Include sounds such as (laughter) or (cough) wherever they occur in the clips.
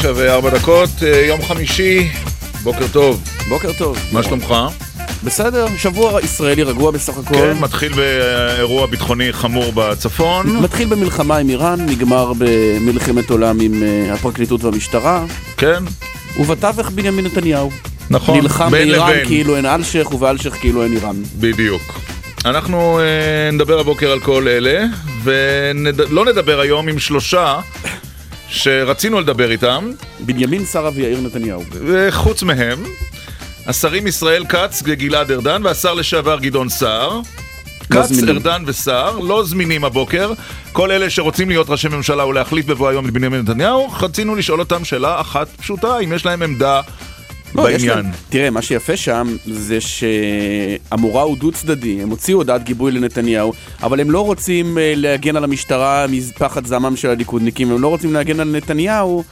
תשע וארבע דקות, אה, יום חמישי, בוקר טוב. בוקר טוב. מה שלומך? בסדר, שבוע ישראלי רגוע בסך הכל. כן, מתחיל באירוע ביטחוני חמור בצפון. מתחיל במלחמה עם איראן, נגמר במלחמת עולם עם אה, הפרקליטות והמשטרה, כן, ובתווך בנימין נתניהו. נכון. נלחם בין באיראן לבין. כאילו אין אלשיך, ובאלשיך כאילו אין איראן. בדיוק. אנחנו אה, נדבר הבוקר על כל אלה, ולא נדבר היום עם שלושה שרצינו לדבר איתם, בנימין שרה ויאיר נתניהו. וחוץ מהם, השרים ישראל כץ וגלעד ארדן והשר לשעבר גדעון סער. לא כץ, זמינים. ארדן וסער לא זמינים הבוקר. כל אלה שרוצים להיות ראשי ממשלה ולהחליף בבוא היום את בנימין נתניהו, רצינו לשאול אותם שאלה אחת פשוטה, אם יש להם עמדה לא, בעניין. להם- תראה, מה שיפה שם זה שהמורא הוא דו צדדי, הם הוציאו הודעת גיבוי לנתניהו, אבל הם לא רוצים אה, להגן על המשטרה מפחד זעמם של הליכודניקים, הם לא רוצים להגן על נתניהו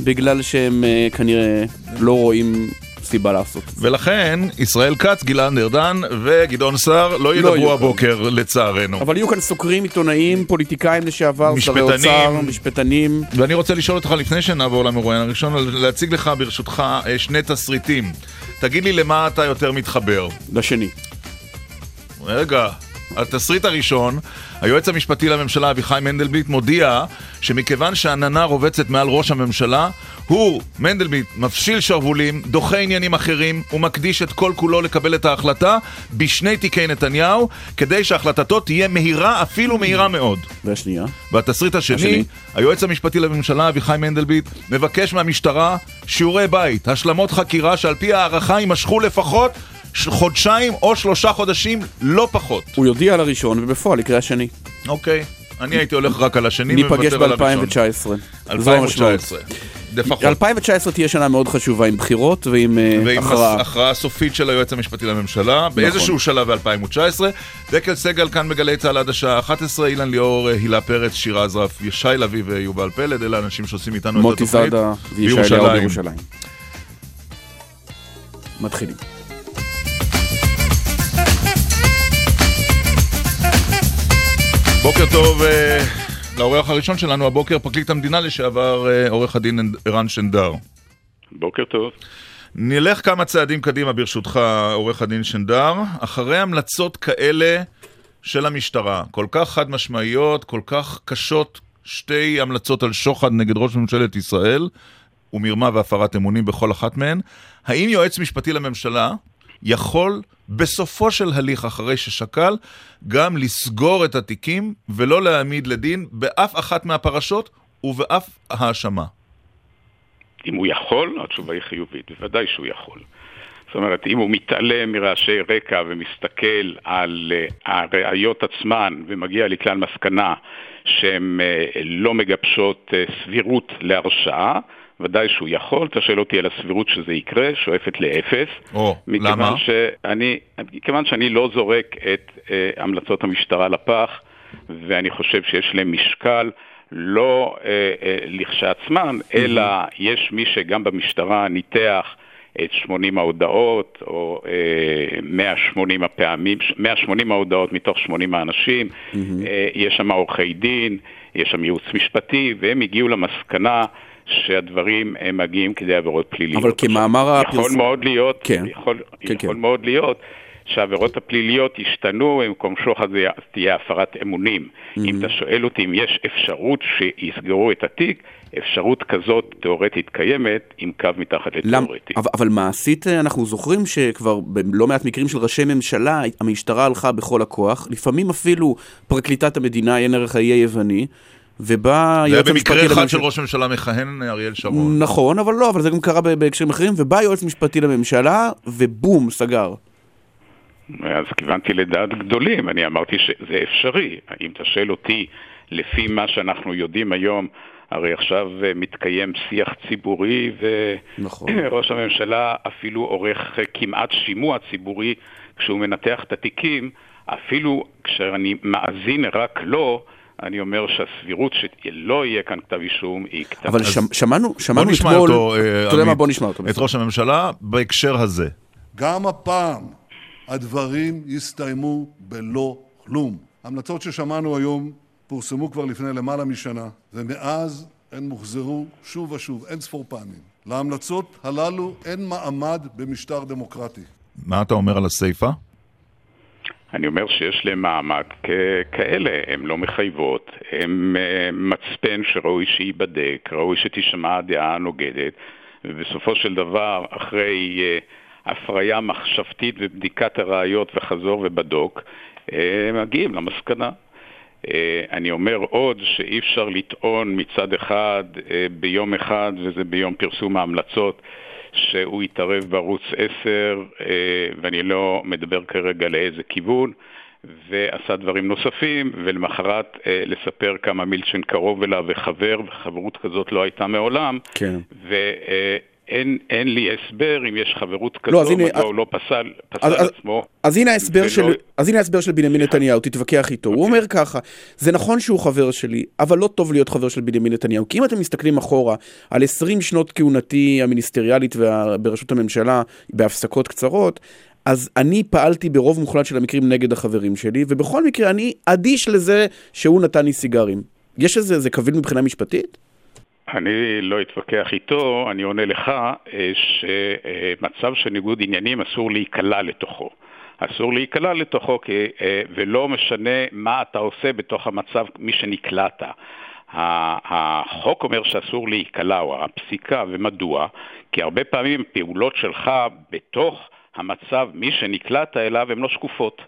בגלל שהם אה, כנראה לא רואים סיבה לעשות את זה. ולכן, ישראל כץ, גלעד ארדן וגדעון סער לא יהיו ידברו. הבוקר, לצערנו. אבל יהיו כאן סוקרים, עיתונאים, פוליטיקאים לשעבר, שרי. אוצר, משפטנים. ואני רוצה לשאול אותך לפני שנעבור למרואיין הראשון, להציג לך ברשותך אה, שני תסריטים. תגיד לי למה אתה יותר מתחבר. לשני. רגע, התסריט הראשון, היועץ המשפטי לממשלה אביחי מנדלבליט מודיע שמכיוון שהעננה רובצת מעל ראש הממשלה, הוא, מנדלבליט, מפשיל שרוולים, דוחה עניינים אחרים ומקדיש את כל כולו לקבל את ההחלטה בשני תיקי נתניהו, כדי שהחלטתו תהיה מהירה, אפילו מהירה מאוד. והשנייה? והתסריט השני, השני. היועץ המשפטי לממשלה אביחי מנדלבליט מבקש מהמשטרה שיעורי בית, השלמות חקירה שעל פי הערכה יימשכו לפחות חודשיים או שלושה חודשים, לא פחות. הוא יודיע על הראשון ובפועל יקרה השני. אוקיי, אני הייתי הולך רק על השני ניפגש ומוותר על הראשון. ב-2019. זו המשמעות. 2019. לפחות. 2019 תהיה שנה מאוד חשובה עם בחירות ועם אה, ועם הכרעה. הכרעה סופית של היועץ המשפטי לממשלה, באיזשהו שלב ב-2019. דקל סגל כאן בגלי צה"ל עד השעה 11, אילן ליאור, אה, הילה פרץ, שירה אזרף, ישי לביא ויובל פלד, אלה האנשים שעושים איתנו את מוטי התוכנית. זאדה וישי. אליהו בירושלים. מתחילים. בוקר טוב אה, לאורח הראשון שלנו הבוקר, פרקליט המדינה לשעבר, אה, עורך הדין ערן שנדר. בוקר טוב. נלך כמה צעדים קדימה ברשותך, עורך הדין שנדר. אחרי המלצות כאלה של המשטרה, כל כך חד משמעיות, כל כך קשות, שתי המלצות על שוחד נגד ראש ממשלת ישראל, ומרמה והפרת אמונים בכל אחת מהן, האם יועץ משפטי לממשלה יכול בסופו של הליך, אחרי ששקל, גם לסגור את התיקים ולא להעמיד לדין באף אחת מהפרשות ובאף האשמה? אם הוא יכול, התשובה היא חיובית, בוודאי שהוא יכול. זאת אומרת, אם הוא מתעלם מרעשי רקע ומסתכל על uh, הראיות עצמן ומגיע לכלל מסקנה שהן uh, לא מגבשות uh, סבירות להרשעה, ודאי שהוא יכול. אתה שואל אותי על הסבירות שזה יקרה, שואפת לאפס. או, מכיוון למה? שאני, מכיוון שאני לא זורק את uh, המלצות המשטרה לפח, ואני חושב שיש להם משקל לא uh, uh, לכשעצמן, אלא יש מי שגם במשטרה ניתח את 80 ההודעות, או uh, 180 הפעמים, 180 ההודעות מתוך 80 האנשים, uh, יש שם עורכי דין, יש שם ייעוץ משפטי, והם הגיעו למסקנה שהדברים הם מגיעים כדי עבירות פליליות. אבל כמאמר יכול הפרסום... מאוד להיות, כן. יכול, כן, יכול כן. מאוד להיות שהעבירות הפליליות ישתנו, במקום שוחד זה תהיה הפרת אמונים. אם אתה שואל אותי אם יש אפשרות שיסגרו את התיק, אפשרות כזאת תיאורטית קיימת, עם קו מתחת למ... לתיאורטי. אבל, אבל מעשית אה, אנחנו זוכרים שכבר בלא מעט מקרים של ראשי ממשלה המשטרה הלכה בכל הכוח, לפעמים אפילו פרקליטת המדינה עיין ערך האי היווני, ובא זה היה במקרה המשפטי אחד. של ראש ממשלה מכהן, אריאל שרון. נכון, אבל לא, אבל זה גם קרה בהקשרים אחרים, ובא היועץ המשפטי לממשלה, ובום, סגר. אז כיוונתי לדעת גדולים, אני אמרתי שזה אפשרי. אם אתה שואל אותי, לפי מה שאנחנו יודעים היום, הרי עכשיו אה, מתקיים שיח ציבורי, נכון. (clears throat) וראש הממשלה אפילו עורך אה, כמעט שימוע ציבורי כשהוא מנתח את התיקים, אפילו כשאני מאזין רק לו, אני אומר שהסבירות שלא יהיה כאן כתב אישום היא קטנה. אבל שמ, שמענו, בוא שמענו נשמע אתמול... אותו, אה, אתה יודע מה? בוא נשמע אותו. את ראש הממשלה בהקשר הזה. גם הפעם הדברים יסתיימו בלא כלום. ההמלצות ששמענו היום פורסמו כבר לפני למעלה משנה, ומאז הן מוחזרו שוב ושוב, אין ספור פעמים. להמלצות הללו אין מעמד במשטר דמוקרטי. מה אתה אומר על הסיפה? אני אומר שיש להם מעמד כאלה, הן לא מחייבות, הן אה, מצפן שראוי שייבדק, ראוי שתשמע הדעה הנוגדת, ובסופו של דבר, אחרי uh, הפריה מחשבתית ובדיקת הראיות וחזור ובדוק, uh, מגיעים למסקנה. אני אומר עוד שאי אפשר לטעון מצד אחד ביום אחד, וזה ביום פרסום ההמלצות, שהוא התערב בערוץ 10, ואני לא מדבר כרגע לאיזה כיוון, ועשה דברים נוספים, ולמחרת אה, לספר כמה מילצ'ן קרוב אליו וחבר, וחברות כזאת לא הייתה מעולם. כן. אה, אין לי הסבר אם יש חברות כזו, לא, מדוע הוא לא פסל, פסל אז, עצמו. אז הנה, ההסבר ולא... של, אז הנה ההסבר של בנימין נתניהו, תתווכח איתו. Okay. הוא אוקיי. אומר ככה, זה נכון שהוא חבר שלי, אבל לא טוב להיות חבר של בנימין נתניהו. כי אם אתם מסתכלים אחורה על 20 שנות כהונתי המיניסטריאלית בראשות הממשלה, בהפסקות קצרות, אז אני פעלתי ברוב מוחלט של המקרים נגד החברים שלי, ובכל מקרה אני אדיש לזה שהוא נתן לי סיגרים. יש איזה, זה קביל מבחינה משפטית? אני לא אתווכח איתו, אני עונה לך אה, שמצב של ניגוד עניינים אסור להיקלע לתוכו. אסור להיקלע לתוכו, אה, ולא משנה מה אתה עושה בתוך המצב, מי שנקלעת. החוק אומר שאסור להיקלע, או הפסיקה, ומדוע? כי הרבה פעמים פעולות שלך בתוך המצב, מי שנקלעת אליו, הן לא שקופות.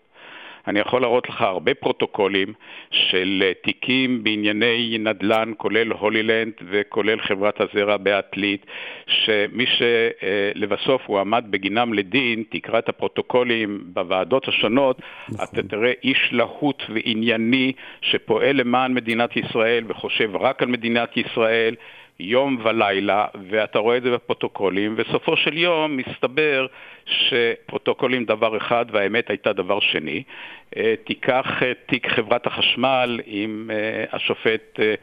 אני יכול להראות לך הרבה פרוטוקולים של תיקים בענייני נדל"ן, כולל הולילנד וכולל חברת הזרע בעתלית, שמי שלבסוף הוא עמד בגינם לדין, תקרא את הפרוטוקולים בוועדות השונות, נכון. אתה תראה איש להוט וענייני שפועל למען מדינת ישראל וחושב רק על מדינת ישראל. יום ולילה, ואתה רואה את זה בפרוטוקולים, וסופו של יום מסתבר שפרוטוקולים דבר אחד והאמת הייתה דבר שני. אה, תיקח תיק חברת החשמל עם אה, השופט אה,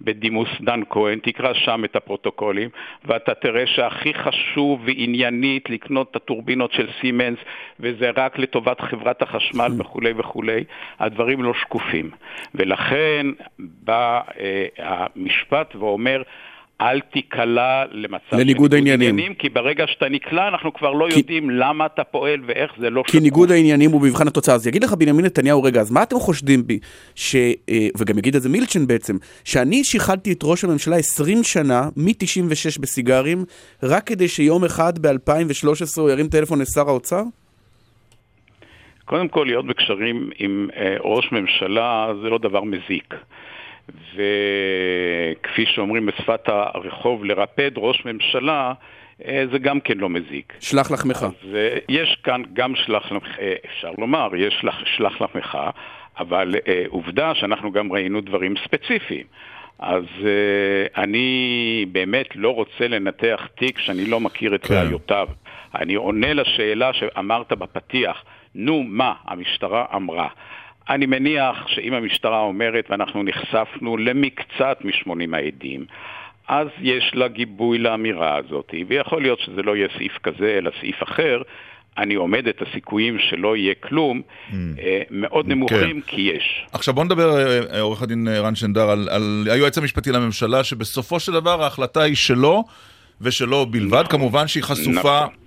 בדימוס דן כהן, תקרא שם את הפרוטוקולים, ואתה תראה שהכי חשוב ועניינית לקנות את הטורבינות של סימנס, וזה רק לטובת חברת החשמל וכולי וכולי, הדברים לא שקופים. ולכן בא המשפט ואומר, אל תיקלע למצב של ניגוד העניינים. כי ברגע שאתה נקלע, אנחנו כבר לא כי... יודעים למה אתה פועל ואיך זה לא. כי ניגוד העניינים הוא במבחן התוצאה. אז יגיד לך בנימין נתניהו, רגע, אז מה אתם חושדים בי, ש... אה, וגם יגיד את זה מילצ'ן בעצם, שאני שיחדתי את ראש הממשלה 20 שנה, מ-96 בסיגרים, רק כדי שיום אחד ב-2013 הוא ירים טלפון לשר האוצר? קודם כל, להיות בקשרים עם אה, ראש ממשלה זה לא דבר מזיק. וכפי שאומרים בשפת הרחוב, לרפד ראש ממשלה, אה, זה גם כן לא מזיק. שלח לחמך. אז אה, יש כאן גם שלח לחמך, אה, אפשר לומר, יש שלח לחמך, אבל עובדה שאנחנו גם ראינו דברים ספציפיים. אז אני באמת לא רוצה לנתח תיק שאני לא מכיר את כן. ראיותיו. אני עונה לשאלה שאמרת בפתיח, נו מה, המשטרה אמרה. אני מניח שאם המשטרה אומרת, ואנחנו נחשפנו למקצת משמונים העדים, אז יש לה גיבוי לאמירה הזאת, ויכול להיות שזה לא יהיה סעיף כזה, אלא סעיף אחר. אני עומד את הסיכויים שלא יהיה כלום, mm. מאוד נמוכים, כן. כי יש. עכשיו בוא נדבר, אה, אה, עורך הדין רן שנדר, על, על היועץ המשפטי לממשלה, שבסופו של דבר ההחלטה היא שלו, ושלו בלבד. נכון, כמובן שהיא חשופה נכון.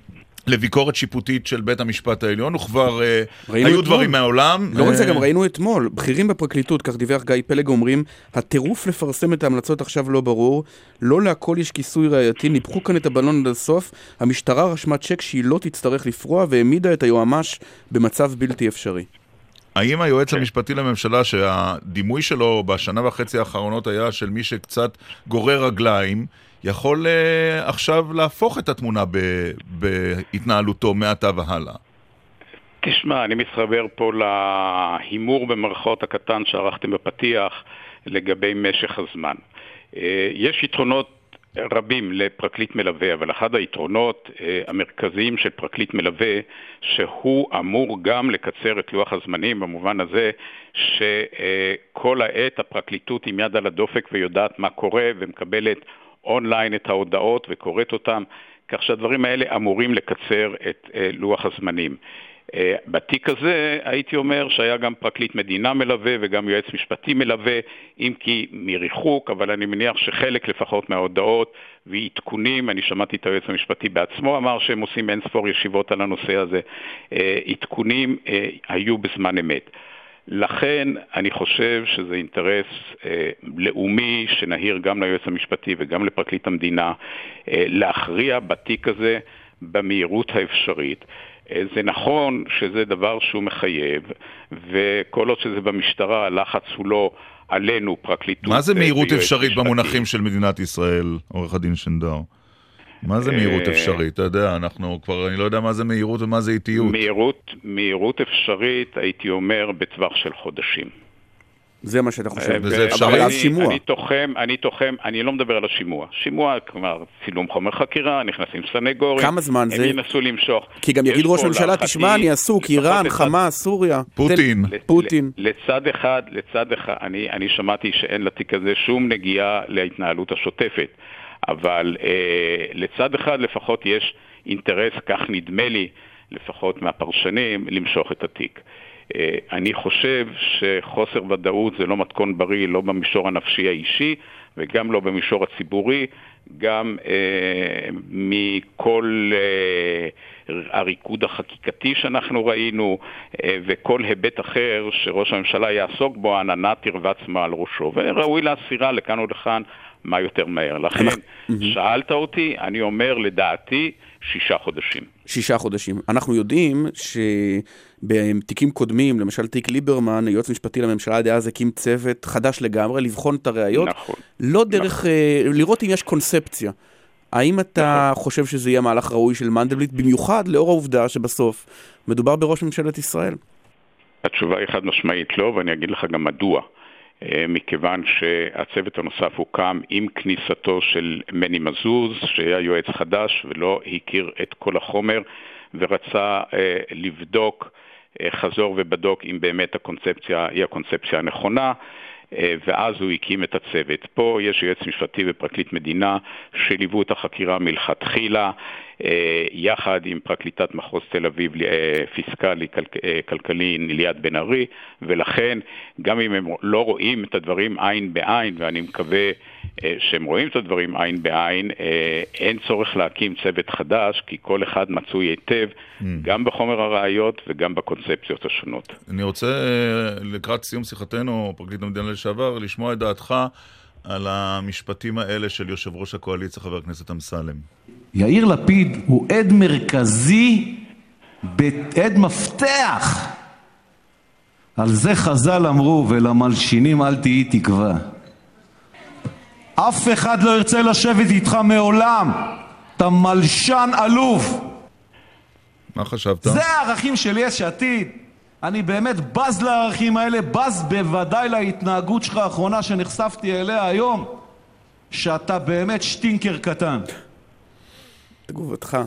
לביקורת שיפוטית של בית המשפט העליון, וכבר אה, היו אתמול. דברים מהעולם. לא רק זה, גם ראינו אתמול, בכירים בפרקליטות, כך דיווח גיא פלג, אומרים, הטירוף לפרסם את ההמלצות עכשיו לא ברור, לא להכל יש כיסוי ראייתי, ניפחו כאן את הבלון עד הסוף, המשטרה רשמה צ'ק שהיא לא תצטרך לפרוע, והעמידה את היועמ"ש במצב בלתי אפשרי. האם היועץ. המשפטי לממשלה, שהדימוי שלו בשנה וחצי האחרונות היה של מי שקצת גורר רגליים, יכול uh, עכשיו להפוך את התמונה ב, בהתנהלותו מעתה והלאה. תשמע, אני מתחבר פה להימור במרכאות הקטן שערכתם בפתיח לגבי משך הזמן. Uh, יש יתרונות רבים לפרקליט מלווה, אבל אחד היתרונות uh, המרכזיים של פרקליט מלווה, שהוא אמור גם לקצר את לוח הזמנים במובן הזה שכל העת הפרקליטות עם יד על הדופק ויודעת מה קורה ומקבלת אונליין את ההודעות וקוראת אותן, כך שהדברים האלה אמורים לקצר את אה, לוח הזמנים. אה, בתיק הזה הייתי אומר שהיה גם פרקליט מדינה מלווה וגם יועץ משפטי מלווה, אם כי מריחוק, אבל אני מניח שחלק לפחות מההודעות ועדכונים, אני שמעתי את היועץ המשפטי בעצמו אמר שהם עושים אין ספור ישיבות על הנושא הזה, אה, עדכונים היו בזמן אמת. לכן אני חושב שזה אינטרס אה, לאומי שנהיר גם ליועץ המשפטי וגם לפרקליט המדינה אה, להכריע בתיק הזה במהירות האפשרית. אה, זה נכון שזה דבר שהוא מחייב, וכל עוד שזה במשטרה, הלחץ הוא לא עלינו, פרקליטות. מה זה אה, מהירות אפשרית במונחים של מדינת ישראל, עורך הדין שנדר? מה זה מהירות אה, אפשרית? אתה יודע, אנחנו כבר, אני לא יודע מה זה מהירות ומה זה איטיות. מהירות, מהירות אפשרית, הייתי אומר, בטווח של חודשים. זה מה שאתה חושב, אה, וזה אפשרי? אבל שימוע. אני תוחם, אני תוחם, אני לא מדבר על השימוע. שימוע, כלומר, צילום חומר חקירה, נכנסים סנגורים. כמה זמן זה? הם ינסו למשוך. כי גם יגיד ראש הממשלה, תשמע, אני עסוק, איראן, חמאס, סוריה. פוטין. פוטין. לצד אחד, לצד אחד, אני, אני שמעתי שאין לתיק הזה שום נגיעה להתנהלות השוטפת. אבל אה, לצד אחד לפחות יש אינטרס, כך נדמה לי, לפחות מהפרשנים, למשוך את התיק. אה, אני חושב שחוסר ודאות זה לא מתכון בריא, לא במישור הנפשי האישי וגם לא במישור הציבורי, גם אה, מכל אה, הריקוד החקיקתי שאנחנו ראינו אה, וכל היבט אחר שראש הממשלה יעסוק בו, העננה תרבץ מעל ראשו, וראוי להסירה לכאן או לכאן מה יותר מהר. לכן, שאלת אותי, אני אומר לדעתי שישה חודשים. שישה חודשים. אנחנו יודעים שבתיקים קודמים, למשל תיק ליברמן, היועץ המשפטי לממשלה דאז הקים צוות חדש לגמרי לבחון את הראיות, נכון. לא דרך, נכון. uh, לראות אם יש קונספציה. האם אתה נכון. חושב שזה יהיה מהלך ראוי של מנדלבליט, במיוחד לאור העובדה שבסוף מדובר בראש ממשלת ישראל? התשובה היא חד משמעית לא, ואני אגיד לך גם מדוע. אה, מכיוון שהצוות הנוסף הוקם עם כניסתו של מני מזוז, שהיה יועץ חדש ולא הכיר את כל החומר ורצה אה, לבדוק אה, חזור ובדוק אם באמת הקונספציה היא הקונספציה הנכונה. ואז הוא הקים את הצוות. פה יש יועץ משפטי ופרקליט מדינה שליוו את החקירה מלכתחילה, יחד עם פרקליטת מחוז תל אביב אה, פיסקלי אה, כלכלי ליאת בן ארי, ולכן גם אם הם לא רואים את הדברים עין בעין, ואני מקווה שהם רואים את הדברים עין בעין, אין צורך להקים צוות חדש, כי כל אחד מצוי היטב mm. גם בחומר הראיות וגם בקונספציות השונות. אני רוצה לקראת סיום שיחתנו, פרקליט המדינה לשעבר, לשמוע את דעתך על המשפטים האלה של יושב ראש הקואליציה, חבר הכנסת אמסלם. יאיר לפיד הוא עד מרכזי, עד מפתח. על זה חז"ל אמרו, ולמלשינים אל תהי תקווה. אף אחד לא ירצה לשבת איתך מעולם. אתה מלשן עלוב. מה חשבת? זה הערכים של יש עתיד. אני באמת בז לערכים האלה, בז בוודאי להתנהגות שלך האחרונה שנחשפתי אליה היום, שאתה באמת שטינקר קטן. תגובתך.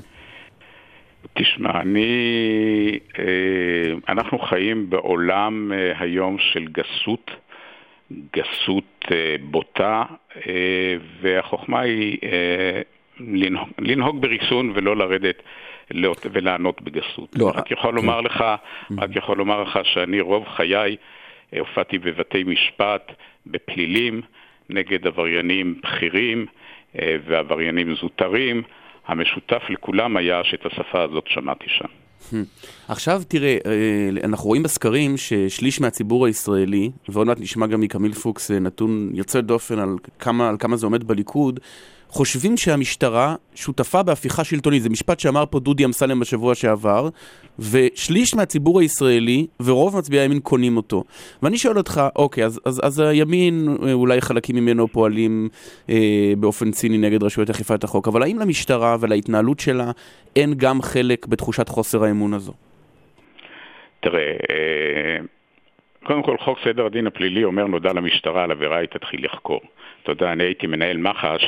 תשמע, אני... אה, אנחנו חיים בעולם אה, היום של גסות, גסות אה, בוטה, והחוכמה היא לנהוג, לנהוג בריסון ולא לרדת ולענות בגסות. לא, רק יכול כן. לומר לך, רק יכול לומר לך שאני רוב חיי הופעתי בבתי משפט, בפלילים, נגד עבריינים בכירים ועבריינים זוטרים. המשותף לכולם היה שאת השפה הזאת שמעתי שם. (laughs) עכשיו תראה, אה, אנחנו רואים בסקרים ששליש מהציבור הישראלי, ועוד מעט נשמע גם מקמיל פוקס אה, נתון יוצא דופן על כמה, על כמה זה עומד בליכוד, חושבים שהמשטרה שותפה בהפיכה שלטונית. זה משפט שאמר פה דודי אמסלם בשבוע שעבר, ושליש מהציבור הישראלי ורוב מצביעי הימין קונים אותו. ואני שואל אותך, אוקיי, אז, אז, אז הימין, אולי חלקים ממנו פועלים אה, באופן ציני נגד רשויות אכיפת החוק, אבל האם למשטרה ולהתנהלות שלה אין גם חלק בתחושת חוסר האמון הזו? תראה, אה, קודם כל חוק סדר הדין הפלילי אומר נודע למשטרה על עבירה היא תתחיל לחקור. אתה יודע, אני הייתי מנהל מח"ש,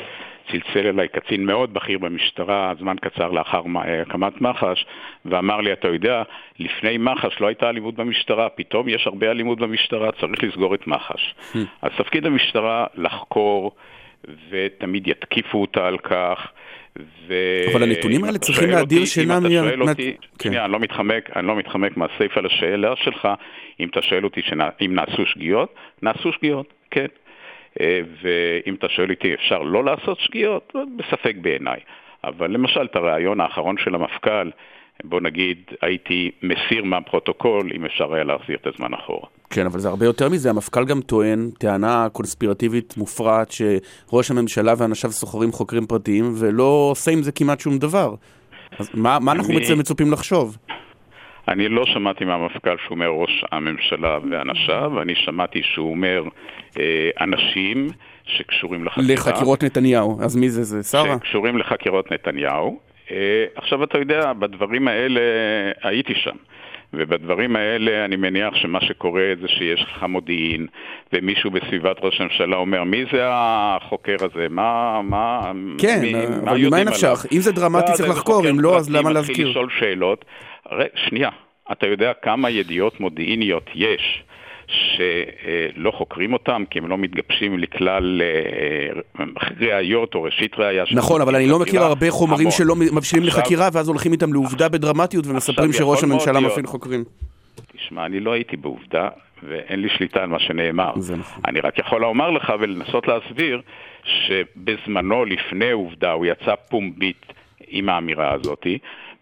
צלצל אליי קצין מאוד בכיר במשטרה, זמן קצר לאחר אה, הקמת מח"ש, ואמר לי, אתה יודע, לפני מח"ש לא הייתה אלימות במשטרה, פתאום יש הרבה אלימות במשטרה, צריך לסגור את מח"ש. Hmm. אז תפקיד המשטרה לחקור ותמיד יתקיפו אותה על כך. ו... אבל הנתונים האלה צריכים להדיר שינה מה... אם אתה שואל מה... אותי, כן. שנייה, אני לא מתחמק, אני לא מתחמק מהסיפה לשאלה שלך, אם אתה שואל אותי שנע... אם נעשו שגיאות, נעשו שגיאות, כן. אה, ואם אתה שואל אותי אפשר לא לעשות שגיאות, בספק בעיניי. אבל למשל את הריאיון האחרון של המפכ"ל, בוא נגיד, הייתי מסיר מהפרוטוקול אם אפשר היה להחזיר את הזמן אחורה. כן, אבל זה הרבה יותר מזה, המפכ"ל גם טוען טענה קונספירטיבית מופרעת שראש הממשלה ואנשיו סוחרים חוקרים פרטיים ולא עושה עם זה כמעט שום דבר. אז מה, מה אנחנו אני- בעצם מצופים לחשוב? אני לא שמעתי מהמפכ"ל שהוא אומר ראש הממשלה ואנשיו, אני שמעתי שהוא אומר אה, אנשים שקשורים לחקירה. לחקירות נתניהו, אז מי זה? זה שרה? שקשורים לחקירות נתניהו. אה, עכשיו אתה יודע, בדברים האלה הייתי שם. ובדברים האלה אני מניח שמה שקורה זה שיש לך מודיעין, ומישהו בסביבת ראש הממשלה אומר, מי זה החוקר הזה? מה, מה, כן, מי, אבל מה יודעים נפשך? עליו?" אם זה דרמטי צריך לחקור, אם לא, אז למה מתחיל להזכיר? לשאול שאלות. שנייה, אתה יודע כמה ידיעות מודיעיניות יש שלא חוקרים אותם כי הם לא מתגבשים לכלל אה, ראיות או ראשית ראייה. נכון, אבל אני לא מכיר. הרבה חומרים המון. שלא מבשילים עכשיו- לחקירה ואז הולכים איתם לעובדה בדרמטיות ומספרים שראש הממשלה. מפעיל חוקרים. תשמע, אני לא הייתי בעובדה, ואין לי שליטה על מה שנאמר. נכון. אני רק יכול לומר לך ולנסות להסביר שבזמנו, לפני עובדה, הוא יצא פומבית עם האמירה הזאת,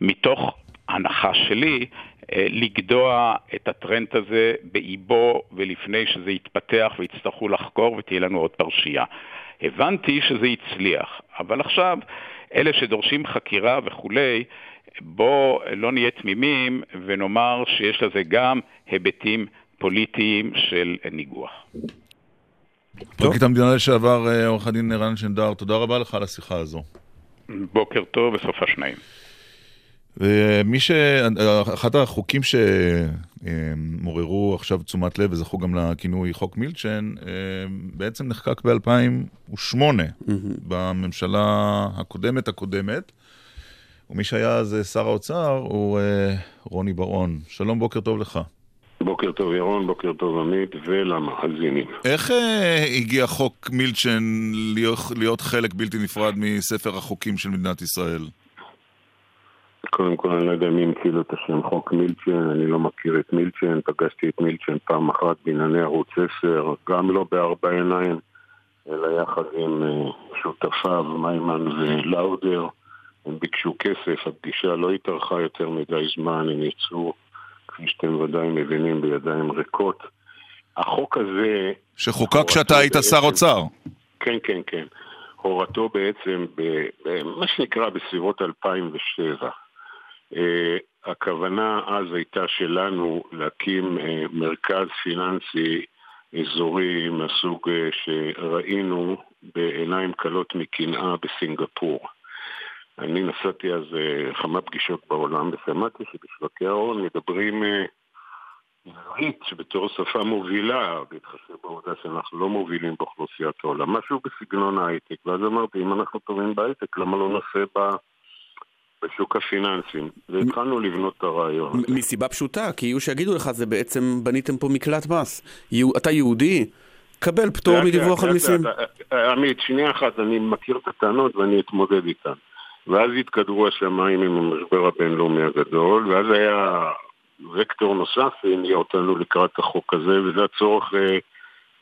מתוך הנחה שלי אה, לגדוע את הטרנד הזה באיבו ולפני שזה יתפתח ויצטרכו לחקור ותהיה לנו עוד פרשייה. הבנתי שזה הצליח, אבל עכשיו אלה שדורשים חקירה וכולי, בוא לא נהיה תמימים ונאמר שיש לזה גם היבטים פוליטיים של ניגוח. פרקליט המדינה לשעבר, אה, עורך הדין רן שנדר, תודה רבה לך על השיחה הזו. בוקר טוב וסוף השניים. ומי ש... אחד החוקים שמעוררו עכשיו תשומת לב וזכו גם לכינוי חוק מילצ'ן, אה, בעצם נחקק ב-2008 בממשלה הקודמת הקודמת, ומי שהיה אז שר האוצר הוא אה, רוני בר-און. שלום, בוקר טוב לך. בוקר טוב ירון, בוקר טוב עמית ולמאזינים. איך אה, הגיע חוק מילצ'ן להיות, להיות חלק בלתי נפרד מספר החוקים של מדינת ישראל? קודם כל אני לא יודע מי המציא לו את השם חוק מילצ'ן, אני לא מכיר את מילצ'ן, פגשתי את מילצ'ן פעם אחת בענייני ערוץ 10, גם לא בארבע עיניים, אלא יחד עם אה, שותפיו מיימן ולאודר. הם ביקשו כסף, הפגישה לא התארכה יותר מדי זמן, הם יצאו, כפי שאתם ודאי מבינים, בידיים ריקות. החוק הזה... שחוקק כשאתה היית בעצם- שר אוצר. כן, כן, כן. הורתו בעצם, במה שנקרא בסביבות 2007. אה, הכוונה אז הייתה שלנו להקים אה, מרכז פיננסי אזורי מהסוג אה, שראינו בעיניים כלות מקנאה בסינגפור. אני נסעתי אז כמה פגישות בעולם ושמעתי שבשווקי ההון מדברים עברית שבתור שפה מובילה, בהתחשב בעובדה שאנחנו לא מובילים באוכלוסיית העולם, משהו בסגנון ההייטק. ואז אמרתי, אם אנחנו טובים בהייטק, למה לא נעשה ב... בשוק הפיננסים? והתחלנו לבנות את הרעיון. מסיבה פשוטה, כי יהיו שיגידו לך, זה בעצם בניתם פה מקלט מס. אתה יהודי, קבל פטור מדיווח על מיסים. אה, עמית, שנייה אחת, אני מכיר את הטענות ואני אתמודד איתן. ואז התקדרו השמיים עם המשבר הבינלאומי הגדול, ואז היה וקטור נוסף שהניע אותנו לקראת החוק הזה, וזה הצורך אה,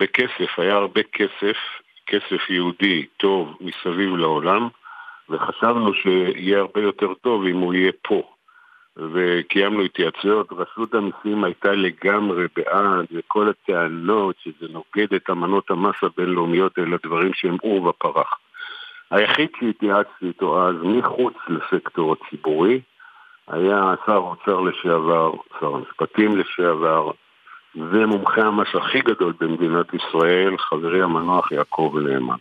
בכסף. היה הרבה כסף, כסף יהודי טוב מסביב לעולם, וחשבנו שיהיה הרבה יותר טוב אם הוא יהיה פה. וקיימנו התייעצויות, רשות המיסים הייתה לגמרי בעד, וכל הטענות שזה נוגד את אמנות המס הבינלאומיות, אלה דברים שהם עור ופרח. היחיד שהתייעצתי איתו אז, מחוץ לסקטור הציבורי, היה שר האוצר לשעבר, שר המשפטים לשעבר, ומומחה המס הכי גדול במדינת ישראל, חברי המנוח יעקב נאמן.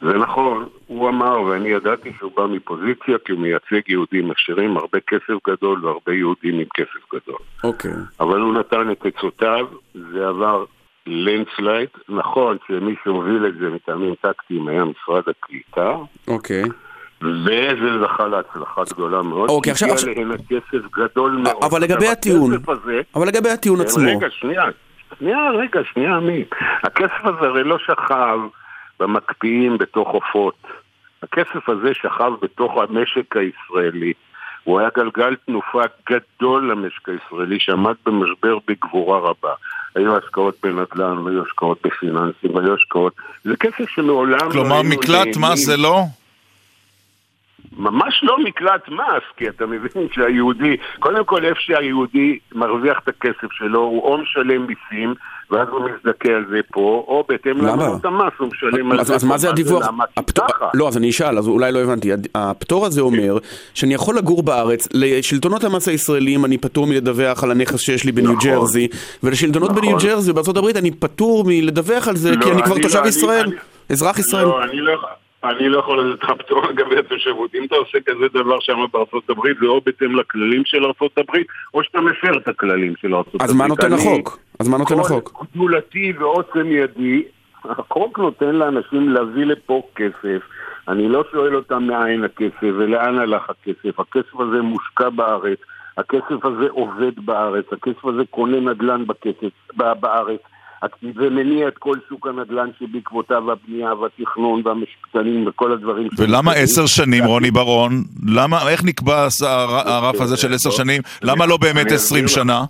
זה נכון, הוא אמר, ואני ידעתי שהוא בא מפוזיציה, כי הוא מייצג יהודים עשירים, הרבה כסף גדול והרבה יהודים עם כסף גדול. אוקיי. אבל הוא נתן את עצותיו, זה עבר לנדסלייד. נכון שמי שהוביל את זה מטעמים טקטיים היה משרד הקליטה, אוקיי. וזה זכה להצלחה גדולה מאוד. אוקיי, עכשיו- הגיע להנה כסף גדול מאוד. אבל לגבי הטיעון, הזה, אבל לגבי הטיעון כן, עצמו, רגע, שנייה. שנייה, רגע, שנייה, עמית. הכסף הזה הרי לא שכב במקפיאים בתוך עופות. הכסף הזה שכב בתוך המשק הישראלי. הוא היה גלגל תנופה גדול למשק הישראלי שעמד במשבר בגבורה רבה. היו השקעות בנדל"ן, והיו השקעות בפיננסים, והיו השקעות... זה כסף שמעולם... כלומר, לא מקלט מס זה לא? ממש לא מקלט מס, כי אתה מבין שהיהודי, קודם כל איפה שהיהודי מרוויח את הכסף שלו, הוא או משלם מיסים, ואז הוא מזדכה על זה פה, או בהתאם למרות המס הוא משלם על זה אז. מה זה הדיווח? לא, אז אני אשאל, אז אולי לא הבנתי. הפטור הזה אומר שאני יכול לגור בארץ, לשלטונות המס הישראלים אני פטור מלדווח על הנכס שיש לי בניו נכון. ג'רזי, ולשלטונות נכון. בניו ג'רזי ובארצות הברית אני פטור מלדווח על זה, לא, כי אני כבר תושב לא, ישראל, אזרח ישראל. לא, אני לא, אני לא יכול לתת לך פטור לגבי התושבות. אם אתה עושה כזה דבר שם בארצות הברית, זה או בהתאם לכללים של ארצות הברית, או שאתה מפר את הכללים של ארצות הברית. אז מה נותן החוק? אז מה נותן החוק? כל גדולתי ועוצם ידי, החוק נותן לאנשים להביא לפה כסף. אני לא שואל אותם מאין הכסף ולאן הלך הכסף. הכסף הזה מושקע בארץ, הכסף הזה עובד בארץ, הכסף הזה קונה נדל"ן בכסף, בארץ. ומניע את כל שוק הנדל"ן שבעקבותיו הבנייה והתכנון והמשפטנים וכל הדברים ולמה. עשר שנים, רוני בר-און? למה, איך נקבע הרף הזה של עשר שנים? למה לא באמת עשרים. שנה?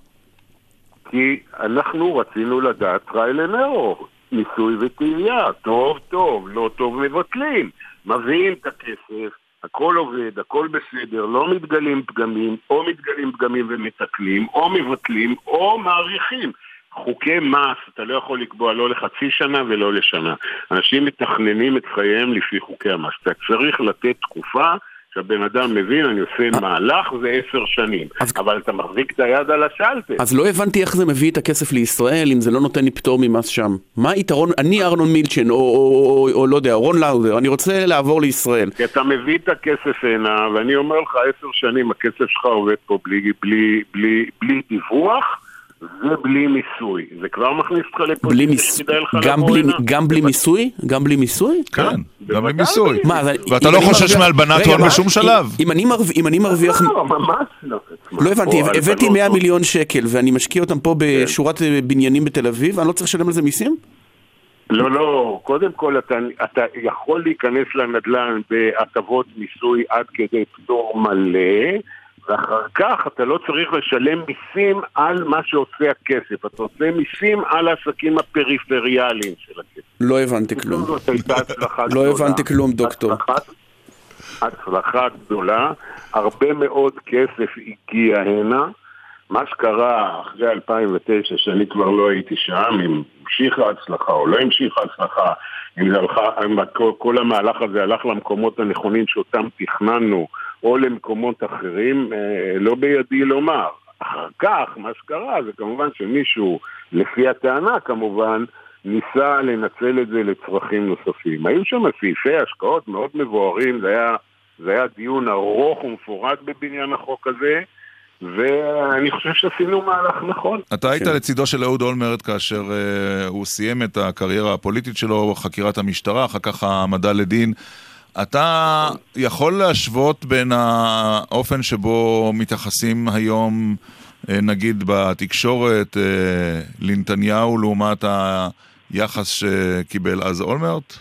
כי אנחנו רצינו לדעת trial and error, ניסוי וטעייה, טוב טוב, לא טוב מבטלים, מביאים את הכסף, הכל עובד, הכל בסדר, לא מתגלים פגמים, או מתגלים פגמים ומתקנים, או מבטלים, או מעריכים. חוקי מס, אתה לא יכול לקבוע לא לחצי שנה ולא לשנה. אנשים מתכננים את חייהם לפי חוקי המס. אתה צריך לתת תקופה שהבן אדם מבין, אני עושה מהלך, זה עשר שנים. אז- אבל אתה מחזיק את היד על השלטר. אז לא הבנתי איך זה מביא את הכסף לישראל אם זה לא נותן לי פטור ממס שם. מה היתרון, אני ארנון מילצ'ן, או, או, או, או, או לא יודע, רון לאודר, אני רוצה לעבור לישראל. כי אתה מביא את הכסף הנה, ואני אומר לך, עשר שנים הכסף שלך עובד פה בלי, בלי, בלי, בלי דיווח ובלי מיסוי. זה כבר מכניס אותך לפה בלי שזה מיסוי, כדאי לך גם לבוא בלי, הנה. גם בלי מיסוי? גם בלי מיסוי? כן, גם. מה, אז ואתה לא חושש מהלבנת הון? בשום אם- שלב. אם אני מרוויח- אם אני מרוויח... לא, ממש לא. לא הבנתי, הבאתי הלבנות 100 הון. מיליון שקל ואני משקיע אותם פה כן. בשורת אה, בניינים בתל אביב, אני לא צריך לשלם על זה מיסים? לא, לא, קודם כל אתה, אתה יכול להיכנס לנדל"ן בהטבות מיסוי עד כדי פטור מלא, ואחר כך אתה לא צריך לשלם מיסים על מה שעושה הכסף, אתה עושה מיסים על העסקים הפריפריאליים של הכסף. לא הבנתי כלום. זאת הייתה הצלחה לא. הבנתי כלום, דוקטור. הצלחה- הצלחה גדולה, הרבה מאוד כסף הגיע הנה. מה שקרה אחרי 2009, שאני כבר לא הייתי שם, אם המשיכה ההצלחה או לא המשיכה ההצלחה, אם הלכה, אם כל, כל המהלך הזה הלך למקומות הנכונים שאותם תכננו, או למקומות אחרים, אה, לא בידי לומר. אחר כך, מה שקרה זה כמובן שמישהו, לפי הטענה כמובן, ניסה לנצל את זה לצרכים נוספים. היו שם סעיפי השקעות מאוד מבוארים, זה היה, זה היה דיון ארוך ומפורט בבניין החוק הזה, ואני חושב שעשינו מהלך נכון. אתה היית כן. לצידו של אהוד אולמרט כאשר uh, הוא סיים את הקריירה הפוליטית שלו, חקירת המשטרה, אחר כך העמדה לדין. אתה יכול להשוות בין האופן שבו מתייחסים היום, uh, נגיד בתקשורת, uh, לנתניהו לעומת היחס שקיבל אז אולמרט?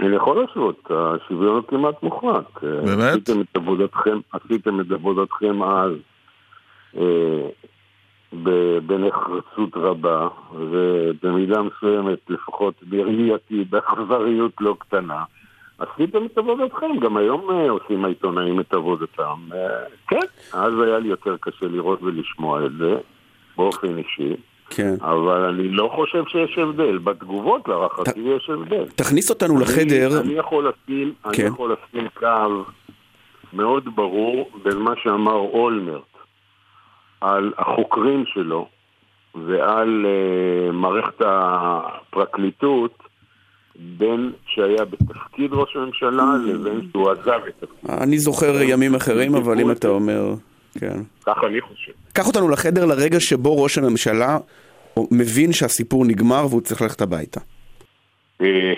אני יכול להשוות, השוויון הוא כמעט מוחלט. באמת? עשיתם את עבודתכם, עשיתם את עבודתכם אז אה, בנחרצות רבה, ובמידה מסוימת, לפחות בראייתי, באכזריות (laughs) לא קטנה. עשיתם את עבודתכם, גם היום אה, עושים העיתונאים את עבודתם. אה, כן, אז היה לי יותר קשה לראות ולשמוע את זה, באופן אישי. כן. אבל אני לא חושב שיש הבדל. בתגובות להערכתי יש הבדל. תכניס אותנו לחדר, אני, אני יכול לשים, כן. אני יכול לשים קו מאוד ברור בין מה שאמר אולמרט על החוקרים שלו ועל uh, מערכת הפרקליטות בין שהיה בתפקיד ראש הממשלה לבין שהוא עזב את התפקיד. אני זוכר ימים אחרים, אבל אם אתה אומר... כן. ככה אני חושב. קח אותנו לחדר לרגע שבו ראש הממשלה מבין שהסיפור נגמר והוא צריך ללכת הביתה. אה,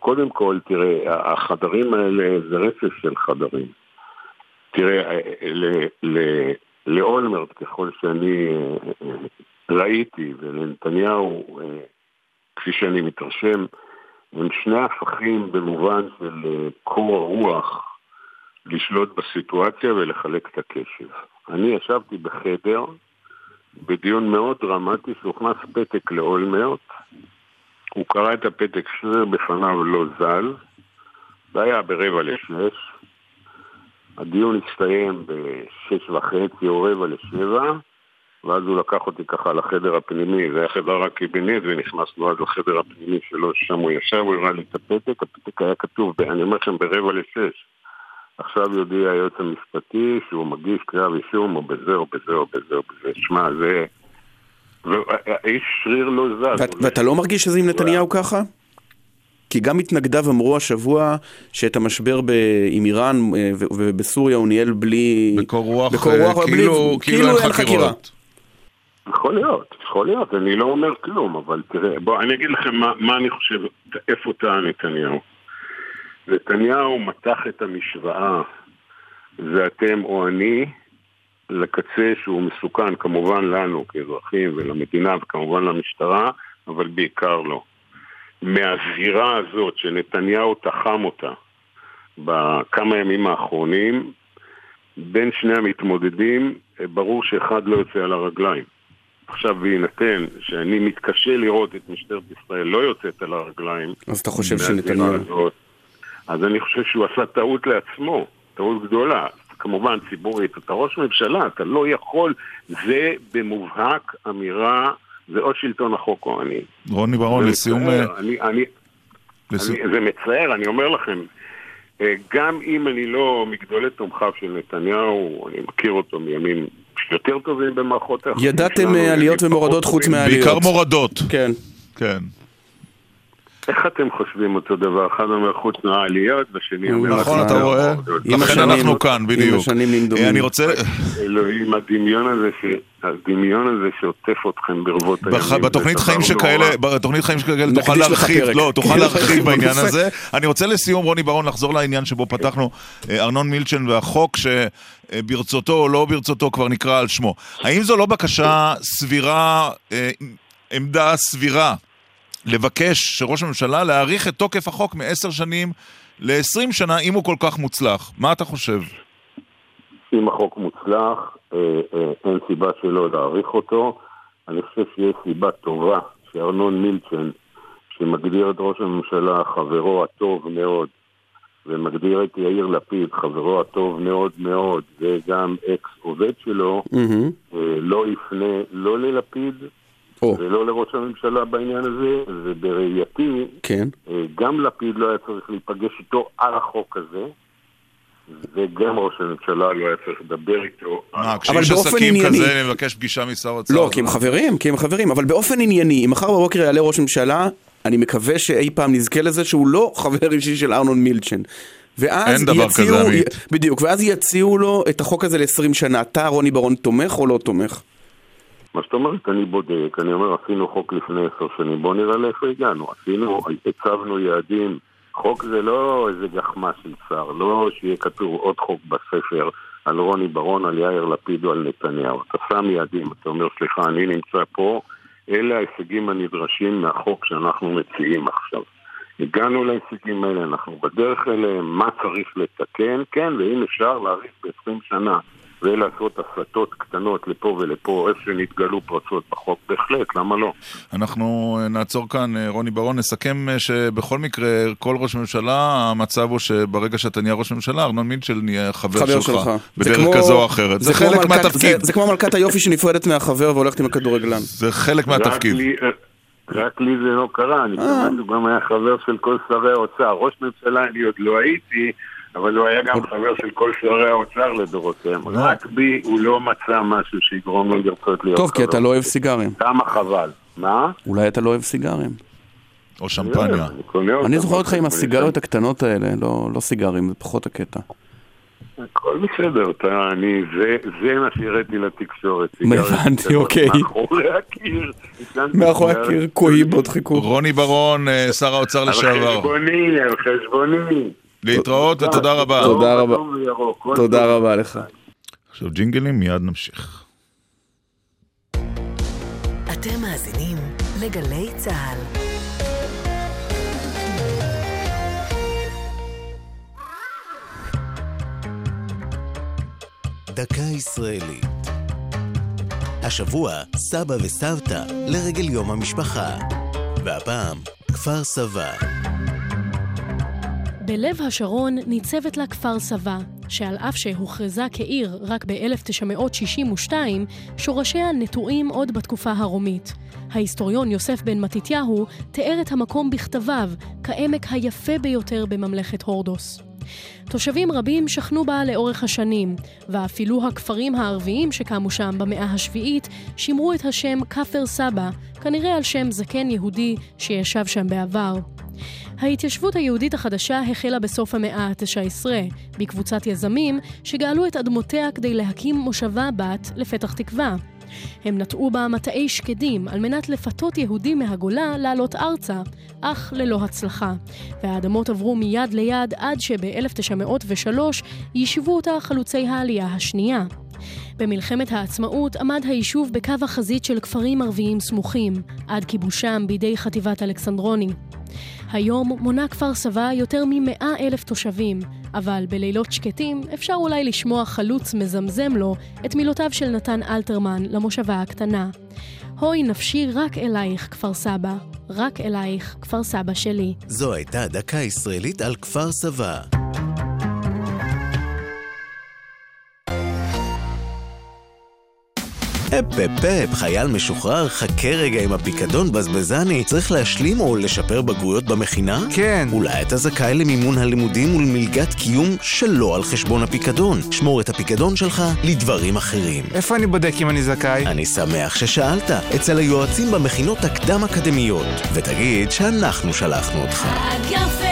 קודם כל, תראה, החדרים האלה זה רצף של חדרים. תראה, אה, ל- ל- לאולמרט, ככל שאני אה, ראיתי, ולנתניהו, אה, כפי שאני מתרשם, הם שני הפכים במובן של אה, קור הרוח לשלוט בסיטואציה ולחלק את הקשב. אני ישבתי בחדר בדיון מאוד דרמטי שהוכנס פתק לאולמרט, הוא קרא את הפתק שריר בפניו לא זל, זה היה ברבע לשש, הדיון הסתיים בשש וחצי או רבע לשבע, ואז הוא לקח אותי ככה לחדר הפנימי, זה היה חדר הקבינט, ונכנסנו אז לחדר הפנימי שלו, שם הוא ישב, הוא הראה לי את הפתק, הפתק היה כתוב, אני אומר לכם, ברבע לשש. עכשיו יודיע היועץ המשפטי שהוא מגיש כתב אישום, או בזה, או בזה, או בזה, או בזה. שמע, זה... האיש שריר לא זז. ואתה לא מרגיש שזה עם נתניהו ככה? כי גם מתנגדיו אמרו השבוע שאת המשבר עם איראן אה, ובסוריה הוא ניהל בלי... בקור רוח, בקור רוח כאילו, בלי, כאילו, כאילו אין חקירה. יכול להיות, יכול להיות, אני לא אומר כלום, אבל תראה, בוא, אני אגיד לכם מה, מה אני חושב, איפה טעה נתניהו. נתניהו מתח את המשוואה, זה אתם או אני, לקצה שהוא מסוכן, כמובן לנו כאזרחים ולמדינה וכמובן למשטרה, אבל בעיקר לא. מהזירה הזאת שנתניהו תחם אותה בכמה ימים האחרונים, בין שני המתמודדים, ברור שאחד לא יוצא על הרגליים. עכשיו בהינתן שאני מתקשה לראות את משטרת ישראל לא יוצאת על הרגליים, אז אתה חושב שנתניהו... הזאת, אז אני חושב שהוא עשה טעות לעצמו, טעות גדולה. כמובן ציבורית, אתה ראש ממשלה, אתה לא יכול, זה במובהק אמירה, זה או שלטון החוק או אני. רוני ברון, לסיום... אה, אני, אני, לסיום... אני, זה מצער, אני אומר לכם, אה, גם אם אני לא מגדולי תומכיו של נתניהו, אני מכיר אותו מימים יותר טובים במערכות. ידעתם אה, עליות ומורדות חוץ מהעליות. בעיקר מורדות. כן. כן. איך אתם חושבים אותו דבר? אחד אומר חוץ מהעליות, והשני אומר... נכון, אתה רואה? לכן אנחנו כאן, בדיוק. עם השנים לימדו. אני רוצה... אלוהים, הדמיון הזה הדמיון הזה שעוטף אתכם ברבות הימים. בתוכנית חיים שכאלה, בתוכנית חיים שכאלה תוכל להרחיב, לא, תוכל (laughs) להרחיב בעניין הזה. אני רוצה לסיום, רוני ברון, לחזור לעניין שבו פתחנו, אה, ארנון מילצ'ן והחוק שברצותו או לא ברצותו כבר נקרא על שמו. האם זו לא בקשה סבירה, אה, עמדה סבירה לבקש שראש הממשלה להאריך את תוקף החוק מעשר שנים ל-20 שנה, אם הוא כל כך מוצלח. מה אתה חושב? אם החוק מוצלח, אה, אה, אין סיבה שלא להאריך אותו. אני חושב שיש סיבה טובה שארנון מילצ'ן, שמגדיר את ראש הממשלה חברו הטוב מאוד, ומגדיר את יאיר לפיד חברו הטוב מאוד מאוד, וגם אקס עובד שלו, mm-hmm. לא יפנה לא ללפיד או. ולא לראש הממשלה בעניין הזה, ובראייתי, כן. אה, גם לפיד לא היה צריך להיפגש איתו על החוק הזה. וגם ראש הממשלה לא היה צריך לדבר איתו. מה, כשיש עסקים כזה, אני מבקש פגישה משר האוצר. לא, כי הם חברים, כי הם חברים, אבל באופן ענייני, אם מחר בבוקר יעלה ראש ממשלה, אני מקווה שאי פעם נזכה לזה שהוא לא חבר אישי של ארנון מילצ'ן. ואז אין דבר יציעו, כזה, עמית. בדיוק, ואז יציעו לו את החוק הזה ל-20 שנה. אתה, רוני ברון, תומך או לא תומך? מה זאת אומרת, אני בודק, אני אומר, עשינו חוק לפני עשר שנים, בואו נראה לאיפה הגענו. עשינו, הצבנו יעדים. חוק זה לא איזה גחמה של שר, לא שיהיה כתוב עוד חוק בספר על רוני ברון, על יאיר לפיד או על נתניהו. אתה שם יעדים, אתה אומר, סליחה, אני נמצא פה, אלה ההישגים הנדרשים מהחוק שאנחנו מציעים עכשיו. הגענו להישגים האלה, אנחנו בדרך אליהם, מה צריך לתקן, כן, ואם אפשר להאריך ב-20 שנה ולעשות הסטות קטנות לפה ולפה, איפה שנתגלו פרצות בחוק, בהחלט, למה לא? אנחנו אה, נעצור כאן, אה, רוני ברון, נסכם אה, שבכל מקרה, כל ראש ממשלה, המצב הוא שברגע שאתה נהיה ראש ממשלה, ארנון מינצ'ל נהיה חבר, חבר שלך, שלך, בדרך כמו, כזו או אחרת. זה, זה חלק מלכת, מהתפקיד. זה, זה כמו מלכת היופי שנפרדת מהחבר והולכת עם הכדורגלן. זה חלק מהתפקיד. לי, רק לי זה לא קרה, אני חושב שהוא גם היה חבר של כל שרי האוצר. ראש ממשלה אני עוד לא הייתי. אבל הוא היה גם חבר של כל שרי האוצר לדורותיהם. רק בי הוא לא מצא משהו שיגרום לו לרצות להיות טוב, כי אתה לא אוהב סיגרים. כמה חבל. מה? אולי אתה לא אוהב סיגרים. או שמפניה. אני זוכר אותך עם הסיגריות הקטנות האלה, לא, לא סיגרים, זה פחות הקטע. הכל בסדר, אתה, אני, זה, זה מה שהראיתי לתקשורת. הבנתי, אוקיי. מאחורי הקיר. (laughs) מאחורי הקיר, קוהיבות חיכו. רוני ברון, אה, שר האוצר לשעבר. על חשבוני, על חשבוני. להתראות ותודה רבה. תודה רבה. תודה רבה לך. עכשיו ג'ינגלים, מיד נמשיך. אתם מאזינים לגלי צה"ל. דקה ישראלית. השבוע, סבא וסבתא לרגל יום המשפחה. והפעם, כפר סבא. בלב השרון ניצבת לה כפר סבא, שעל אף שהוכרזה כעיר רק ב-1962, שורשיה נטועים עוד בתקופה הרומית. ההיסטוריון יוסף בן מתתיהו תיאר את המקום בכתביו כעמק היפה ביותר בממלכת הורדוס. תושבים רבים שכנו בה לאורך השנים, ואפילו הכפרים הערביים שקמו שם במאה השביעית שימרו את השם כפר סבא, כנראה על שם זקן יהודי שישב שם בעבר. ההתיישבות היהודית החדשה החלה בסוף המאה ה-19, בקבוצת יזמים שגאלו את אדמותיה כדי להקים מושבה בת לפתח תקווה. הם נטעו בה מטעי שקדים על מנת לפתות יהודים מהגולה לעלות ארצה, אך ללא הצלחה. והאדמות עברו מיד ליד עד שב-1903 יישבו אותה חלוצי העלייה השנייה. במלחמת העצמאות עמד היישוב בקו החזית של כפרים ערביים סמוכים, עד כיבושם בידי חטיבת אלכסנדרוני. היום מונה כפר סבא יותר מ-100 אלף תושבים, אבל בלילות שקטים אפשר אולי לשמוע חלוץ מזמזם לו את מילותיו של נתן אלתרמן למושבה הקטנה. הוי נפשי רק אלייך, כפר סבא, רק אלייך, כפר סבא שלי. זו הייתה דקה ישראלית על כפר סבא. אפ אפ אפ, חייל משוחרר, חכה רגע עם הפיקדון בזבזני. צריך להשלים או לשפר בגרויות במכינה? כן. אולי אתה זכאי למימון הלימודים ולמלגת קיום שלא על חשבון הפיקדון. שמור את הפיקדון שלך לדברים אחרים. איפה אני בודק אם אני זכאי? אני שמח ששאלת, אצל היועצים במכינות הקדם-אקדמיות. ותגיד שאנחנו שלחנו אותך. האגף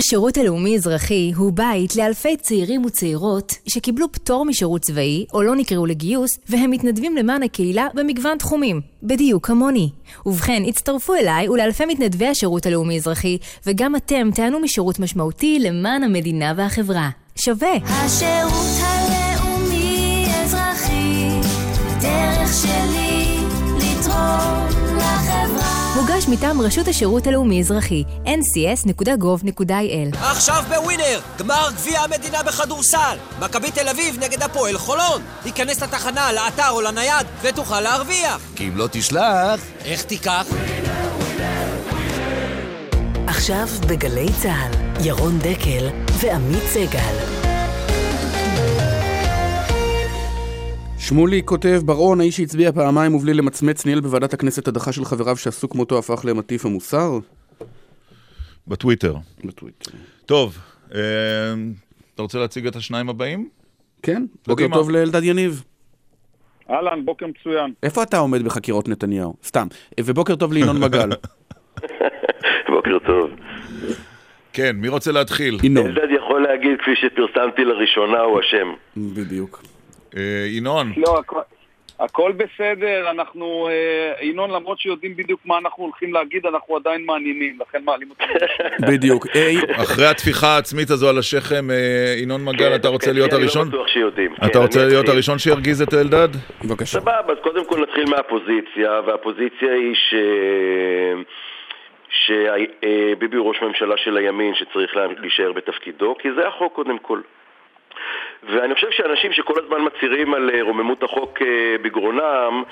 השירות הלאומי-אזרחי הוא בית לאלפי צעירים וצעירות שקיבלו פטור משירות צבאי או לא נקראו לגיוס והם מתנדבים למען הקהילה במגוון תחומים, בדיוק כמוני. ובכן, הצטרפו אליי ולאלפי מתנדבי השירות הלאומי-אזרחי וגם אתם תענו משירות משמעותי למען המדינה והחברה. שווה! השירות הלאומי-אזרחי, דרך שלי לתרום. מוגש מטעם רשות השירות הלאומי-אזרחי, ncs.gov.il עכשיו בווינר, גמר גביע המדינה בכדורסל. מכבי תל אביב נגד הפועל חולון. היכנס לתחנה, לאתר או לנייד, ותוכל להרוויח. כי אם לא תשלח... איך תיקח? עכשיו בגלי צה"ל, ירון דקל ועמית סגל. שמולי כותב, בר-און, האיש שהצביע פעמיים ובלי למצמץ ניהל בוועדת הכנסת הדחה של חבריו שעשו כמותו הפך למטיף המוסר? בטוויטר. בטוויטר. טוב, אה, אתה רוצה להציג את השניים הבאים? כן, בוקר. טוב לאלדד יניב. אהלן, בוקר מצוין. איפה אתה עומד בחקירות נתניהו? סתם. ובוקר טוב לינון (laughs) מגל. בוקר טוב. כן, מי רוצה להתחיל? ינון. אלדד יכול להגיד, כפי שפרסמתי לראשונה, הוא אשם. בדיוק. אה, ינון. לא, הכל- הכל בסדר, אנחנו, אה, ינון, למרות שיודעים בדיוק מה אנחנו הולכים להגיד, אנחנו עדיין מעניינים, לכן מעלים אותנו. (laughs) בדיוק. אה, אחרי הטפיחה העצמית הזו על השכם, אה, ינון מגל, כן, אתה רוצה כן, להיות כן, הראשון? אני לא בטוח שיודעים. אתה כן, רוצה להיות. הראשון שירגיז את אלדד? בבקשה. סבבה, אז קודם כל נתחיל מהפוזיציה, והפוזיציה היא ש... שביבי הוא ראש ממשלה של הימין שצריך לה- להישאר בתפקידו, כי זה החוק קודם כל. ואני חושב שאנשים שכל הזמן מצהירים על אה, רוממות החוק אה, בגרונם,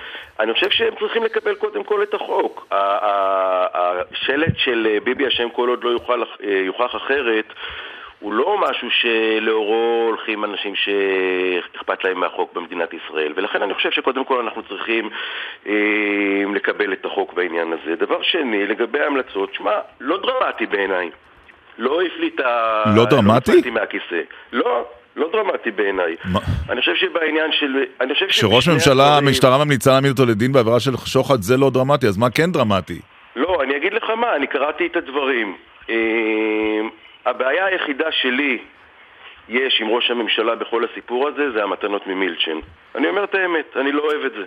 אני חושב שהם צריכים לקבל קודם כל את החוק. השלט של אה, ביבי אשם כל עוד לא יוכל, יוכח אחרת הוא לא משהו שלאורו הולכים אנשים שאכפת להם מהחוק במדינת ישראל ולכן אני חושב שקודם כל אנחנו צריכים אה, לקבל את החוק בעניין הזה. דבר שני, לגבי ההמלצות, שמע, לא דרמטי בעיניי. לא הפליט ה... לא דרמטי? לא נפלתי מהכיסא. לא, לא דרמטי בעיניי. אני חושב שבעניין של... אני חושב שבשני ממשלה, המשטרה ממליצה להעמיד אותו לדין בעבירה של שוחד, זה לא דרמטי, אז מה כן דרמטי? לא, אני אגיד לך מה, אני קראתי את הדברים. אה, הבעיה היחידה שלי יש עם ראש הממשלה בכל הסיפור הזה זה המתנות ממילצ'ן. אני אומר את האמת, אני לא אוהב את זה.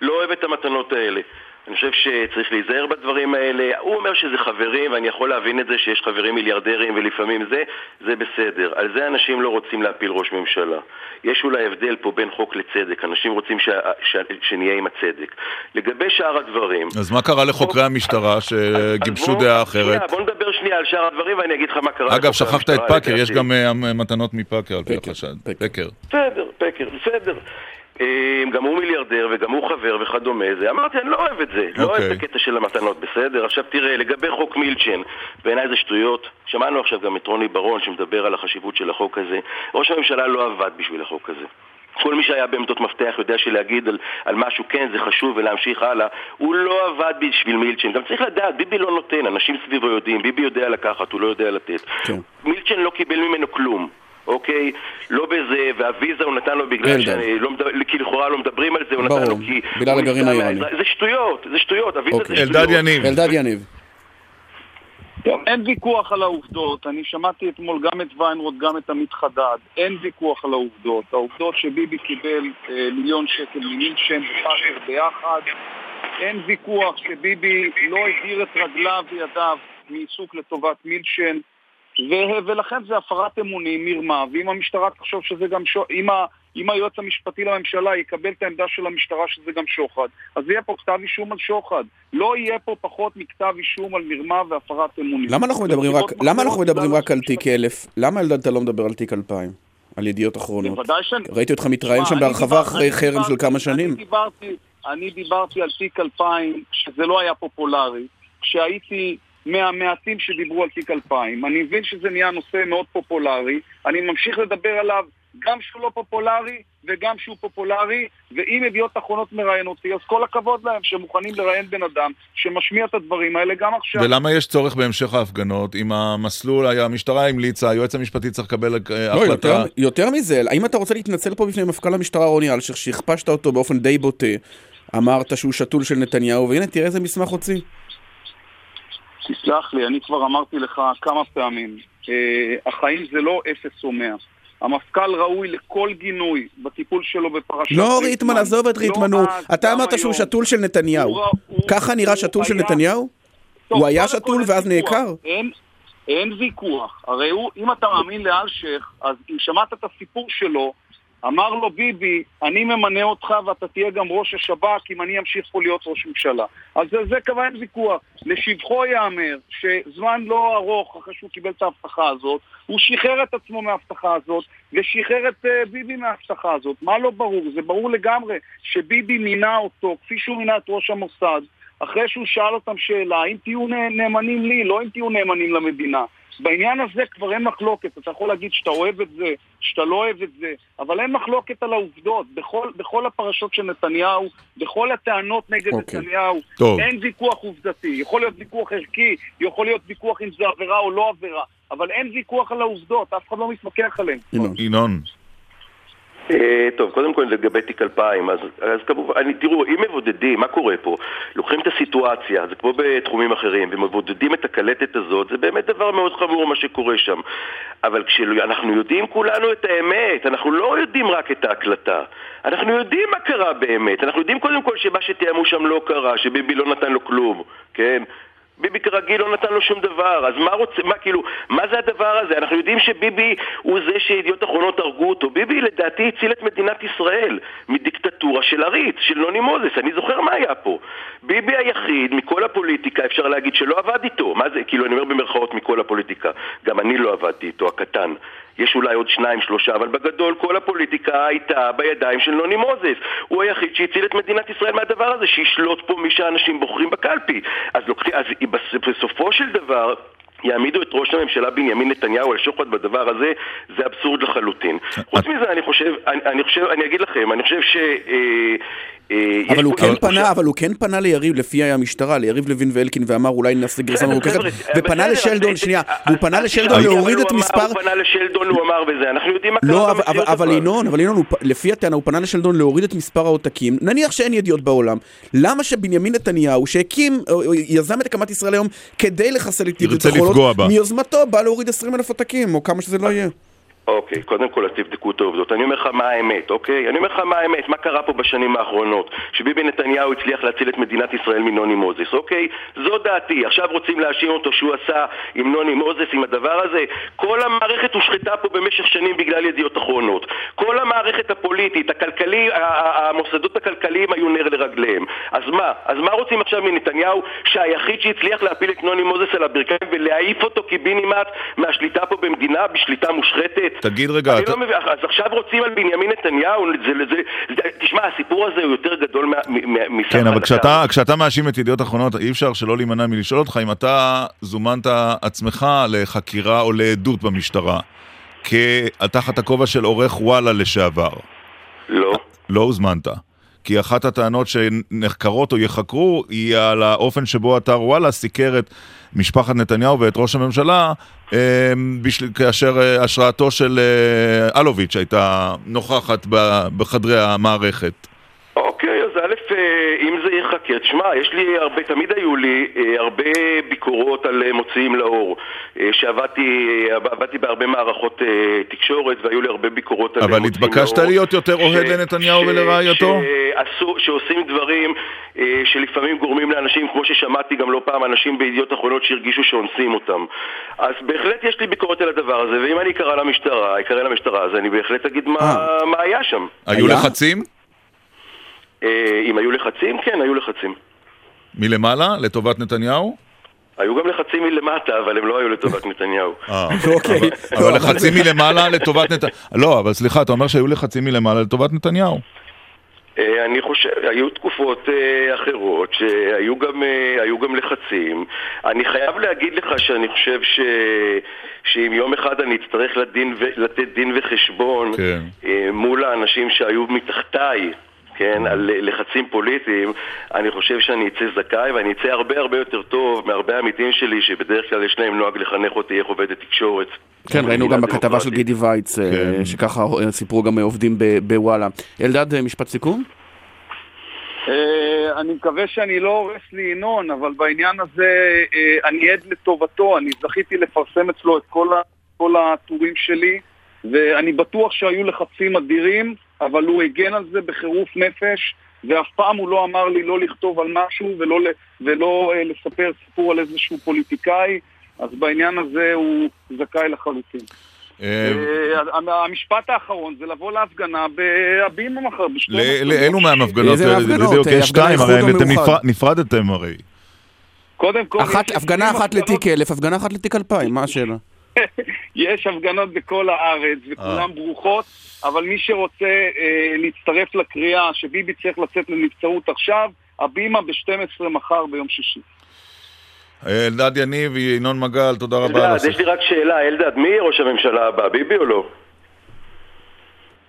לא אוהב את המתנות האלה. אני חושב שצריך להיזהר בדברים האלה. הוא אומר שזה חברים, ואני יכול להבין את זה שיש חברים מיליארדרים ולפעמים זה, זה בסדר. על זה אנשים לא רוצים להפיל ראש ממשלה. יש אולי הבדל פה בין חוק לצדק. אנשים רוצים ש... ש... שנהיה עם הצדק. לגבי שאר הדברים... אז מה קרה לחוקרי המשטרה שגיבשו בוא- דעה שנייה, אחרת? בוא נדבר שנייה על שאר הדברים ואני אגיד לך מה קרה אגב, שכחת את פאקר, יש. גם אה, מתנות מפאקר על פי החשד. פקר. בסדר, פקר, בסדר. גם הוא מיליארדר וגם הוא חבר וכדומה, זה אמרתי, אני לא אוהב את זה, לא אוהב את אוקיי. הקטע של המתנות, בסדר? עכשיו תראה, לגבי חוק מילצ'ן, בעיניי זה שטויות, שמענו עכשיו גם את רוני ברון שמדבר על החשיבות של החוק הזה, ראש הממשלה לא עבד בשביל החוק הזה. כל מי שהיה בעמדות מפתח יודע שלהגיד על, על משהו כן זה חשוב ולהמשיך הלאה. הוא לא עבד בשביל מילצ'ן. גם צריך לדעת, ביבי לא נותן, אנשים סביבו יודעים ביבי יודע לקחת, הוא לא יודע לתת. מילצ'ן לא קיבל ממנו כלום אוקיי? לא בזה, והוויזה הוא נתן לו בגלל אלדד. שאני לא מדבר, כי לכאורה לא מדברים על זה, הוא נתן ברור, לו כי... בגלל הוא הגרעין האיראני. זה שטויות, זה שטויות, הוויזה זה שטויות. אלדד יניב. אלדד יניב. טוב, אין ויכוח על העובדות. אני שמעתי אתמול גם את ויינרוט, גם את עמית חדד. אין ויכוח על העובדות. העובדות שביבי קיבל אה, מיליון שקל ממילשן ופאקר ביחד. אין ויכוח שביבי לא הדיר את רגליו וידיו מעיסוק לטובת מילשן. ו- ולכן זה הפרת אמונים, מרמה, ואם המשטרה תחשוב שזה גם שוחד, אם, ה- אם היועץ המשפטי לממשלה יקבל את העמדה של המשטרה שזה גם שוחד, אז יהיה פה כתב אישום על שוחד. לא יהיה פה פחות מכתב אישום על מרמה והפרת אמונים. למה אנחנו מדברים רק, למה אנחנו מדברים רק על תיק 1000? למה אלדד אתה לא מדבר על תיק 2000? על ידיעות אחרונות? בוודאי שאני... ראיתי אותך מתראיין שם בהרחבה אחרי חרם של כמה שנים. אני דיברתי, אני דיברתי על תיק 2000, שזה לא היה פופולרי, כשהייתי מהמעטים שדיברו על תיק 2000. אני מבין שזה נהיה נושא מאוד פופולרי, אני ממשיך לדבר עליו גם שהוא לא פופולרי וגם שהוא פופולרי, ואם ידיעות אחרונות מראיין אותי, אז כל הכבוד להם שמוכנים לראיין בן אדם שמשמיע את הדברים האלה גם עכשיו. ולמה יש צורך בהמשך ההפגנות? אם המסלול, המשטרה המליצה, היועץ המשפטי צריך לקבל אה, לא, יותר, החלטה. יותר מזה, האם אתה רוצה להתנצל פה בפני מפכ"ל המשטרה רוני אלשיך, שהכפשת אותו באופן די בוטה, אמרת שהוא שתול של נתניהו, והנה תראה איזה מסמך הוציא. תסלח לי, אני כבר אמרתי לך כמה פעמים, אה, החיים זה לא אפס או מאה. המפכ"ל ראוי לכל גינוי בטיפול שלו בפרשת לא ריטמן, עזוב את ריטמן, לא אתה אמרת שהוא. שתול של נתניהו. ככה נראה שתול של נתניהו? הוא היה שתול ואז. נעקר? אין, אין ויכוח. הרי הוא, אם אתה מאמין לאלשיך, אז אם שמעת את הסיפור שלו, אמר לו ביבי, אני ממנה אותך ואתה תהיה גם ראש השב"כ אם אני אמשיך פה להיות ראש ממשלה. אז זה, זה כבר אין ויכוח. לשבחו ייאמר שזמן לא ארוך אחרי שהוא קיבל את ההבטחה הזאת, הוא שחרר את עצמו מההבטחה הזאת ושחרר את uh, ביבי מההבטחה הזאת. מה לא ברור? זה ברור לגמרי שביבי מינה אותו, כפי שהוא מינה את ראש המוסד, אחרי שהוא שאל אותם שאלה, אם תהיו נאמנים לי, לא אם תהיו נאמנים למדינה. בעניין הזה כבר אין מחלוקת, אתה יכול להגיד שאתה אוהב את זה, שאתה לא אוהב את זה, אבל אין מחלוקת על העובדות. בכל, בכל הפרשות של נתניהו, בכל הטענות נגד אוקיי. נתניהו, טוב. אין ויכוח עובדתי. יכול להיות ויכוח ערכי, יכול להיות ויכוח אם זה עבירה או לא עבירה, אבל אין ויכוח על העובדות, אף אחד לא מתווכח עליהן. ינון. טוב, קודם כל לגבי תיק 2000, אז, אז כמובן, תראו, אם מבודדים, מה קורה פה? לוקחים את הסיטואציה, זה כמו בתחומים אחרים, ומבודדים את הקלטת הזאת, זה באמת דבר מאוד חמור מה שקורה שם. אבל כשאנחנו יודעים כולנו את האמת, אנחנו לא יודעים רק את ההקלטה. אנחנו יודעים מה קרה באמת, אנחנו יודעים קודם כל שמה שתיאמו שם לא קרה, שביבי לא נתן לו כלום, כן? ביבי כרגיל לא נתן לו שום דבר, אז מה רוצה, מה כאילו, מה זה הדבר הזה? אנחנו יודעים שביבי הוא זה שידיעות אחרונות הרגו אותו. ביבי לדעתי הציל את מדינת ישראל מדיקטטורה של עריץ, של נוני מוזס, אני זוכר מה היה פה. ביבי היחיד מכל הפוליטיקה, אפשר להגיד שלא עבד איתו. מה זה, כאילו אני אומר במרכאות מכל הפוליטיקה, גם אני לא עבדתי איתו, הקטן. יש אולי עוד שניים, שלושה, אבל בגדול כל הפוליטיקה הייתה בידיים של נוני מוזס. הוא היחיד שהציל את מדינת ישראל מהדבר הזה, שישלוט פה מי שהאנשים בוחרים בקלפי. אז, לוקחים, אז בס- בסופו של דבר... יעמידו את ראש הממשלה בנימין נתניהו על שוחד בדבר הזה, זה אבסורד לחלוטין. חוץ מזה, אני חושב, אני, אני חושב, אני אגיד לכם, אני חושב ש... אה, אבל הוא כן פנה, אבל הוא כן פנה ליריב, לפי המשטרה, ליריב לוין ואלקין, ואמר אולי נעשה גרסה מרוככת, ופנה לשלדון, שנייה, אז- והוא פנה אז לשלדון להוריד את הוא מספר... הוא פנה לשלדון, הוא אמר וזה, אנחנו יודעים מה קרה לא, אבל, אבל, במציאות אבל אבל. ינון, אבל ינון, הוא לפי הטענה, הוא פנה לשלדון להוריד את מספר העותקים, נניח שאין ידיעות בעולם, למה שבנימין נתניהו, שהקים, יזם את הקמת ישראל היום כדי לחסל את ידיעות בה. מיוזמתו בא להוריד 20 אלף עותקים, או כמה שזה לא יהיה. אוקיי, קודם כל אז תבדקו את העובדות. אני אומר לך מה האמת, אוקיי? אני אומר לך מה האמת, מה קרה פה בשנים האחרונות. שביבי נתניהו הצליח להציל את מדינת ישראל מנוני מוזס, אוקיי? זו דעתי. עכשיו רוצים להאשים אותו שהוא עשה עם נוני מוזס, עם הדבר הזה. כל המערכת הושחתה פה במשך שנים בגלל ידיעות אחרונות. כל המערכת הפוליטית, הכלכלי, המוסדות הכלכליים היו נר לרגליהם. אז מה? אז מה רוצים עכשיו מנתניהו שהיחיד שהצליח להפיל את נוני מוזס על הברכיים ולהעיף אותו קיבינימט מהשליטה פה במדינה בשליטה מושחתת? תגיד רגע, אני אתה- לא מבין, אז עכשיו רוצים על בנימין נתניהו, זה, זה, זה, תשמע, הסיפור הזה הוא יותר גדול מסך כן, אבל. כשאתה, כשאתה מאשים את ידיעות אחרונות, אי אפשר שלא להימנע מלשאול אותך אם אתה זומנת עצמך לחקירה או לעדות במשטרה, כתחת הכובע של עורך וואלה לשעבר. לא. לא הוזמנת. כי אחת הטענות שנחקרות או ייחקרו היא על האופן שבו אתר וואלה סיקר את משפחת נתניהו ואת ראש הממשלה אה, בשל... כאשר אה, השראתו של אה, אלוביץ' הייתה נוכחת בחדרי המערכת. אוקיי, אז א', אם ייחקר, תשמע, יש לי הרבה, תמיד היו לי אה, הרבה ביקורות על אה, מוציאים לאור. אה, שעבדתי עבדתי בהרבה מערכות תקשורת והיו לי הרבה ביקורות על אבל מוציאים לאור. התבקשת להיות יותר אוהד לנתניהו ולרעייתו? שעושים דברים שלפעמים גורמים לאנשים, כמו ששמעתי גם לא פעם, אנשים בידיעות אחרונות שהרגישו שאונסים אותם. אז בהחלט יש לי ביקורת על הדבר הזה, ואם אני אקרא למשטרה, אקרא למשטרה, אז אני בהחלט אגיד מה, מה היה שם. היו לחצים? אה, אם היו לחצים? כן, היו לחצים. מלמעלה? לטובת נתניהו? היו גם לחצים מלמטה, אבל הם לא היו לטובת (laughs) נתניהו. אה, (laughs) אבל- אבל לחצים מלמעלה לטובת נתניהו. לא, אבל סליחה, אתה אומר שהיו לחצים מלמעלה לטובת נתניהו. אה, אני חושב, היו תקופות אה, אחרות שהיו גם, היו גם לחצים. אני חייב להגיד לך שאני חושב ש... שאם יום אחד אני אצטרך לדין. לתת דין וחשבון כן. מול האנשים שהיו מתחתיי, כן, על אה, לחצים פוליטיים, אני חושב שאני אצא זכאי ואני אצא הרבה הרבה יותר טוב מהרבה עמיתים שלי שבדרך כלל יש להם נוהג לחנך אותי איך עובדת תקשורת. כן, ראינו גם בכתבה של. גידי וייץ, אה, כן. שככה אה, סיפרו גם עובדים בוואלה. אלדד, משפט סיכום? אני מקווה שאני לא הורס לי ינון, אבל בעניין הזה אני עד לטובתו, אני זכיתי לפרסם אצלו את כל, ה, כל הטורים שלי, ואני בטוח שהיו לחצים אדירים, אבל הוא הגן על זה בחירוף נפש, ואף פעם הוא לא אמר לי לא לכתוב על משהו ולא, ולא אה, לספר סיפור על איזשהו פוליטיקאי, אז בעניין הזה הוא זכאי לחלוטין. אה, אה, המשפט האחרון זה לבוא להפגנה בהבימה מחר, ב-12. ל- לאלו מהמפגנות? איזה אה, אה, יש הפגנה שתיים, הרי אתם נפרדתם הרי. קודם כל, הפגנה אחת לתיק אלף, הפגנה אחת לתיק אלפיים, מה השאלה? (laughs) יש הפגנות בכל הארץ וכולן ברוכות, אבל מי שרוצה אה, להצטרף לקריאה שביבי צריך לצאת לנבצרות עכשיו, הבימה ב-12 מחר ביום שישי. אה, אלדד יניב, ינון מגל, תודה רבה. אלדד. יש לי רק שאלה, אלדד, מי יהיה ראש הממשלה הבא, ביבי או לא?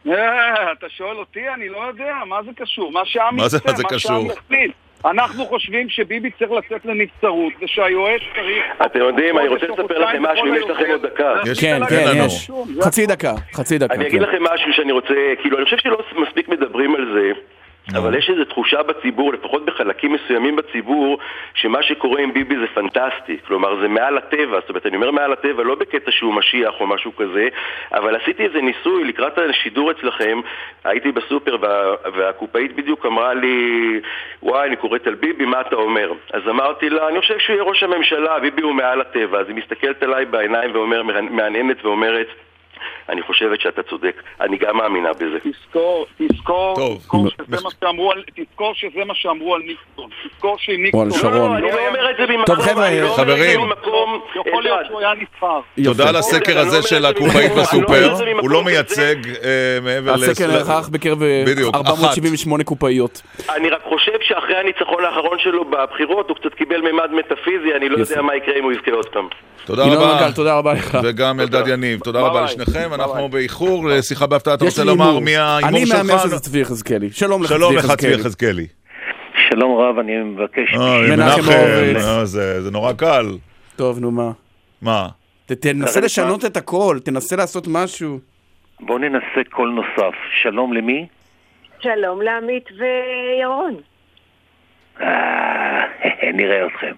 אה, אתה שואל אותי? אני לא יודע, מה זה קשור? מה? שהעם יחליט. אנחנו חושבים שביבי צריך לצאת לנבצרות, ושהיועץ צריך... אתם יודעים, אני רוצה לספר לכם משהו, אם יש לכם עוד דקה. כן, כן, לא יש. חצי דקה, חצי דקה. אני אגיד כן. לכם משהו שאני רוצה, כאילו, אני חושב שלא מספיק מדברים על זה. אבל יש איזו תחושה בציבור, לפחות בחלקים מסוימים בציבור, שמה שקורה עם ביבי זה פנטסטי. כלומר, זה מעל הטבע. זאת אומרת, אני אומר מעל הטבע לא בקטע שהוא משיח או משהו כזה, אבל עשיתי איזה ניסוי לקראת השידור אצלכם. הייתי בסופר וה, והקופאית בדיוק אמרה לי, וואי, אני קוראת על ביבי, מה אתה אומר? אז אמרתי לה, אני חושב שהוא יהיה ראש הממשלה, ביבי הוא מעל הטבע. אז היא מסתכלת עליי בעיניים ואומר, מהנהנת ואומרת, אני חושבת שאתה צודק, אני גם מאמינה בזה. תזכור, תזכור, טוב. תזכור שזה מה שאמרו על, תזכור שזה מה שאמרו על ניקסון. תזכור או על שניקסון... שרון. לא, אני לא אומר את זה ממקום... טוב, חבר'ה, אני לא אומר את זה חברים. יכול להיות שהוא היה נבחר. תודה על. הסקר לא הזה של הקופאית לא בסופר. הוא לא. מייצג אה, מעבר לס... הסקר נערך בקרב אה, בדיוק, אחת. 478 קופאיות. אני רק חושב שאחרי הניצחון האחרון שלו בבחירות הוא קצת קיבל ממד מטאפיזי, אני לא. יודע מה יקרה אם הוא יזכה עוד פעם. תודה רבה. מנכ"ל, תודה רבה לך. וגם אלדד יניב, תודה רבה. לשניכם. ביי אנחנו. באיחור, שיחה בהפתעה. אתה רוצה לומר. מי ההימור אני שלך? מהמר שזה צבי יחזקאלי. שלום לך, שלום צבי לך, צבי יחזקאלי. יחזקאלי. שלום רב, אני מבקש... אה, מנחם הורוביץ. אה, זה זה נורא קל. טוב, נו מה. מה? ת- תנסה לשנות את הכל, תנסה לעשות משהו. בואו ננסה קול נוסף. שלום למי? שלום לעמית וירון. אה, (laughs) נראה אתכם.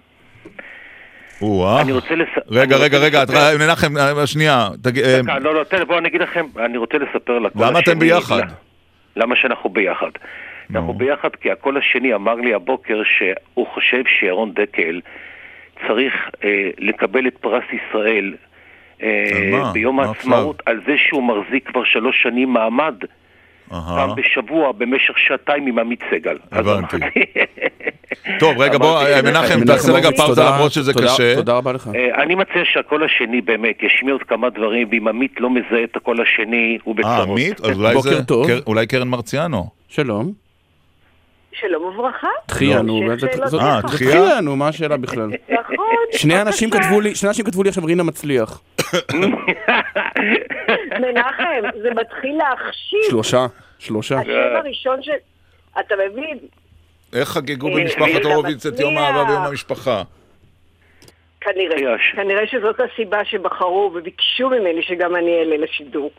או-אה. אני רוצה לס... רגע, רגע, רגע, מנחם, שנייה. אה, דקה, לא, לא, תן, בואו אני אגיד לכם, אני רוצה לספר לקול למה אתם השני- ביחד? למה שאנחנו ביחד? אנחנו ביחד כי הקול השני אמר לי הבוקר שהוא חושב שירון דקל צריך אה, לקבל את פרס ישראל אה? ביום העצמאות על זה שהוא מחזיק כבר שלוש שנים מעמד פעם בשבוע במשך שעתיים עם עמית סגל. הבנתי. (laughs) טוב, רגע, בוא, מנחם, תעשה רגע פאוזה למרות שזה תודה, קשה. תודה רבה לך. אה, אני מציע שהקול השני באמת ישמיע עוד כמה דברים, ואם עמית לא מזהה את הקול השני, הוא בצרות. אה, עמית? אז אולי בוקר זה... טוב. קר- אולי קרן מרציאנו. שלום. שלום וברכה. תחייה, נו. אה, תחייה? תחייה, נו, מה השאלה בכלל? נכון. שני אנשים כתבו לי, שני אנשים כתבו לי עכשיו רינה מצליח. (laughs) מנחם, זה מתחיל להחשיב. שלושה, שלושה. השם הראשון של... אתה מבין? איך חגגו אה, במשפחת הורוביץ את יום. האהבה ויום המשפחה? כנראה. כנראה שזאת הסיבה שבחרו וביקשו ממני שגם אני אעלה לשידור.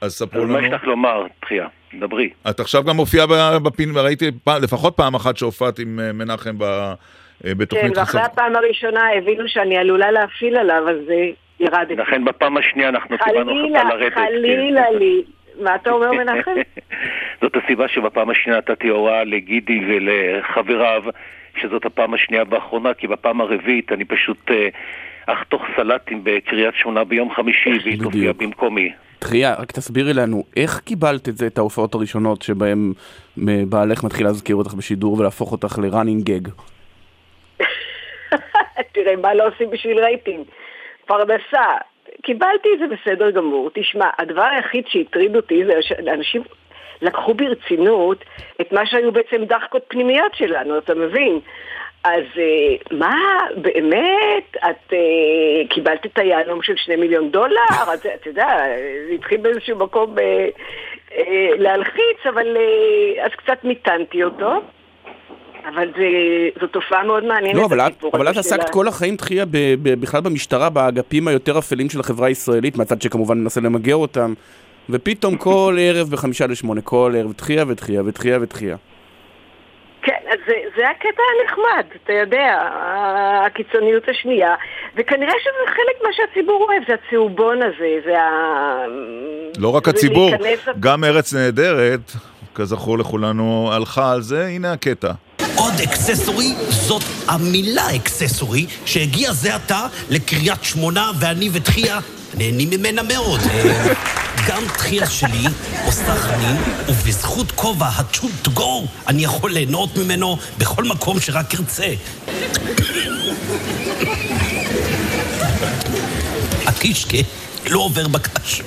אז ספרו אז מה יש לנו. לך לומר, תחייה? דברי. את עכשיו גם מופיעה ב- בפין, ראיתי לפחות פעם אחת שהופעת עם אה, מנחם ב- אה, כן, בתוכנית ואחרי חשוף. הפעם הראשונה הבינו שאני עלולה להפעיל עליו, אז אה, ירדתי. לכן בפעם השנייה אנחנו קיבלנו חלילה, החלטה לרדת. כן. חלילה לי. מה אתה אומר, מנחם? (laughs) זאת הסיבה שבפעם השנייה נתתי הוראה לגידי ולחבריו שזאת הפעם השנייה והאחרונה, כי בפעם הרביעית אני פשוט אחתוך סלטים בקריית שמונה ביום חמישי והיא תופיע במקומי. תחייה, רק תסבירי לנו, איך קיבלת את זה, את ההופעות הראשונות שבהן בעלך מתחיל להזכיר אותך בשידור ולהפוך אותך ל running gag? (laughs) תראה, מה לא עושים בשביל רייטינג? פרנסה. קיבלתי את זה בסדר גמור. תשמע, הדבר היחיד שהטריד אותי זה שאנשים לקחו ברצינות את מה שהיו בעצם דחקות פנימיות שלנו, אתה מבין? אז אה, מה, באמת, את אה, קיבלת את היהלום של שני מיליון דולר? את, אתה יודע, זה התחיל באיזשהו מקום אה, להלחיץ, אבל אז קצת מיתנתי אותו. אבל זה, זו תופעה מאוד מעניינת. לא, אבל את- הסיפור אבל את עסקת כל החיים תחייה ב- ב- בכלל במשטרה, באגפים היותר אפלים של החברה הישראלית, מהצד שכמובן מנסה למגר אותם, ופתאום כל ערב בחמישה לשמונה, כל ערב תחייה ותחייה ותחייה ותחייה. זה, הקטע הנחמד, אתה יודע, הקיצוניות השנייה, וכנראה שזה חלק מה שהציבור אוהב, זה הצהובון הזה, זה ה... לא רק הציבור, להיכנס- גם ארץ נהדרת, כזכור לכולנו, הלכה על זה, הנה הקטע. עוד אקססורי, זאת המילה אקססורי, שהגיע זה עתה לקריית שמונה, ואני ותחיה נהנים ממנה מאוד. אה, גם תחיה שלי עושה חנין, ובזכות כובע ה-True to go, אני יכול ליהנות ממנו בכל מקום שרק ארצה. הקישקה לא עובר בקש.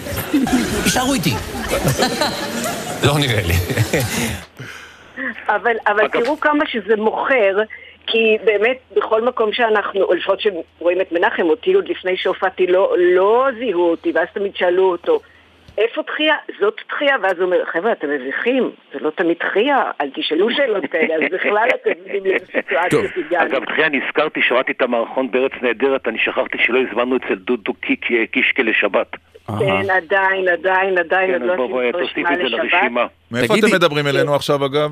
יישארו איתי. לא נראה לי. אבל, אבל תראו כמה שזה מוכר, כי באמת בכל מקום שאנחנו, או לפחות שרואים את מנחם, אותי עוד לפני שהופעתי לא, לא זיהו אותי, ואז תמיד שאלו אותו, איפה תחייה? זאת תחייה? ואז הוא אומר, חבר'ה, אתם מביכים, זה לא תמיד תחייה, אל תשאלו שאלות כאלה, אז בכלל אתם יודעים לאיזה סיטואציות הגענו. אגב, תחייה, נזכרתי, שמעתי את המערכון בארץ נהדרת, אני שכחתי שלא הזמנו אצל דודו קיק- קישקה לשבת. כן, עדיין, עדיין, עדיין, עוד כן, לא בוא, בואי, עשינו את זה לשבת. מאיפה אתם מדברים אלינו עכשיו, אגב?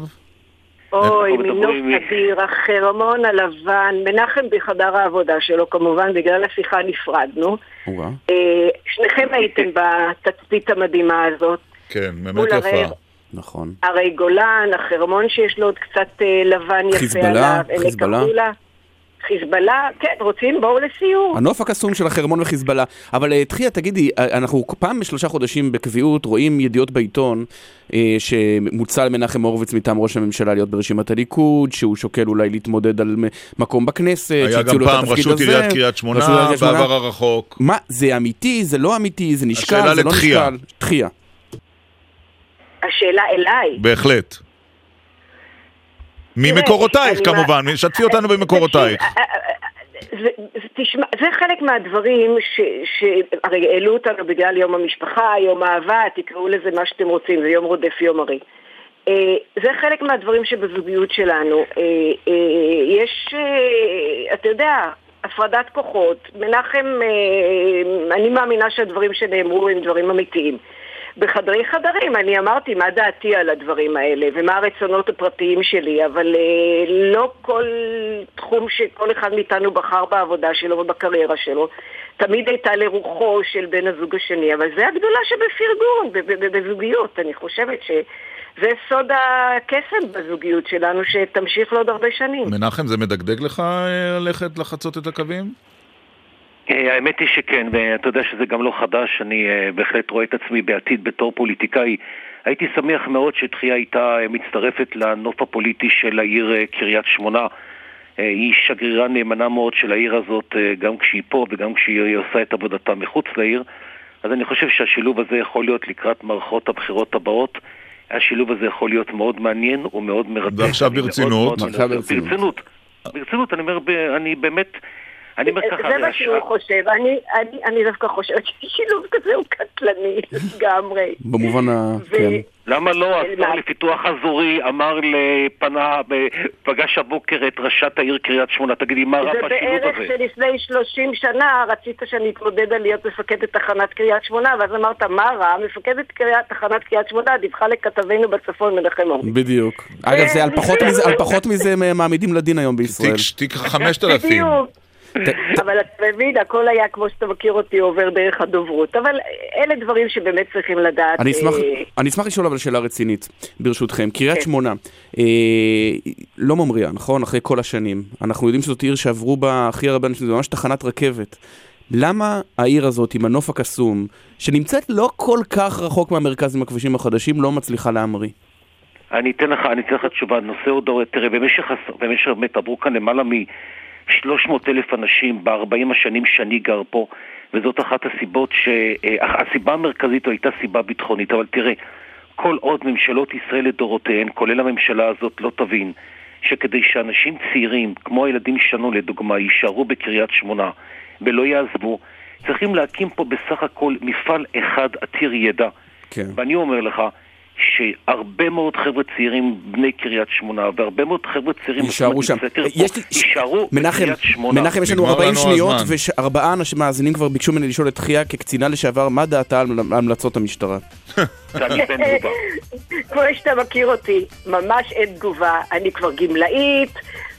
אוי, מינוף אדיר, החרמון הלבן, מנחם בחדר העבודה שלו, כמובן, בגלל השיחה נפרדנו. אה, שניכם הייתם (laughs) בתצפית המדהימה הזאת. כן, באמת יפה. נכון. הרי גולן, החרמון שיש לו עוד קצת אה, לבן יפה חיזבאללה, עליו. עמק חיזבאללה. חיזבאללה, כן, רוצים? בואו לסיור. הנוף הקסום של החרמון וחיזבאללה. אבל אה, תחייה, תגידי, אה, אנחנו פעם בשלושה חודשים בקביעות רואים ידיעות בעיתון אה, שמוצע למנחם הורוביץ מטעם ראש הממשלה להיות ברשימת הליכוד, שהוא שוקל אולי להתמודד על מקום בכנסת, היה שהציעו גם לו את פעם התפקיד רשות הזה. עיריית קריית שמונה, רשות עיריית שמונה. בעבר הרחוק. מה, זה אמיתי, זה לא אמיתי, זה נשקל, השאלה זה לא לתחייה. נשקל? תחייה. השאלה אליי. בהחלט. ממקורותייך כמובן, שתפי אותנו במקורותייך. זה, זה, תשמע, זה חלק מהדברים ש, ש... הרי העלו אותנו בגלל יום המשפחה, יום האהבה, תקראו לזה מה שאתם רוצים, זה יום רודף יום הרי. אה, זה חלק מהדברים שבזוגיות שלנו. אה, אה, יש, אה, אתה יודע, הפרדת כוחות. מנחם, אה, אני מאמינה שהדברים שנאמרו הם דברים אמיתיים. בחדרי חדרים. אני אמרתי מה דעתי על הדברים האלה ומה הרצונות הפרטיים שלי, אבל אה, לא כל תחום שכל אחד מאיתנו בחר בעבודה שלו ובקריירה שלו, תמיד הייתה לרוחו של בן הזוג השני, אבל זה הגדולה שבפרגון, בזוגיות. אני חושבת שזה סוד הקסם בזוגיות שלנו, שתמשיך לעוד הרבה שנים. מנחם, זה מדגדג לך אה, ללכת לחצות את הקווים? אה, האמת היא שכן, ואתה יודע שזה גם לא חדש, אני אה, בהחלט רואה את עצמי בעתיד בתור פוליטיקאי. הייתי שמח מאוד שתחייה הייתה אה, מצטרפת לנוף הפוליטי של העיר קריית שמונה. היא שגרירה נאמנה מאוד של העיר הזאת, גם כשהיא פה וגם כשהיא עושה את עבודתה מחוץ לעיר. אז אני חושב שהשילוב הזה יכול להיות לקראת מערכות הבחירות הבאות. השילוב הזה יכול להיות מאוד מעניין ומאוד מרתק. ועכשיו מאוד ברצינות. מאוד מנסה- ברצינות. ברצינות. ברצינות, אני אומר, אני באמת... אני אומר ככה, זה מה שהוא חושב, אני, אני, אני דווקא חושבת ששילוב כזה הוא קטלני לגמרי. במובן ה... כן. למה לא? אה, השר לפיתוח אזורי אמר לפנה, פגש הבוקר את ראשת העיר קריית שמונה. תגידי, מה רע זה בשילוב בערך הזה? שלפני 30 שנה רצית שאני אתמודד על להיות מפקדת תחנת קריית שמונה, ואז אמרת, מה רע? מפקדת תחנת קריית שמונה דיווחה לכתבנו בצפון מנחם אורי. בדיוק. אגב, זה על פחות מזה- על פחות מזה הם מעמידים לדין היום בישראל. תיק 5,000. בדיוק. אבל אתה מבין, הכל היה כמו שאתה מכיר אותי עובר דרך הדוברות. אבל אלה דברים שבאמת צריכים לדעת. אני אשמח, אה, לשאול אבל שאלה רצינית, ברשותכם. קריית כן. שמונה, אה, לא ממריאה, נכון? אחרי כל השנים. אנחנו יודעים שזאת עיר שעברו בה הכי הרבה אנשים, זו ממש תחנת רכבת. למה העיר הזאת עם הנוף הקסום, שנמצאת לא כל כך רחוק מהמרכז עם הכבישים החדשים, לא מצליחה להמריא? אני אתן לך, אני אתן לך תשובה. נושא עוד, תראה, במשך, במשך באמת עברו כאן למעלה מ-300 אלף אנשים ב-40 השנים שאני גר פה, וזאת אחת הסיבות ש... אה, הסיבה המרכזית הייתה סיבה ביטחונית, אבל תראה, כל עוד ממשלות ישראל לדורותיהן, כולל הממשלה הזאת, לא תבין שכדי שאנשים צעירים, כמו הילדים שלנו לדוגמה, יישארו בקריית שמונה ולא יעזבו, צריכים להקים פה בסך הכל מפעל אחד עתיר ידע. כן. ואני אומר לך שהרבה מאוד חבר'ה צעירים בני קריית שמונה והרבה מאוד חבר'ה צעירים יישארו שם. יישארו בקריית שמונה. מנחם, יש לנו 40 שניות, וארבעה אנשים מאזינים כבר ביקשו ממני לשאול את חייה כקצינה לשעבר, מה דעתה על המלצות המשטרה? (laughs) (laughs) כמו שאתה מכיר אותי, ממש אין תגובה. אני כבר גמלאית,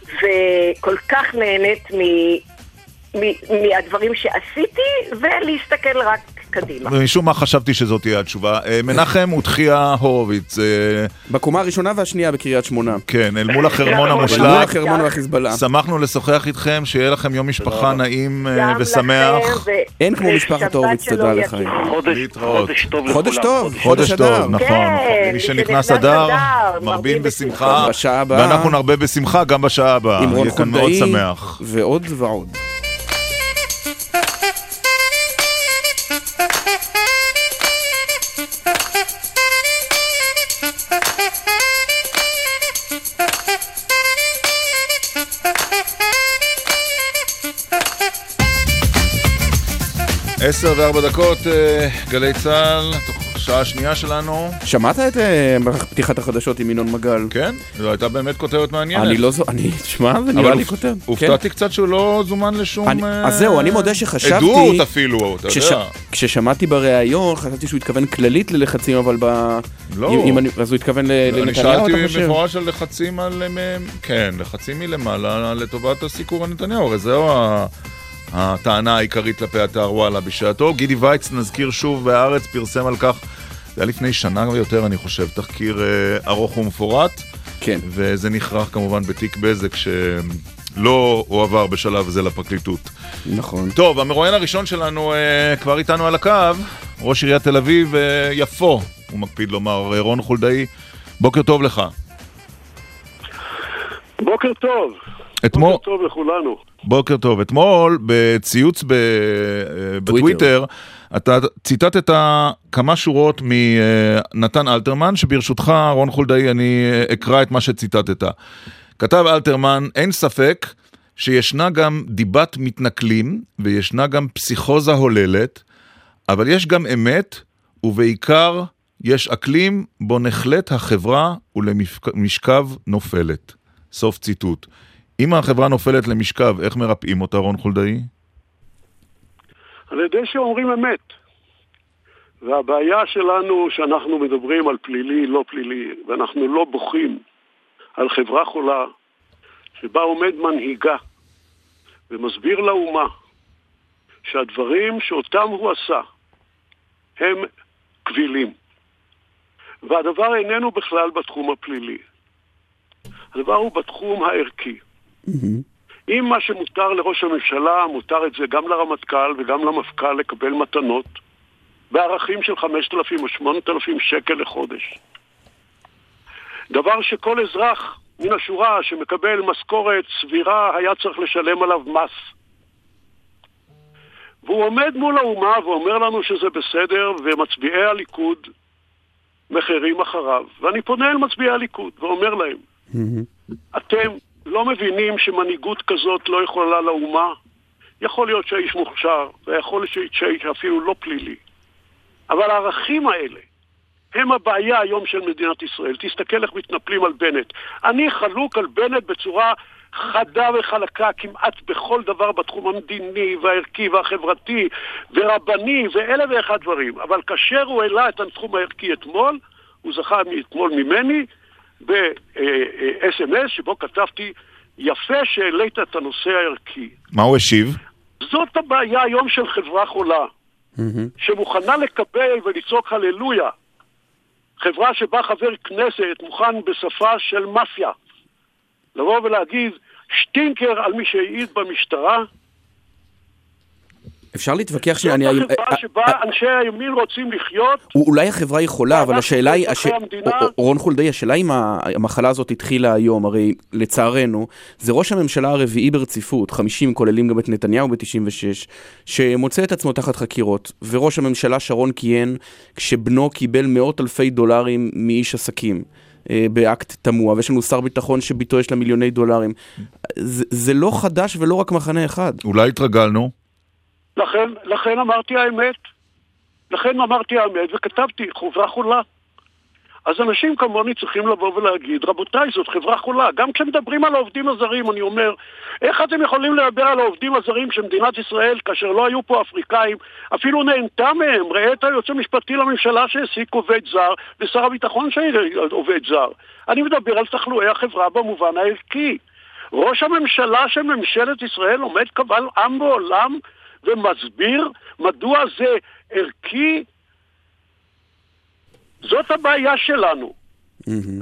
וכל כך נהנית מ... מ- מהדברים שעשיתי, ולהסתכל רק קדימה. ומשום מה חשבתי שזאת תהיה התשובה. אה, מנחם ותחיה הורוביץ. אה, בקומה הראשונה והשנייה בקריית שמונה. כן, אל מול החרמון אל המושלג. מול החרמון והחיזבאללה. שמחנו לשוחח איתכם, שיהיה לכם יום משפחה נעים אה, ושמח. אין כמו משפחת הורוביץ, תודה. לך. חודש. חודש טוב חודש לכולם. טוב, חודש טוב, נכון. כן, מי שנכנס אדר, מרבים בשמחה. ואנחנו נרבה בשמחה גם בשעה הבאה. עם רון יהיה כאן מאוד חולדאי, שמח. ועוד ועוד. עשר וארבע דקות, אה, גלי צה"ל, תוך שעה שנייה שלנו. שמעת את אה, פתיחת החדשות עם ינון מגל? כן, זו הייתה באמת כותרת מעניינת. אני לא זו... אני... תשמע, זה נראה לי כותרת. הופתעתי קצת שהוא לא זומן לשום... אני- אה, אז זהו, אני מודה שחשבתי... עדות אפילו, אתה יודע. כששמעתי בריאיון, חשבתי שהוא התכוון כללית ללחצים, אבל ב... לא. אני- אז הוא התכוון אני לנתניהו, אתה שאלתי חושב? במפורש על לחצים על... כן, לחצים מלמעלה לטובת הסיקור הנתניהו, הרי זהו ה... הטענה העיקרית כלפי אתר וואלה בשעתו. גידי וייץ, נזכיר שוב, בהארץ פרסם על כך, זה היה לפני שנה ויותר, אני חושב, תחקיר אה, ארוך ומפורט. כן. וזה נכרך כמובן בתיק בזק שלא הועבר בשלב זה לפרקליטות. נכון. טוב, המרואיין הראשון שלנו אה, כבר איתנו על הקו, ראש עיריית תל אביב, אה, יפו, הוא מקפיד לומר, רון חולדאי, בוקר טוב לך. בוקר טוב. אתמול, בוקר טוב לכולנו. בוקר טוב. אתמול, בציוץ ב, אה, בטוויטר, אתה ציטטת כמה שורות מנתן אלתרמן, שברשותך, רון חולדאי, אני אקרא את מה שציטטת. כתב אלתרמן, אין ספק שישנה גם דיבת מתנכלים, וישנה גם פסיכוזה הוללת, אבל יש גם אמת, ובעיקר יש אקלים בו נחלט החברה ולמשכב נופלת. סוף ציטוט. אם החברה נופלת למשכב, איך מרפאים אותה, רון חולדאי? על ידי שאומרים אמת. והבעיה שלנו שאנחנו מדברים על פלילי, לא פלילי, ואנחנו לא בוכים על חברה חולה שבה עומד מנהיגה ומסביר לאומה שהדברים שאותם הוא עשה הם קבילים. והדבר איננו בכלל בתחום הפלילי. הדבר הוא בתחום הערכי. אם מה שמותר לראש הממשלה, מותר את זה גם לרמטכ"ל וגם למפכ"ל לקבל מתנות בערכים של 5,000 או 8,000 שקל לחודש. דבר שכל אזרח מן השורה שמקבל משכורת סבירה היה צריך לשלם עליו מס. והוא עומד מול האומה ואומר לנו שזה בסדר, ומצביעי הליכוד מחרים אחריו. ואני פונה אל מצביעי הליכוד ואומר להם, אתם לא מבינים שמנהיגות כזאת לא יכולה לאומה? יכול להיות שהאיש מוכשר, ויכול להיות שהאיש אפילו לא פלילי. אבל הערכים האלה הם הבעיה היום של מדינת ישראל. תסתכל איך מתנפלים על בנט. אני חלוק על בנט בצורה חדה וחלקה כמעט בכל דבר בתחום המדיני והערכי והחברתי ורבני ואלף ואחד דברים. אבל כאשר הוא העלה את התחום הערכי אתמול, הוא זכה אתמול ממני ב-SMS שבו כתבתי, יפה שהעלית את הנושא הערכי. מה הוא השיב? זאת הבעיה היום של חברה חולה, שמוכנה לקבל ולצעוק הללויה. חברה שבה חבר כנסת מוכן בשפה של מאפיה לבוא ולהגיד שטינקר על מי שהעיד במשטרה, אפשר להתווכח שנייה, אני... זאת החברה שבה אנשי הימין רוצים לחיות, אולי החברה יכולה, אבל השאלה היא, הש... רון חולדאי, השאלה אם המחלה הזאת התחילה היום, הרי לצערנו, זה ראש הממשלה הרביעי ברציפות, 50 כוללים גם את נתניהו ב-96, שמוצא את עצמו תחת חקירות, וראש הממשלה שרון כיהן כשבנו קיבל מאות אלפי דולרים מאיש עסקים. אה, באקט תמוה, ויש לנו שר ביטחון שביתו יש לה מיליוני דולרים. זה, זה לא חדש ולא רק מחנה אחד. אולי התרגלנו? לכן, לכן אמרתי האמת. לכן אמרתי האמת וכתבתי, חברה חולה. אז אנשים כמוני צריכים לבוא ולהגיד, רבותיי, זאת חברה חולה. גם כשמדברים על העובדים הזרים, אני אומר, איך אתם יכולים לדבר על העובדים הזרים שמדינת ישראל, כאשר לא היו פה אפריקאים, אפילו נהנתה מהם? ראה את היועץ המשפטי לממשלה שהעסיק עובד זר, ושר הביטחון שעובד זר. אני מדבר על תחלואי החברה במובן הערכי. ראש הממשלה של ממשלת ישראל עומד קבל עם ועולם ומסביר מדוע זה ערכי. זאת הבעיה שלנו.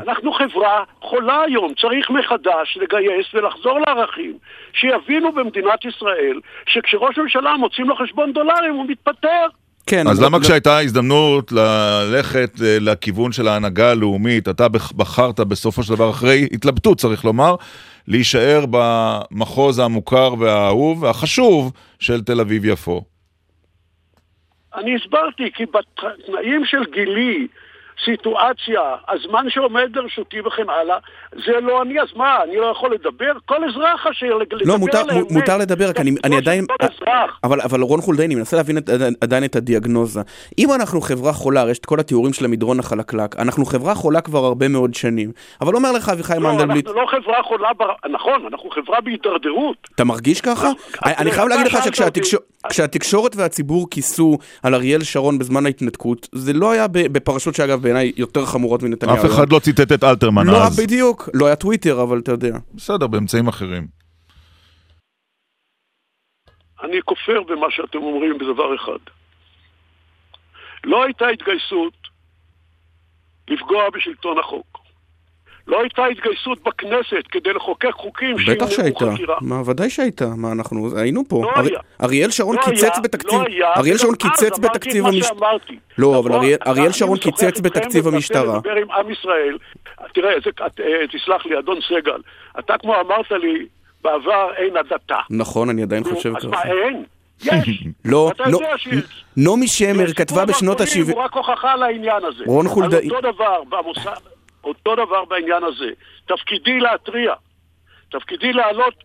אנחנו חברה חולה היום, צריך מחדש לגייס ולחזור לערכים, שיבינו במדינת ישראל שכשראש הממשלה מוצאים לו חשבון דולרים הוא מתפטר. כן, אז למה כשהייתה הזדמנות ללכת אה, לכיוון של ההנהגה הלאומית, אתה בח- בחרת בסופו של דבר, אחרי התלבטות צריך לומר, להישאר במחוז המוכר והאהוב והחשוב של תל אביב-יפו? אני הסברתי כי בתנאים של גילי, סיטואציה, הזמן שעומד לרשותי וכן הלאה, זה לא אני, אז מה, אני לא יכול לדבר? כל אזרח אשר לדבר לא, מותר, על האמת. מותר לדבר, רק אני, אני עדיין... אבל, אבל רון חולדאי, אני מנסה להבין את, עדיין את הדיאגנוזה. אם אנחנו חברה חולה, הרי יש את כל התיאורים של המדרון החלקלק, אנחנו חברה חולה כבר הרבה מאוד שנים. אבל אומר לך אביחי לא, מנדלבליט, אנחנו לא חברה חולה, בר... נכון, אנחנו חברה בהידרדרות. אתה מרגיש ככה? אני, אני חייב להגיד לך אתה שכשהתקשורת והציבור כיסו על אריאל שרון בזמן ההתנתקות, זה לא היה בפרשות שאגב בעיניי יותר חמורות מנתניהו. אף אחד לא ציטט את אלתרמן לא, אז. בדיוק. לא היה טוויטר, אבל אתה יודע. בסדר, באמצעים אחרים. אני כופר במה שאתם אומרים בדבר אחד. לא הייתה התגייסות לפגוע בשלטון החוק. לא הייתה התגייסות בכנסת כדי לחוקק חוקים בטח שימנעו שהייתה. חקירה. מה, ודאי שהייתה. מה, אנחנו היינו פה. לא ארי- היה. אריאל שרון לא קיצץ היה, בתקציב... לא היה, אריאל שרון אז קיצץ בתקציב המשטרה. לא, אבל נכון, אריאל- אריאל אני שרון קיצץ בתקציב המשטרה. לדבר עם עם ישראל. תראה, זה, את, אה, תסלח לי, אדון סגל, אתה כמו אמרת לי, בעבר אין הדתה. נכון, אני עדיין חושב אז ככה. מה, אין? יש. (laughs) לא, לא. נעמי שמר כתבה בשנות מרכולים ה-70... הוא רק הוכחה לעניין הזה. רון חולדאי- על אותו דבר במוסד, אותו דבר בעניין הזה. תפקידי להתריע. תפקידי להעלות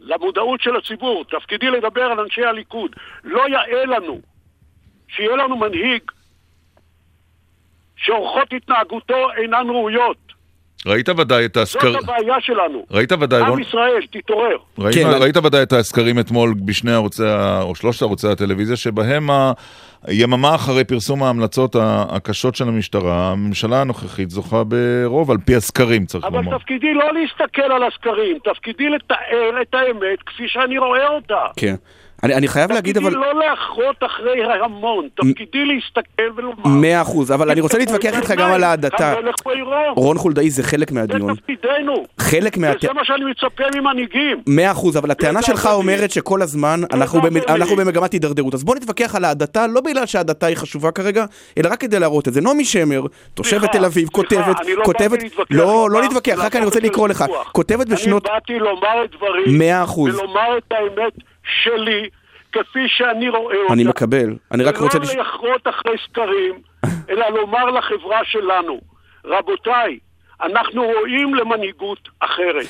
למודעות של הציבור. תפקידי לדבר על אנשי הליכוד. לא יאה לנו שיהיה לנו מנהיג שאורחות התנהגותו אינן ראויות. ראית ודאי את זאת הסקר... הבעיה שלנו. ראית ודאי, עם? ישראל, תתעורר. ראית, כן, ראית ודאי את הסקרים אתמול בשני ערוצי, או שלושת ערוצי הטלוויזיה, שבהם ה- יממה אחרי פרסום ההמלצות הקשות של המשטרה, הממשלה הנוכחית זוכה ברוב, על פי הסקרים, צריך אבל לומר. תפקידי לא להסתכל על הסקרים, תפקידי לתאר את האמת כפי שאני רואה אותה. כן. אני, אני חייב להגיד אבל... תפקידי לא לאחרות אחרי ההמון, תפקידי להסתכל ולומר. מאה אחוז, אבל אני רוצה להתווכח (laughs) איתך גם על ההדתה. רון חולדאי זה חלק זה מהדיון. תפקידנו. חלק מה... וזה מה שאני מצפה ממנהיגים. מאה אחוז, אבל הטענה שלך אומרת שכל הזמן אנחנו, במגמת הידרדרות. אז בוא נתווכח על ההדתה, לא בגלל שההדתה היא חשובה כרגע, אלא רק כדי להראות את זה. נעמי שמר, תושבת תל אביב, כותבת, לא כותבת, לא, לא להתווכח, רק אני רוצה זה לקרוא לך. כותבת בשנות, אני באתי לומר את אחוז. ולומר את האמת שלי, כפי שאני רואה אותה. אני מקבל, אני רק רוצה... ולא לחרות אחרי סקרים, (laughs) אלא לומר לחברה שלנו, רבותיי, אנחנו רואים למנהיגות אחרת.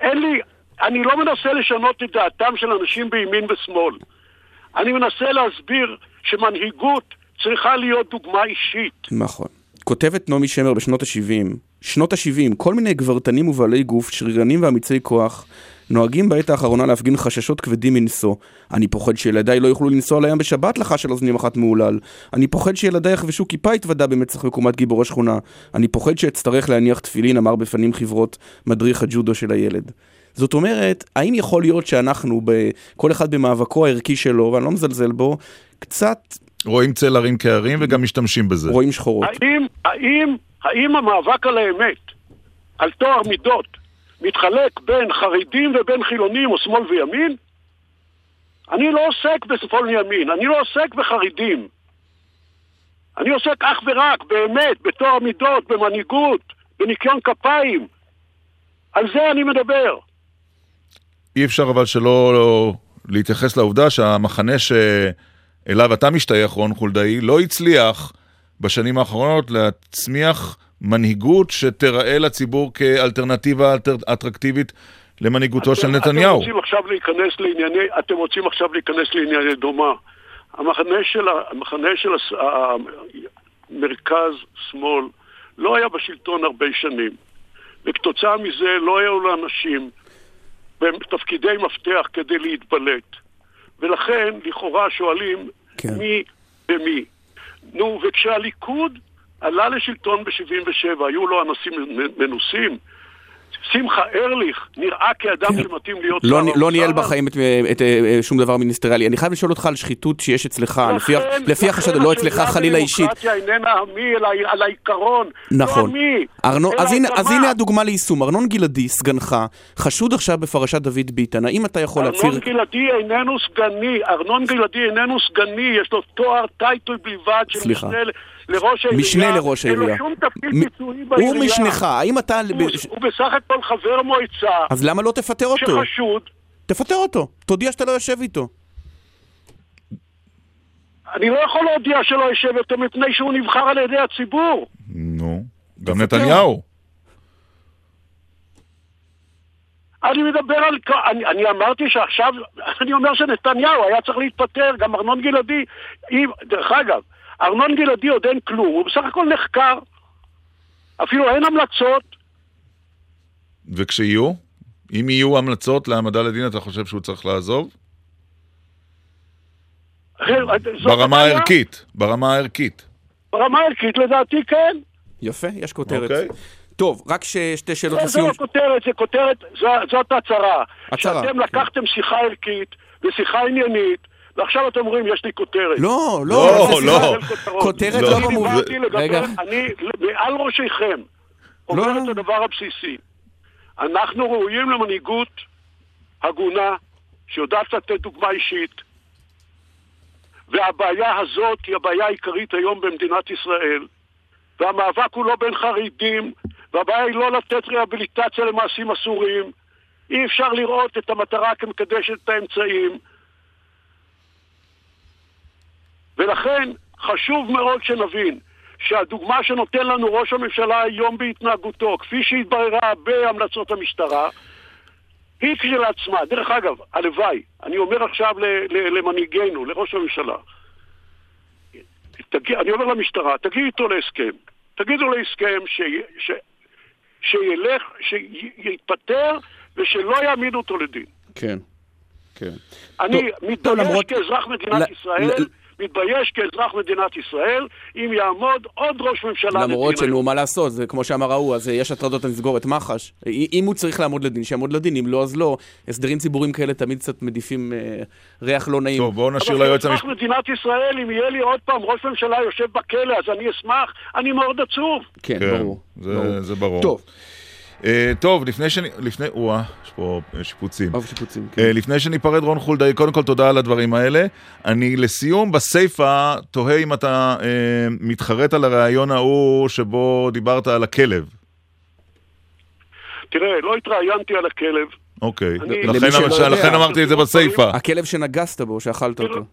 אין לי, אני לא מנסה לשנות את דעתם של אנשים בימין ושמאל. אני מנסה להסביר שמנהיגות צריכה להיות דוגמה אישית. נכון. כותבת נעמי שמר בשנות ה-70, שנות ה-70, כל מיני גברתנים ובעלי גוף, שרירנים ואמיצי כוח, נוהגים בעת האחרונה להפגין חששות כבדים מנשוא. אני פוחד שילדיי לא יוכלו לנסוע לים בשבת לחש של אוזנים אחת מהולל. אני פוחד שילדיי יחבשו כיפה התוודה במצח מקומת גיבור השכונה. אני פוחד שאצטרך להניח תפילין, אמר בפנים חברות מדריך הג'ודו של הילד. זאת אומרת, האם יכול להיות שאנחנו, ב- כל אחד במאבקו הערכי שלו, ואני לא מזלזל בו, קצת רואים צל הרים כהרים וגם משתמשים בזה. רואים שחורות. האם, האם, האם המאבק על האמת, על טוהר מידות, מתחלק בין חרדים ובין חילונים או שמאל וימין? אני לא עוסק בשמאל וימין, אני לא עוסק בחרדים. אני עוסק אך ורק, באמת, בטוהר מידות, במנהיגות, בניקיון כפיים. על זה אני מדבר. אי אפשר אבל שלא לא, להתייחס לעובדה שהמחנה שאליו אתה משתייך, רון חולדאי, לא הצליח בשנים האחרונות להצמיח מנהיגות שתיראה לציבור כאלטרנטיבה אלטר... אטרקטיבית למנהיגותו של אתם נתניהו. רוצים עכשיו להיכנס לענייני, אתם רוצים עכשיו להיכנס לענייני דומה. המחנה של, המחנה של הס- המרכז שמאל לא היה בשלטון הרבה שנים. וכתוצאה מזה לא היו לאנשים בתפקידי מפתח כדי להתבלט. ולכן, לכאורה שואלים כן. מי ומי. נו, וכשהליכוד עלה לשלטון ב-77, היו לו אנשים מנוסים. שמחה ארליך נראה כאדם שמתאים להיות לא, שר לא האוצר. ניהל בחיים את, את, את, שום דבר מיניסטריאלי. אני חייב לשאול אותך על שחיתות שיש אצלך, לפי, לכן- לפי החשד, לכן לא אצלך השאלה חלילה אישית. בדמוקרטיה איננה המי, אלא על העיקרון. נכון. לא אלא אז, הנה, אז הגמה. הנה הדוגמה ליישום. ארנון גלעדי, סגנך, חשוד עכשיו בפרשת דוד ביטן. האם אתה יכול להצהיר... ארנון גלעדי איננו סגני, ארנון גלעדי איננו סגני, יש לו תואר טייטל בלבד של סליחה. לראש העירייה. משנה לראש אין העירייה. לו שום תפקיד מ- ביצועי בעירייה. הוא משנך, האם אתה... הוא, הוא בסך הכל חבר מועצה. אז למה לא תפטר אותו? שחשוד. תפטר אותו. תודיע שאתה לא יושב איתו. אני לא יכול להודיע שלא יושב יותר מפני שהוא נבחר על ידי הציבור. נו, גם נתניהו. אני מדבר על... אני, אני אמרתי שעכשיו... אני אומר שנתניהו היה צריך להתפטר, גם ארנון גלעדי... דרך אגב, ארנון גלעדי עוד אין כלום, הוא בסך הכל נחקר. אפילו אין המלצות. וכשיהיו? אם יהיו המלצות להעמדה לדין, אתה חושב שהוא צריך לעזוב? זאת ברמה. הערכית, ברמה הערכית. ברמה הערכית לדעתי כן. יפה, יש כותרת. אוקיי. טוב, רק ש... שתי שאלות זה לסיום. לא כותרת, זה כותרת, זאת הצהרה. הצהרה, שאתם לקחתם שיחה ערכית ושיחה עניינית, ועכשיו אתם אומרים, יש לי כותרת. לא, לא, לא. כותרות. כותרת לא במובן... רגע. אני, מעל ראשיכם, לא. אומר את הדבר הבסיסי. אנחנו ראויים למנהיגות הגונה, שיודעת לתת דוגמה אישית, והבעיה הזאת היא הבעיה העיקרית היום במדינת ישראל. והמאבק הוא לא בין חרדים, והבעיה היא לא לתת רהביליטציה למעשים אסורים. אי אפשר לראות את המטרה כמקדשת את האמצעים. ולכן חשוב מאוד שנבין שהדוגמה שנותן לנו ראש הממשלה היום בהתנהגותו, כפי שהתבררה בהמלצות המשטרה, היא כשלעצמה, דרך אגב, הלוואי, אני אומר עכשיו ל- ל- למנהיגנו, לראש הממשלה, תגיע, אני אומר למשטרה, תגידו איתו להסכם. תגידו להסכם ש, ש, שילך, שיתפטר ושלא יעמידו אותו לדין. כן, כן. אני מתבייש למרות- כאזרח מדינת ל- ישראל, ל- מתבייש כאזרח מדינת ישראל, אם יעמוד עוד ראש ממשלה למרות לדין שנו, מה לעשות, זה כמו שאמר ההוא, אז אה, יש הטרדות, אני אסגור את מח"ש. אה, אם הוא צריך לעמוד לדין, שיעמוד לדין, אם לא, אז לא. הסדרים ציבוריים כאלה תמיד קצת מדיפים אה, ריח לא נעים. טוב, בואו אבל כאזרח מדינת ישראל, אם יהיה לי עוד פעם ראש ממשלה יושב בכלא, אז אני אשמח, אני מאוד עצוב. כן, ברור. זה, זה ברור. טוב. Uh, טוב, לפני שאני... לפני... או-אה, יש פה אה, שיפוצים. טוב, שיפוצים, Uh, לפני שניפרד, רון חולדאי, קודם כל תודה על הדברים האלה. אני לסיום, בסיפה, תוהה אם אתה uh, מתחרט על הרעיון ההוא שבו דיברת על הכלב. תראה, לא התראיינתי על הכלב. אוקיי, לכן, לכן אמרתי את זה בסיפה. הכלב שנגסת בו, שאכלת אותו.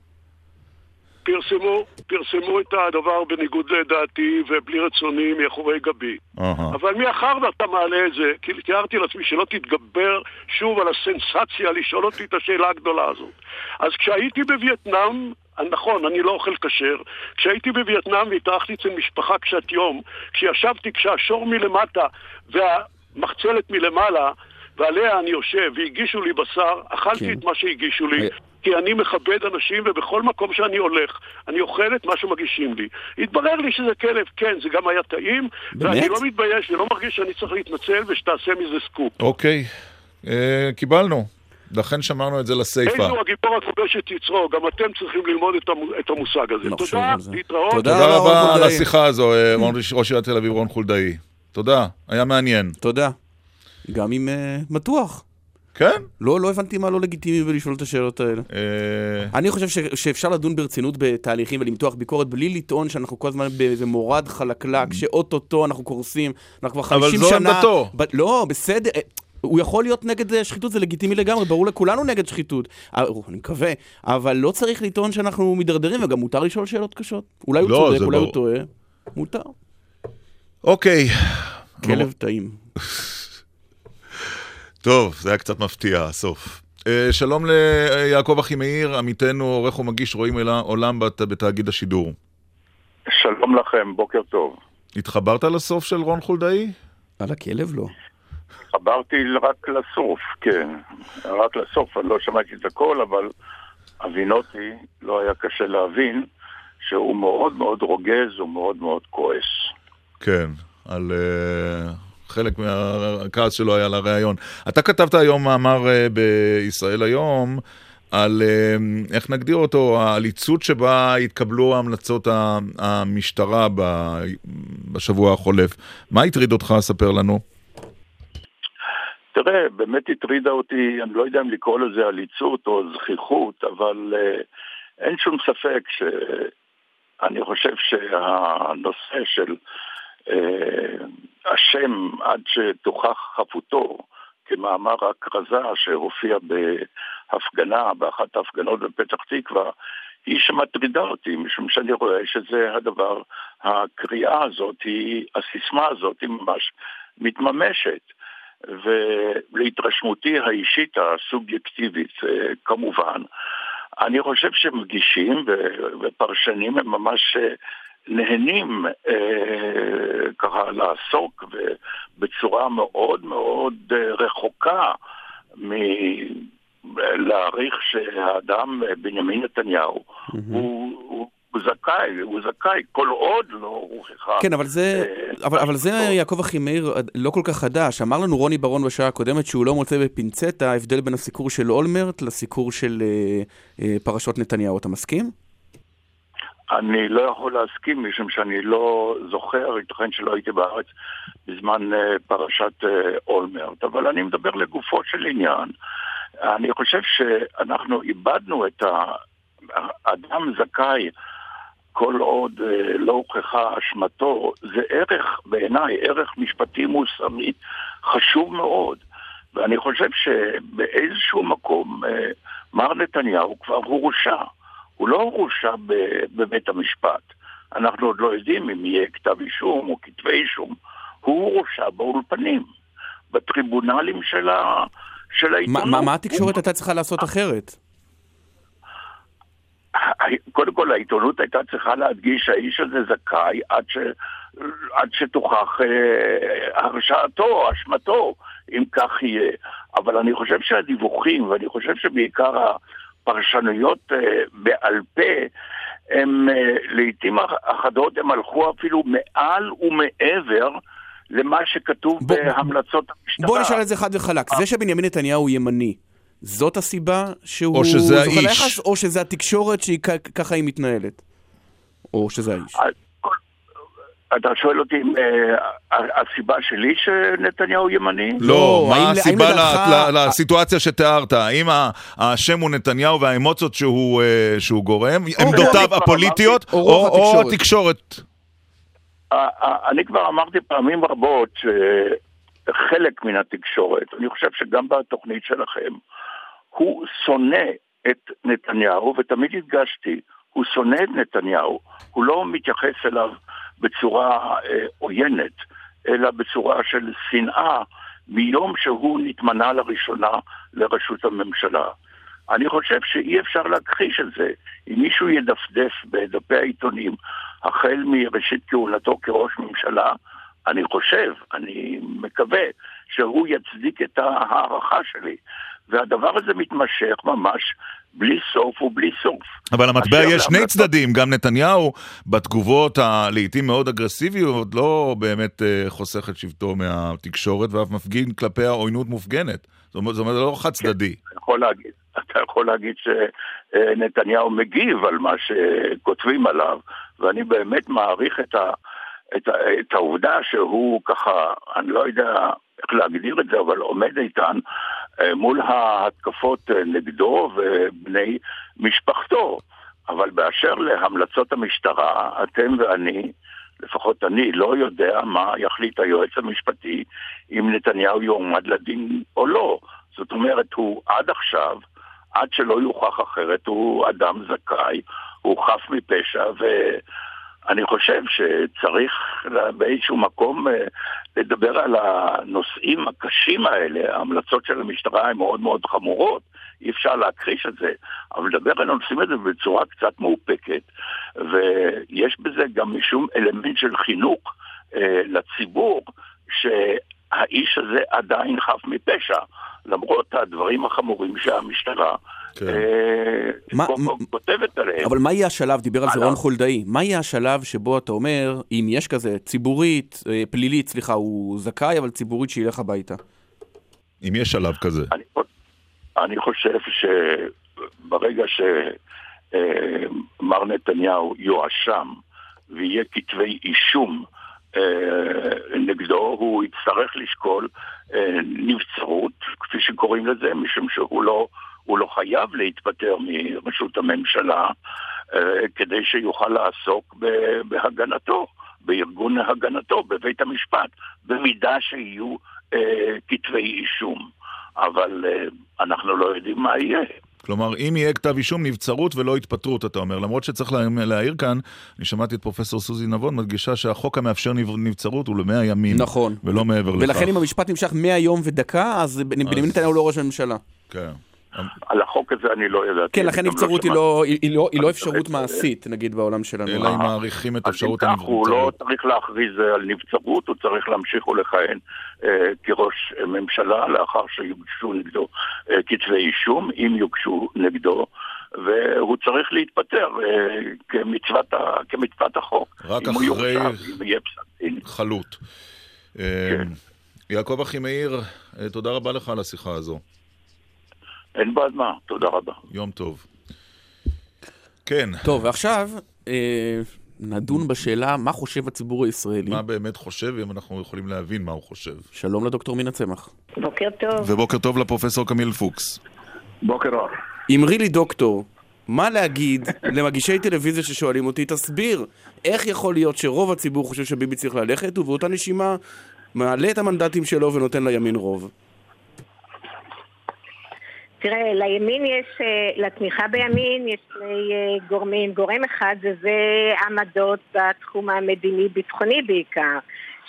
פרסמו, פרסמו את הדבר בניגוד לדעתי ובלי רצוני מאחורי גבי. אהה. אבל מאחר ואתה מעלה את זה, כי תיארתי לעצמי שלא תתגבר שוב על הסנסציה לשאול אותי את השאלה הגדולה הזאת. אז כשהייתי בווייטנאם, נכון, אני לא אוכל כשר, כשהייתי בווייטנאם והתארחתי אצל משפחה קשת יום, כשישבתי כשהשור מלמטה והמחצלת מלמעלה, ועליה אני יושב והגישו לי בשר, אכלתי כן. את מה שהגישו לי, אה. כי אני מכבד אנשים ובכל מקום שאני הולך, אני אוכל את מה שמגישים לי. התברר לי שזה כלב, כן, זה גם היה טעים, ואני באמת? לא מתבייש ולא מרגיש שאני צריך להתנצל ושתעשה מזה סקופ. אוקיי, אה, קיבלנו. לכן שמרנו את זה לסיפה. איזו הגיבור הכובש את יצרו, גם אתם צריכים ללמוד את המו- את המושג הזה. תודה, להתראות. תודה רבה על השיחה הזו, אה, ראש עיריית תל אביב רון חולדאי. תודה, היה מעניין. תודה. גם אם אה, מתוח. כן? לא, לא הבנתי מה לא לגיטימי בלשאול את השאלות האלה. אני חושב ש- שאפשר לדון ברצינות בתהליכים ולמתוח ביקורת בלי לטעון שאנחנו כל הזמן באיזה מורד חלקלק, שאו-טו-טו אנחנו קורסים, אנחנו כבר אבל 50 זו שנה... עמדתו. ב- לא, בסדר. אה, הוא יכול להיות נגד אה, שחיתות, זה לגיטימי לגמרי, ברור לכולנו נגד שחיתות. אה, אני מקווה, אבל לא צריך לטעון שאנחנו מידרדרים, וגם מותר לשאול שאלות קשות. אולי הוא לא, צודק, אולי הוא ברור. טועה. מותר. אוקיי. כלב טעים. (laughs) טוב, זה היה קצת מפתיע, הסוף. אה, שלום ליעקב אחימאיר, עמיתנו, עורך ומגיש רואים אל העולם בת- בתאגיד השידור. שלום לכם, בוקר טוב. התחברת לסוף של רון חולדאי? על הכלב לא. חברתי רק לסוף, כן. רק לסוף, אני לא שמעתי את הכל, אבל הבינותי, לא היה קשה להבין שהוא מאוד מאוד רוגז ומאוד מאוד כועס. כן, על uh, חלק מהכעס שלו היה על הריאיון. אתה כתבת היום מאמר uh, בישראל היום על, uh, איך נגדיר אותו, העליצות שבה התקבלו המלצות המשטרה בשבוע החולף. מה הטריד אותך? ספר לנו. תראה, באמת הטרידה אותי, אני לא יודע אם לקרוא לזה עליצות או זכיחות, אבל uh, אין שום ספק שאני חושב שהנושא של uh, השם עד שתוכח חפותו, כמאמר הכרזה שהופיע בהפגנה, באחת ההפגנות בפתח תקווה, היא שמטרידה אותי, משום שאני רואה שזה הדבר, הקריאה הזאת, היא, הסיסמה הזאת היא ממש מתממשת. ולהתרשמותי האישית הסובייקטיבית אה, כמובן, אני חושב שמגישים ופרשנים הם ממש אה, נהנים אה, ככה לעסוק בצורה מאוד מאוד אה, רחוקה מלהעריך שהאדם אה, בנימין נתניהו הוא, הוא, הוא זכאי, הוא זכאי כל עוד לא הוכחה. כן, אבל זה, אה, אבל, אבל זה יעקב אחימאיר לא כל כך חדש. אמר לנו רוני ברון בשעה הקודמת שהוא לא מוצא בפינצטה ההבדל בין הסיקור של אולמרט לסיקור של אה, אה, פרשות נתניהו. אתה מסכים? אני לא יכול להסכים, משום שאני לא זוכר, ייתכן שלא הייתי בארץ בזמן אה, פרשת אה, אולמרט, אבל אני מדבר לגופו של עניין. אני חושב שאנחנו איבדנו את האדם זכאי כל עוד אה, לא הוכחה אשמתו, זה ערך, בעיניי, ערך משפטי מוסרי חשוב מאוד. ואני חושב שבאיזשהו מקום אה, מר נתניהו כבר הורשע. הוא לא הורשע בבית המשפט. אנחנו עוד לא יודעים אם יהיה כתב אישום או כתבי אישום. הוא הורשע באולפנים, בטריבונלים של, ה... של העיתונות. מה, מה התקשורת הייתה צריכה לעשות אחרת? קודם כל העיתונות הייתה צריכה להדגיש שהאיש הזה זכאי עד, ש, עד שתוכח אה, הרשעתו, אשמתו, אם כך יהיה. אבל אני חושב שהדיווחים, ואני חושב שבעיקר הפרשנויות אה, בעל פה, הם אה, לעיתים אחדות הם הלכו אפילו מעל ומעבר למה שכתוב בוא- בהמלצות המשטרה. בוא נשאל את זה חד וחלק. זה שבנימין נתניהו הוא ימני, זאת הסיבה שהוא או שזה האיש. ליחס, או שזה התקשורת שככה היא מתנהלת? או שזה האיש. אתה שואל אותי אם אה, הסיבה שלי שנתניהו ימני? לא, האם- מה הסיבה לדעתך- ל- ל- לסיטואציה שתיארת? האם ה- האשם הוא נתניהו והאמוציות שהוא אה, גורם? עמדותיו כבר הפוליטיות? או התקשורת. אה, אני כבר אמרתי פעמים רבות שחלק מן התקשורת, אני חושב שגם בתוכנית שלכם, הוא שונא את נתניהו, ותמיד הדגשתי, הוא שונא את נתניהו, הוא לא מתייחס אליו בצורה אה, עוינת, אלא בצורה של שנאה, מיום שהוא נתמנה לראשונה לראשות הממשלה. אני חושב שאי אפשר להכחיש את זה. אם מישהו ידפדף בדפי העיתונים החל מראשית כהונתו כראש ממשלה, אני חושב, אני מקווה, שהוא יצדיק את ההערכה שלי. והדבר הזה מתמשך ממש בלי סוף ובלי סוף. אבל למטבע יש שני להמלצות- צדדים, גם נתניהו בתגובות הלעיתים מאוד אגרסיביות לא באמת אה, חוסך את שבטו מהתקשורת ואף מפגין כלפיה עוינות מופגנת. זאת אומרת, זה לא חד צדדי. אתה יכול להגיד, אתה יכול להגיד שנתניהו מגיב על מה שכותבים עליו, ואני באמת מעריך את, ה, את, ה, את העובדה שהוא ככה, אני לא יודע איך להגדיר את זה, אבל עומד איתן מול ההתקפות אה, נגדו ובני משפחתו. אבל באשר להמלצות המשטרה, אתם ואני, לפחות אני, לא יודע מה יחליט היועץ המשפטי אם נתניהו יועמד לדין או לא. זאת אומרת, הוא עד עכשיו, עד שלא יוכח אחרת, הוא אדם זכאי, הוא חף מפשע, ואני חושב שצריך באיזשהו מקום אה, לדבר על הנושאים הקשים האלה. ההמלצות של המשטרה הן מאוד מאוד חמורות, אי אפשר להכחיש את זה, אבל לדבר על הנושאים האלה בצורה קצת מאופקת, ויש בזה גם משום אלמנט של חינוך אה, לציבור, שהאיש הזה עדיין חף מפשע, למרות הדברים החמורים שהמשטרה כותבת עליהם. אבל מה יהיה השלב, דיבר על זה. רון חולדאי, מה יהיה השלב שבו אתה אומר, אם יש כזה, ציבורית, אה, פלילית, סליחה, הוא זכאי, אבל ציבורית שילך הביתה? אם יש שלב כזה. אני חושב שברגע שמר נתניהו יואשם ויהיה כתבי אישום אה, נגדו, הוא יצטרך לשקול אה, נבצרות, כפי שקוראים לזה, משום שהוא לא, הוא לא חייב להתפטר מראשות הממשלה אה, כדי שיוכל לעסוק בהגנתו, בארגון הגנתו, בבית המשפט, במידה שיהיו אה, כתבי אישום. אבל אה, אנחנו לא יודעים מה יהיה. כלומר, אם יהיה כתב אישום, נבצרות ולא התפטרות, אתה אומר. למרות שצריך לה- להעיר כאן, אני שמעתי את פרופסור סוזי נבון מדגישה שהחוק המאפשר נב- נבצרות הוא למאה ימים. נכון. ולא מעבר לכך. ולכן אם המשפט נמשך 100 יום ודקה, אז בנימין נתניהו לא ראש הממשלה. כן. על החוק הזה אני לא ידעתי. כן, לכן גם נבצרות היא. לא- לא- היא לא אפשרות מעשית, נגיד, בעולם שלנו. אלא אם מעריכים את אז אפשרות אם כך, הוא לא הנבצרות. צריך להכריז על נבצרות, הוא צריך להמשיך ולכהן אה, כראש ממשלה לאחר שיוגשו נגדו אה, כתבי אישום, אם יוגשו נגדו, והוא צריך להתפטר אה, כמצוות, ה, כמצוות החוק. רק אחרי דין. חלוט. אה, יעקב אחימאיר, אה, תודה רבה לך על השיחה הזו. אין בעד מה, תודה רבה. יום טוב. כן. טוב, ועכשיו אה, נדון בשאלה מה חושב הציבור הישראלי. מה באמת חושב, אם אנחנו יכולים להבין מה הוא חושב. שלום לדוקטור מינה צמח. בוקר טוב. ובוקר טוב לפרופסור קמיל פוקס. בוקר אור. אמרי לי דוקטור, מה להגיד (laughs) למגישי טלוויזיה ששואלים אותי, תסביר, איך יכול להיות שרוב הציבור חושב שביבי צריך ללכת, ובאותה נשימה מעלה את המנדטים שלו ונותן לימין רוב? תראה, לימין יש, אה, לתמיכה בימין יש שני אה, גורמים. גורם אחד זה עמדות בתחום המדיני-ביטחוני בעיקר,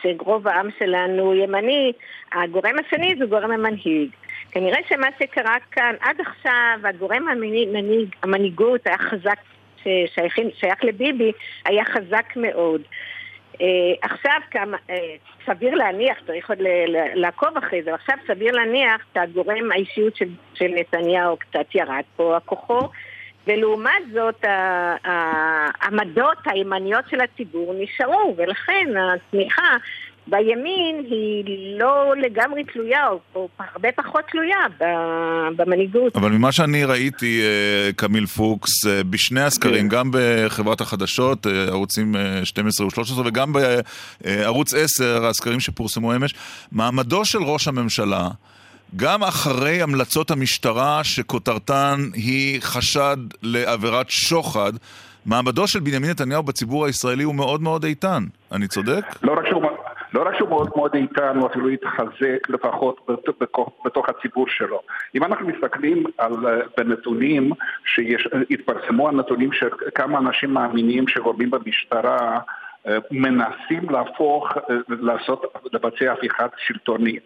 שרוב העם שלנו ימני. הגורם השני זה גורם המנהיג. כנראה שמה שקרה כאן, עד עכשיו הגורם המנהיג, מנהיג, המנהיגות היה חזק, ששייך, שייך לביבי, היה חזק מאוד. Uh, עכשיו כמה, uh, סביר להניח, צריך עוד לעקוב אחרי זה, עכשיו סביר להניח שהגורם, האישיות של, של נתניהו קצת ירד פה, הכוחו, ולעומת זאת העמדות הימניות של הציבור נשארו, ולכן התמיכה בימין היא לא לגמרי תלויה, או, או הרבה פחות תלויה במנהיגות. אבל ממה שאני ראיתי, אה, קמיל פוקס, אה, בשני הסקרים, גם בחברת החדשות, אה, ערוצים אה, 12 ו-13, וגם בערוץ 10, הסקרים שפורסמו אמש, מעמדו של ראש הממשלה, גם אחרי המלצות המשטרה שכותרתן היא חשד לעבירת שוחד, מעמדו של בנימין נתניהו בציבור הישראלי הוא מאוד מאוד איתן. אני צודק? לא רק שהוא, לא רק שהוא מאוד מאוד איתן, הוא אפילו התחזק לפחות בת- בתוך, בתוך הציבור שלו. אם אנחנו מסתכלים על, אה, בנתונים, שהתפרסמו הנתונים של כמה אנשים מאמינים שגורמים במשטרה אה, מנסים להפוך, אה, לעשות, לבצע הפיכה שלטונית.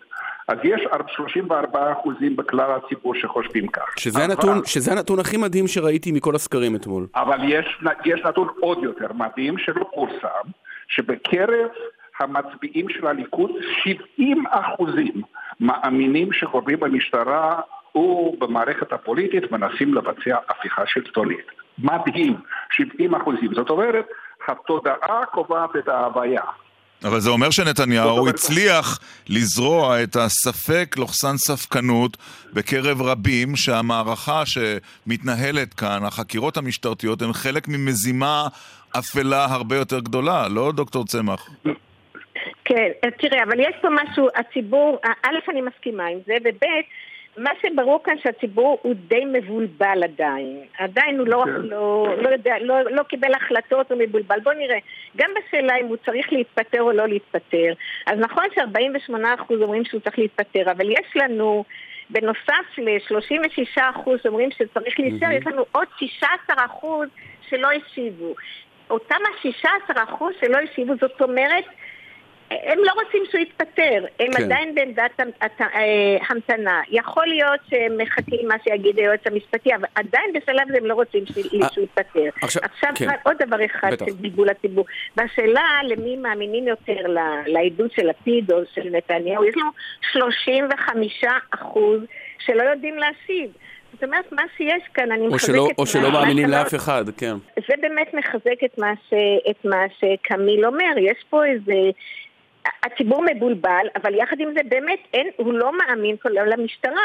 אז יש 34 אחוזים בכלל הציבור שחושבים כך. שזה אבל- הנתון, שזה הנתון הכי מדהים שראיתי מכל הסקרים אתמול. אבל יש, יש נתון עוד יותר מדהים שלא פורסם, שבקרב המצביעים של הליכוד 70 אחוזים מאמינים שגורמים במשטרה ובמערכת הפוליטית מנסים לבצע הפיכה שלטונית. מדהים, 70 אחוזים. זאת אומרת, התודעה קובעת את ההוויה. אבל זה אומר שנתניהו הצליח לזרוע את הספק לוחסן ספקנות בקרב רבים שהמערכה שמתנהלת כאן, החקירות המשטרתיות, הן חלק ממזימה אפלה הרבה יותר גדולה, לא דוקטור צמח? כן, תראה, אבל יש פה משהו, הציבור, א', אני מסכימה עם זה, וב', מה שברור כאן שהציבור הוא די מבולבל עדיין. עדיין הוא לא, לא, לא יודע, לא, לא קיבל החלטות, הוא מבולבל. בוא נראה, גם בשאלה אם הוא צריך להתפטר או לא להתפטר. אז נכון ש-48% אומרים שהוא צריך להתפטר, אבל יש לנו... בנוסף ל-36% אומרים שצריך להישאר, יש לנו עוד 16% שלא השיבו. אותם ה-16% שלא השיבו, זאת אומרת, הם לא רוצים שהוא יתפטר, הם כן. עדיין בעמדת אה, המתנה. יכול להיות שהם מחכים מה שיגיד היועץ המשפטי, אבל עדיין בשלב זה הם לא רוצים ש- שהוא יתפטר. עכשיו- עכשיו, כן. רק עוד דבר אחד בטח. של בלבול הציבור. בשאלה למי מאמינים יותר, לעדות של לפיד או של נתניהו, יש לנו 35 אחוז שלא יודעים להשיב. זאת אומרת, מה שיש כאן, אני או מחזקת... שלא, או שלא מאמינים. לאף אחד, כן. זה באמת מחזק את מה, ש, את מה שקמיל אומר. יש פה איזה... הציבור מבולבל, אבל יחד עם זה באמת אין, הוא לא מאמין כל למשטרה.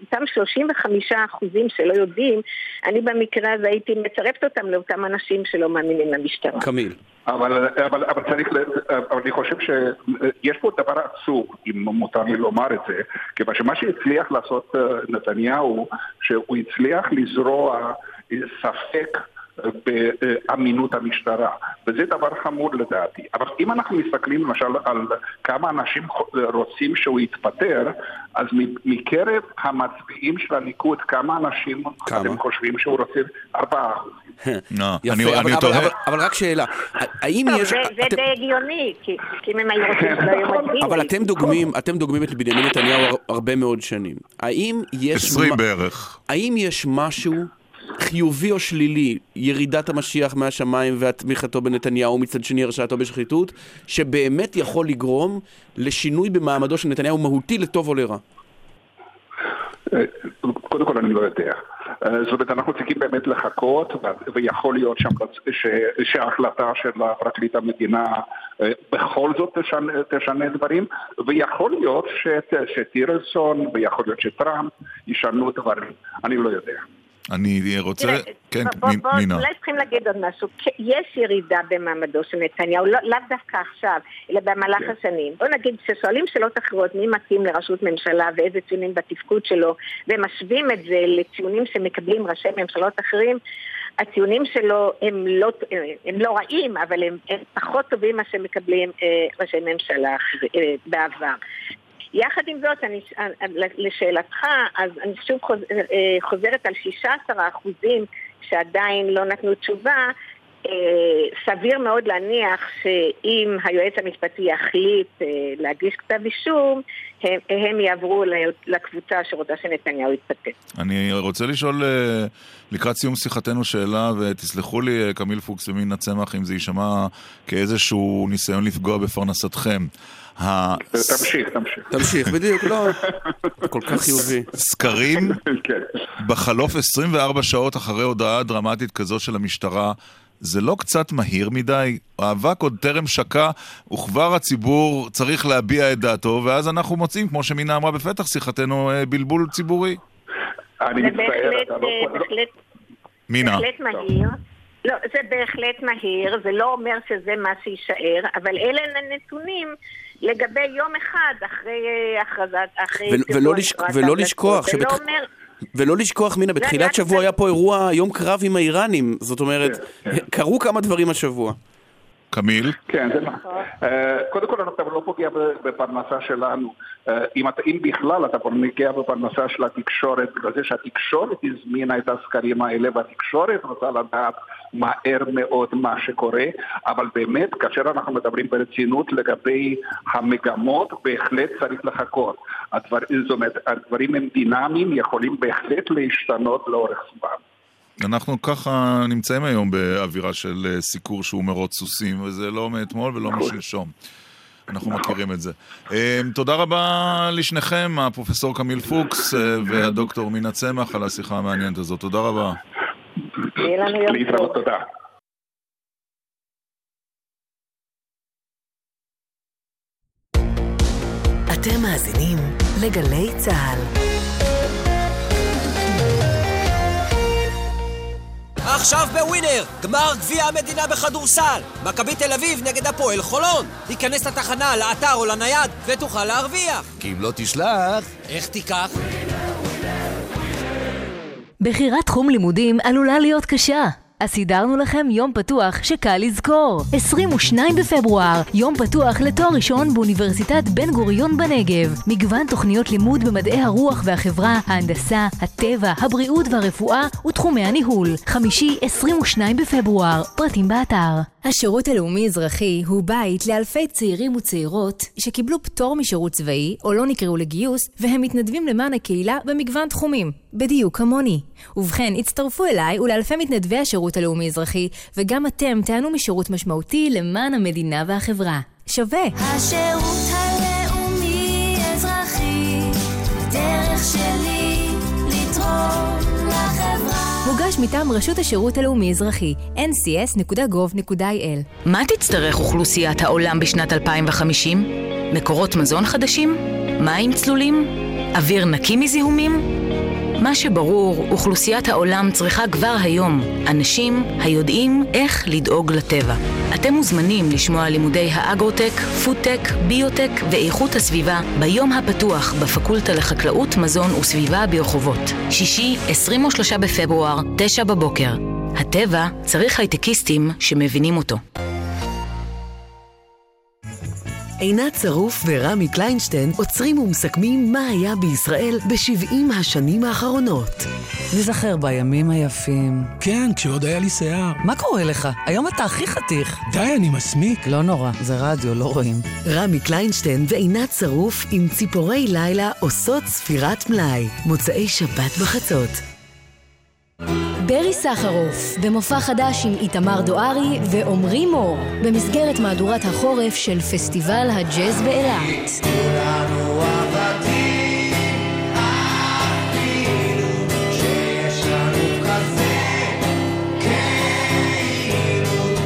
אותם 35 אחוזים שלא יודעים, אני במקרה הזה הייתי מצרפת אותם לאותם אנשים שלא מאמינים למשטרה. קמיל. אבל, אבל, אבל צריך, ל- אבל אני חושב שיש פה דבר עצוב, אם מותר לי לומר את זה, כיוון שמה שהצליח לעשות אה, נתניהו, שהוא הצליח לזרוע ספק באמינות המשטרה, וזה דבר חמור לדעתי. אבל אם אנחנו מסתכלים למשל על כמה אנשים רוצים שהוא יתפטר, אז מקרב המצביעים של הליכוד, כמה אנשים אתם חושבים שהוא רוצה? ארבעה אחוזים. (laughs) לא, יפה, אני- אבל- אני אבל- תוהה... אבל- אבל רק שאלה, האם יש... זה, די הגיוני, כי, כי אם הם היו רוצים שלא היו מצביעים. אבל אתם דוגמים, אתם דוגמים את בנימין נתניהו הר- הרבה מאוד שנים. האם יש... 20 מה- בערך. האם יש משהו חיובי או שלילי, ירידת המשיח מהשמיים והתמיכתו בנתניהו, מצד שני הרשעתו בשחיתות, שבאמת יכול לגרום לשינוי במעמדו של נתניהו מהותי לטוב או לרע? קודם כל אני לא יודע. זאת אומרת, אנחנו צריכים באמת לחכות, ויכול להיות שהמלצ- ש- שההחלטה של פרקליט המדינה אה, בכל זאת תשנה, תשנה דברים, ויכול להיות שט- שטירלסון, ויכול להיות שטראמפ ישנו דברים. אני לא יודע. אני רוצה... תראה, כן, בוא, מי- בוא, מינה. אולי צריכים להגיד עוד משהו. יש ירידה במעמדו של נתניהו, לא, לאו דווקא עכשיו, אלא במהלך כן. השנים. בוא נגיד, כששואלים שאלות אחרות, מי מתאים לראשות ממשלה ואיזה ציונים בתפקוד שלו, ומשווים את זה לציונים שמקבלים ראשי ממשלות אחרים, הציונים שלו הם לא, הם לא רעים, אבל הם, הם פחות טובים ממה שמקבלים אה, ראשי ממשלה אה, בעבר. יחד עם זאת, אני, לשאלתך, אז אני שוב אה, חוזרת על 16 אחוזים שעדיין לא נתנו תשובה. אה, סביר מאוד להניח שאם היועץ המשפטי יחליט אה, להגיש כתב אישום, הם, הם יעברו לקבוצה שרוצה שנתניהו יתפטר. אני רוצה לשאול אה, לקראת סיום שיחתנו שאלה, ותסלחו לי, אה, קמיל פוקס ומינה צמח, אם זה יישמע כאיזשהו ניסיון לפגוע בפרנסתכם. ה- תמשיך, תמשיך. תמשיך, בדיוק, לא. (laughs) כל כך חיובי. סקרים (laughs) כן. בחלוף 24 שעות אחרי הודעה דרמטית כזו של המשטרה, זה לא קצת מהיר מדי? האבק עוד טרם שקע, וכבר הציבור צריך להביע את דעתו, ואז אנחנו מוצאים, כמו שמינה אמרה בפתח שיחתנו, אה, בלבול ציבורי. אני מצטער, אתה לא... אה, מינה. בהחלט מהיר. לא, זה בהחלט מהיר, זה לא אומר שזה מה שיישאר, אבל אלה הנתונים לגבי יום אחד אחרי אה, הכרזת, אחרי... ולא לש- הכרזת ולא. לשכוח לא שבתח- אומר... ולא לשכוח, מינה, בתחילת שבוע היה פה אירוע יום קרב עם האיראנים. זאת אומרת, כן, קרו כמה דברים השבוע. קמיל? כן, זה נכון. אה, קודם כל, אתה לא פוגע בפרנסה שלנו. אה, אם אתה- אם בכלל אתה פוגע בפרנסה של התקשורת, בגלל זה שהתקשורת הזמינה את הסקרים האלה, והתקשורת רוצה לדעת מהר מאוד מה שקורה, אבל באמת, כאשר אנחנו מדברים ברצינות לגבי המגמות, בהחלט צריך לחכות. הדבר, זאת אומרת, הדברים הם דינמיים, יכולים בהחלט להשתנות לאורך זמן. אנחנו ככה נמצאים היום באווירה של אה, סיקור שהוא מרוץ סוסים, וזה לא מאתמול ולא משלשום. אנחנו מכירים את זה. אה, תודה רבה לשניכם, הפרופסור קמיל פוקס אה, והדוקטור מינה צמח, על השיחה המעניינת הזאת. תודה רבה. יהיה לנו יום להתראות, תודה. אתם מאזינים לגלי צה"ל. עכשיו בווינר, גמר גביע המדינה בכדורסל. מכבי תל אביב נגד הפועל חולון. תיכנס לתחנה, לאתר או לנייד, ותוכל להרוויח. כי אם לא תשלח... איך תיקח? בחירת תחום לימודים עלולה להיות קשה. אז סידרנו לכם יום פתוח שקל לזכור. 22 בפברואר, יום פתוח לתואר ראשון באוניברסיטת בן גוריון בנגב. מגוון תוכניות לימוד במדעי הרוח והחברה, ההנדסה, הטבע, הבריאות והרפואה ותחומי הניהול. חמישי, 22 בפברואר, פרטים באתר. השירות הלאומי-אזרחי הוא בית לאלפי צעירים וצעירות שקיבלו פטור משירות צבאי או לא נקראו לגיוס והם מתנדבים למען הקהילה במגוון תחומים, בדיוק כמוני. ובכן, הצטרפו אליי ולאלפי מתנדבי השירות הלאומי-אזרחי וגם אתם תענו משירות משמעותי למען המדינה והחברה. שווה! השירות הלאומי אזרחי, דרך שלי מוגש מטעם רשות השירות הלאומי-אזרחי, ncs.gov.il מה תצטרך אוכלוסיית העולם בשנת 2050? מקורות מזון חדשים? מים צלולים? אוויר נקי מזיהומים? מה שברור, אוכלוסיית העולם צריכה כבר היום אנשים היודעים איך לדאוג לטבע. אתם מוזמנים לשמוע לימודי האגרוטק, פודטק, ביוטק ואיכות הסביבה ביום הפתוח בפקולטה לחקלאות, מזון וסביבה ברחובות. שישי, 23 בפברואר, 9 בבוקר. הטבע צריך הייטקיסטים שמבינים אותו. עינת שרוף ורמי קליינשטיין עוצרים ומסכמים מה היה בישראל ב-70 השנים האחרונות. נזכר בימים היפים. כן, כשעוד היה לי שיער. מה קורה לך? היום אתה הכי חתיך. די, אני מסמיק. לא נורא, זה רדיו, לא רואים. רמי קליינשטיין ועינת שרוף עם ציפורי לילה עושות ספירת מלאי. מוצאי שבת בחצות. ברי סחרוף, במופע חדש עם איתמר דוארי ועמרי מור, במסגרת מהדורת החורף של פסטיבל הג'אז באילת.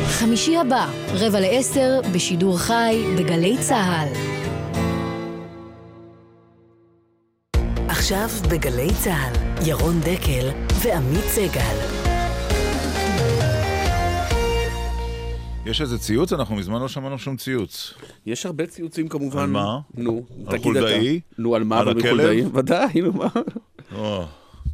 חמישי הבא, רבע לעשר, בשידור חי, בגלי צה"ל. עכשיו בגלי צה"ל, ירון דקל ועמית סגל. יש איזה ציוץ? אנחנו מזמן לא שמענו שום ציוץ. יש הרבה ציוצים כמובן. על מה? נו, על תגיד אתה. חולדאי? נו, על מה? על הכלב? (laughs) ודאי, נו מה.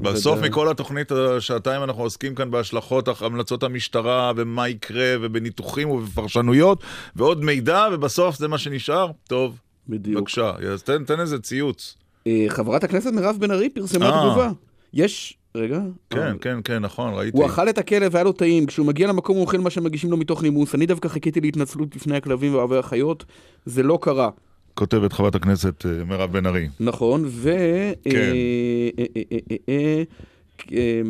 בסוף. מכל התוכנית השעתיים אנחנו עוסקים כאן בהשלכות המלצות המשטרה ומה יקרה ובניתוחים ובפרשנויות ועוד מידע ובסוף זה מה שנשאר? טוב, בדיוק. בבקשה, אז תן, תן איזה ציוץ. אה, חברת הכנסת מירב בן ארי פרסמה אה. תגובה. יש רגע? כן, כן, כן, נכון, ראיתי. הוא אכל את הכלב והיה לו טעים, כשהוא מגיע למקום הוא אוכל מה שמגישים לו מתוך נימוס. אני דווקא חיכיתי להתנצלות לפני הכלבים ואוהבי החיות, זה לא קרה. כותבת חברת הכנסת אה, מירב בן ארי. נכון, ו... כן. אה, אה, אה, אה, אה, אה, אה,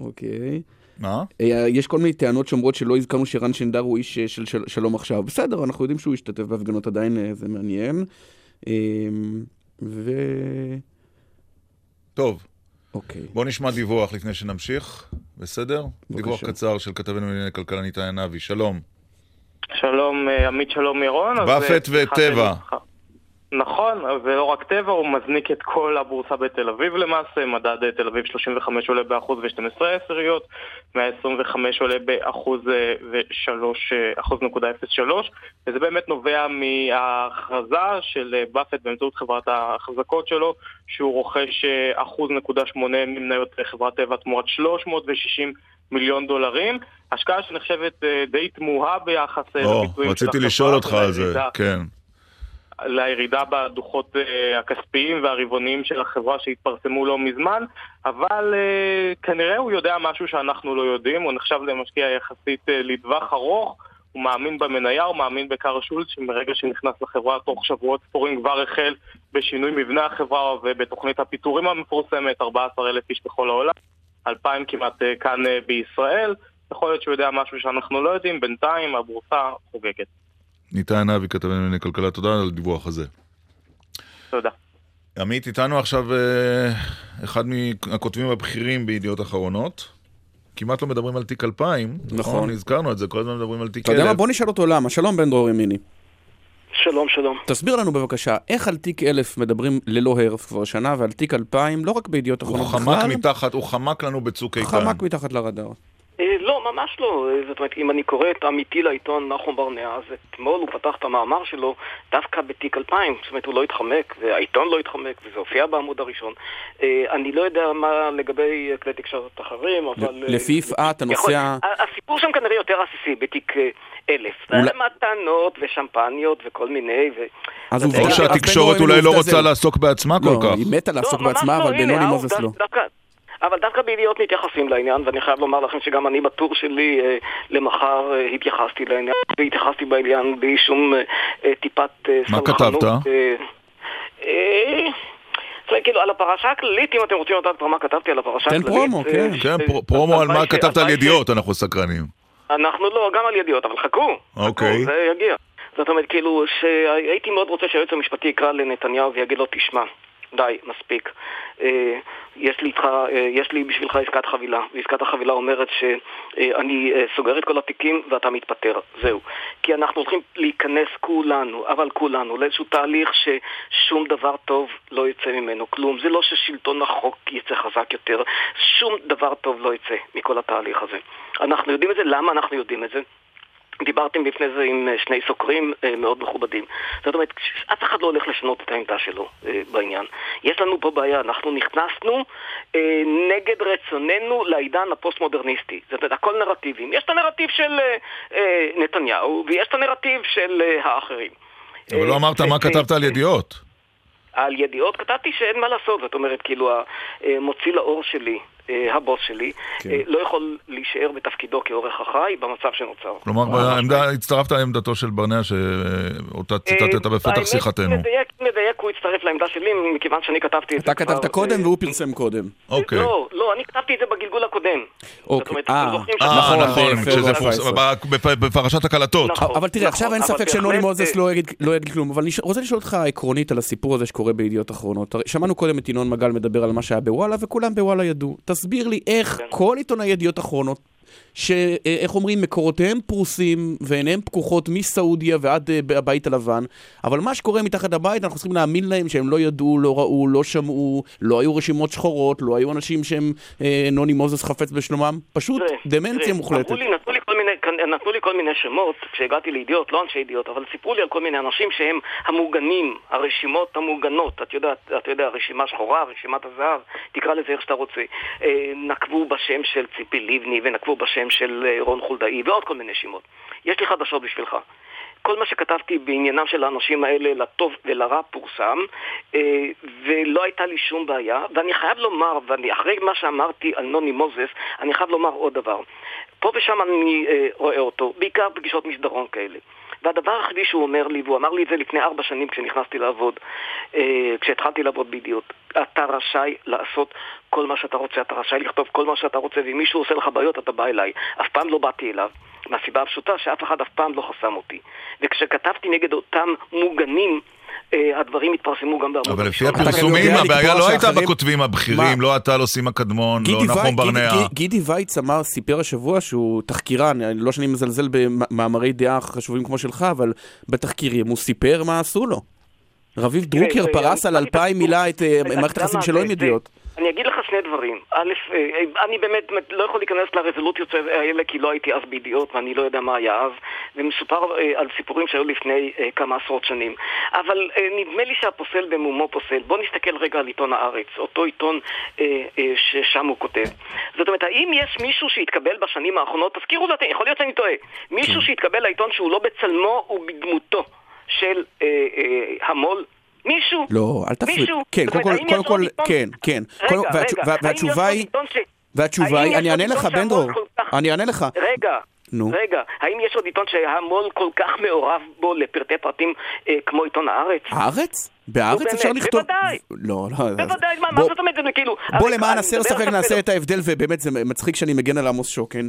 אוקיי. מה? אה, יש כל מיני טענות שאומרות שלא הזכרנו שרן שנדר הוא איש אה, של של- שלום עכשיו. בסדר, אנחנו יודעים שהוא השתתף בהפגנות עדיין, אה, זה מעניין. ו... טוב. אוקיי. בוא נשמע דיווח לפני שנמשיך, בסדר? דיווח קצר של כתבנו לענייני כלכלה ניתן ענבי, שלום. שלום, אה, עמית שלום ירון. אז, באפט אה, וטבע. נכון, ולא רק טבע, הוא מזניק את כל הבורסה בתל אביב למעשה, מדד אה, תל אביב 35 עולה באחוז ו-12 עשיריות, 125 עולה באחוז אה, ו-3, אחוז נקודה 03, וזה באמת נובע מההכרזה של אה, באפט באמצעות חברת ההחזקות שלו, שהוא רוכש אה, אחוז נקודה שמונה ממניות אה, חברת טבע תמורת 360 מיליון דולרים, השקעה שנחשבת אה, די תמוהה ביחס אה, או, לביצועים של רציתי החברה לשאול אותך על זה, כן. לירידה בדוחות אה, הכספיים והרבעוניים של החברה שהתפרסמו לא מזמן, אבל אה, כנראה הוא יודע משהו שאנחנו לא יודעים, הוא נחשב למשקיע יחסית אה, לטווח ארוך, הוא מאמין במניה, הוא מאמין בקארה שולץ, שמרגע שנכנס לחברה תוך שבועות ספורים כבר החל בשינוי מבנה החברה ובתוכנית הפיטורים המפורסמת, 14,000 איש בכל העולם, 2,000 כמעט כאן בישראל, יכול להיות שהוא יודע משהו שאנחנו לא יודעים, בינתיים הבורסה חוגגת. ניתן ענבי כתבנו לענייני כלכלה, תודה על הדיווח הזה. תודה. עמית, איתנו עכשיו אה, אחד מהכותבים הבכירים בידיעות אחרונות. כמעט לא מדברים על תיק 2000, נכון? נכון. הזכרנו את זה, כל הזמן מדברים על תיק אתה יודע מה? 1000. בוא נשאל אותו למה. שלום בן דרור ימיני. שלום, שלום. תסביר לנו בבקשה, איך על תיק 1000 מדברים ללא הרף כבר שנה, ועל תיק 2000, לא רק בידיעות הוא אחרונות חמק בכלל, מתחת, הוא חמק לנו בצוק איתן. חמק מתחת לרדאר. אה, לא, ממש לא. אה, זאת אומרת, אם אני קורא את עמיתי לעיתון נחום ברנע, אז אתמול הוא פתח את המאמר שלו דווקא בתיק 2000. זאת אומרת, הוא לא התחמק, והעיתון לא התחמק, וזה הופיע בעמוד הראשון. אה, אני לא יודע מה לגבי כלי תקשורת אחרים, אבל... לפי יפעת, הנושא הסיפור שם כנראה יותר עסיסי בתיק 1000. אולי- מתנות ושמפניות וכל מיני, ו... אז אז שהתקשורת אולי לא רוצה עובדה לעסוק בעצמה כל לא, כך. היא מתה לעסוק לא, בעצמה, לא, אבל בנוני מוזס לא. אבל דווקא בידיעות מתייחסים לעניין, ואני חייב לומר לכם שגם אני בטור שלי אה, למחר אה, התייחסתי לעניין, והתייחסתי בעניין בלי שום אה, אה, טיפת אה, מה סלחנות. כתבת? אה, אה, זה כאילו על הפרשה הכללית, אם אתם רוצים לדעת כבר מה כתבתי על הפרשה תן הכללית. פרומו, אה, כן. ש- כן, פר- פרומו על מה כתבת על ידיעות, אנחנו סקרנים. אנחנו לא, גם על ידיעות, אבל חכו. אוקיי. זה יגיע. זאת אומרת, כאילו, שהייתי מאוד רוצה שהיועץ המשפטי יקרא לנתניהו ויגיד לו, תשמע, די, מספיק. אה, יש לי איתך, אה, יש לי בשבילך עסקת חבילה, ועסקת החבילה אומרת שאני אה, סוגר את כל התיקים ואתה מתפטר, זהו. כי אנחנו הולכים להיכנס כולנו, אבל כולנו, לאיזשהו תהליך ששום דבר טוב לא יצא ממנו, כלום. זה לא ששלטון החוק יצא חזק יותר, שום דבר טוב לא יצא מכל התהליך הזה. אנחנו יודעים את זה, למה אנחנו יודעים את זה? דיברתם לפני זה עם אה, שני סוקרים אה, מאוד מכובדים. זאת אומרת, אף אחד לא הולך לשנות את העמדה שלו אה, בעניין. יש לנו פה בעיה, אנחנו נכנסנו נגד רצוננו לעידן הפוסט-מודרניסטי. זאת אומרת, הכל נרטיבים. יש את הנרטיב של נתניהו, ויש את הנרטיב של האחרים. אבל לא אמרת מה כתבת על ידיעות. על ידיעות כתבתי שאין מה לעשות, זאת אומרת, כאילו, המוציא לאור שלי, הבוס שלי, כן. אה, לא יכול להישאר בתפקידו כעורך החי במצב שנוצר. כלומר, בעמדה, הצטרפת לעמדתו של ברנע, שאותה ציטטת בפתח אה, האמת, שיחתנו. מדייק, מדייק, הוא הצטרף לעמדה שלי, מכיוון שאני כתבתי את זה אתה כתבת קודם והוא פרסם קודם. אוקיי. לא, לא, אני כתבתי את זה בגלגול הקודם. אוקיי, אה, אה, נכון, נכון, בפברואר כשזה 14. פורסם, ב- בפ- בפרשת הקלטות. אבל תראה, עכשיו אין נכון, אבל ספק שנוני מוזס אה, לא יגיד- לא יגיד כלום, אבל אני רוצה לשאול אותך עקרונית על הסיפור הזה שקורה בידיעות אחרונות. שמענו קודם את ינון מגל מדבר על מה שהיה בוואלה, וכולם בוואלה ידעו. תסביר לי איך כן. כל עיתונאי ידיעות אחרונות, שאיך אומרים, מקורותיהם פרוסים ועיניהם פקוחות מסעודיה ועד אה, הבית הלבן, אבל מה שקורה מתחת לבית, אנחנו צריכים להאמין להם שהם לא ידעו, לא ראו, לא שמעו, לא היו רשימות שחורות, לא היו אנשים שהם אה, נוני מוזס חפץ בשלומם, פשוט דמנציה מוחלטת. אמרו לי, נתנו לי, מיני, נתנו לי כל מיני שמות כשהגעתי לידיעות, לא אנשי ידיעות, אבל סיפרו לי על כל מיני אנשים שהם המוגנים, הרשימות המוגנות, את יודעת, אתה יודע, רשימה שחורה, רשימת הזהב, תקרא לזה איך שאתה רוצה. אה, נקבו בשם של ציפי לבני ונקבו בשם של אה, רון חולדאי ועוד כל מיני שמות. יש לי חדשות בשבילך. כל מה שכתבתי בעניינם של האנשים האלה, לטוב ולרע, פורסם, אה, ולא הייתה לי שום בעיה. ואני חייב לומר, ואחרי מה שאמרתי על נוני מוזס, אני חייב לומר עוד דבר. פה ושם אני אה, רואה אותו, בעיקר פגישות מסדרון כאלה. והדבר היחידי שהוא אומר לי, והוא אמר לי את זה לפני ארבע שנים כשנכנסתי לעבוד, אה, כשהתחלתי לעבוד בידיעות, אתה רשאי לעשות כל מה שאתה רוצה, אתה רשאי לכתוב כל מה שאתה רוצה, ואם מישהו עושה לך בעיות אתה בא אליי. אף פעם לא באתי אליו, מהסיבה הפשוטה שאף אחד אף פעם לא חסם אותי. וכשכתבתי נגד אותם מוגנים, אה, הדברים התפרסמו גם בעמוד אבל לפי. הפרסומים הבעיה לא הייתה בכותבים הבכירים, לא אתה, לא סימה קדמון, לא נחום ברנע. גידי- וייץ אמר, סיפר השבוע שהוא תחקירן, אני- לא שאני מזלזל במאמרי דעה חשובים כמו שלך, אבל בתחקירים הוא סיפר מה עשו לו. רביב דרוקר זה- פרס על אלפיים מילה את אה, אתה מערכת היחסים מה, שלו עם זה- ידיעות. אני אגיד לך שני דברים. א', אה, אני באמת לא יכול להיכנס לרזולוציות האלה כי לא הייתי אז בידיעות ואני לא יודע מה היה אז, ומסופר אה, על סיפורים שהיו לפני אה, כמה עשרות שנים. אבל אה, נדמה לי שהפוסל במומו פוסל. בוא נסתכל רגע על עיתון הארץ, אותו עיתון אה, אה, ששם הוא כותב. זאת אומרת, האם יש מישהו שהתקבל בשנים האחרונות, תזכירו לי, יכול להיות שאני טועה, מישהו שהתקבל לעיתון שהוא לא בצלמו ובדמותו של אה, אה, המו"ל? מישהו? לא, אל תפריד. מישהו? כן, קודם כל, קודם כל, כן, כן. רגע, רגע, והתשובה היא, והתשובה היא, אני אענה לך, בן דרור, שהמו"ל כל כך- אני אענה לך. רגע, נו. רגע, האם יש עוד עיתון שהמו"ל כל כך מעורב בו לפרטי פרטים אה, כמו עיתון הארץ? הארץ? באמת, אפשר לכתוב... בוודאי. לא, לא. בוודאי, מה מה בוא- זאת אומרת, כאילו... בוא למען הסר ספק נעשה את ההבדל, ובאמת זה מצחיק שאני מגן על עמוס שוקן.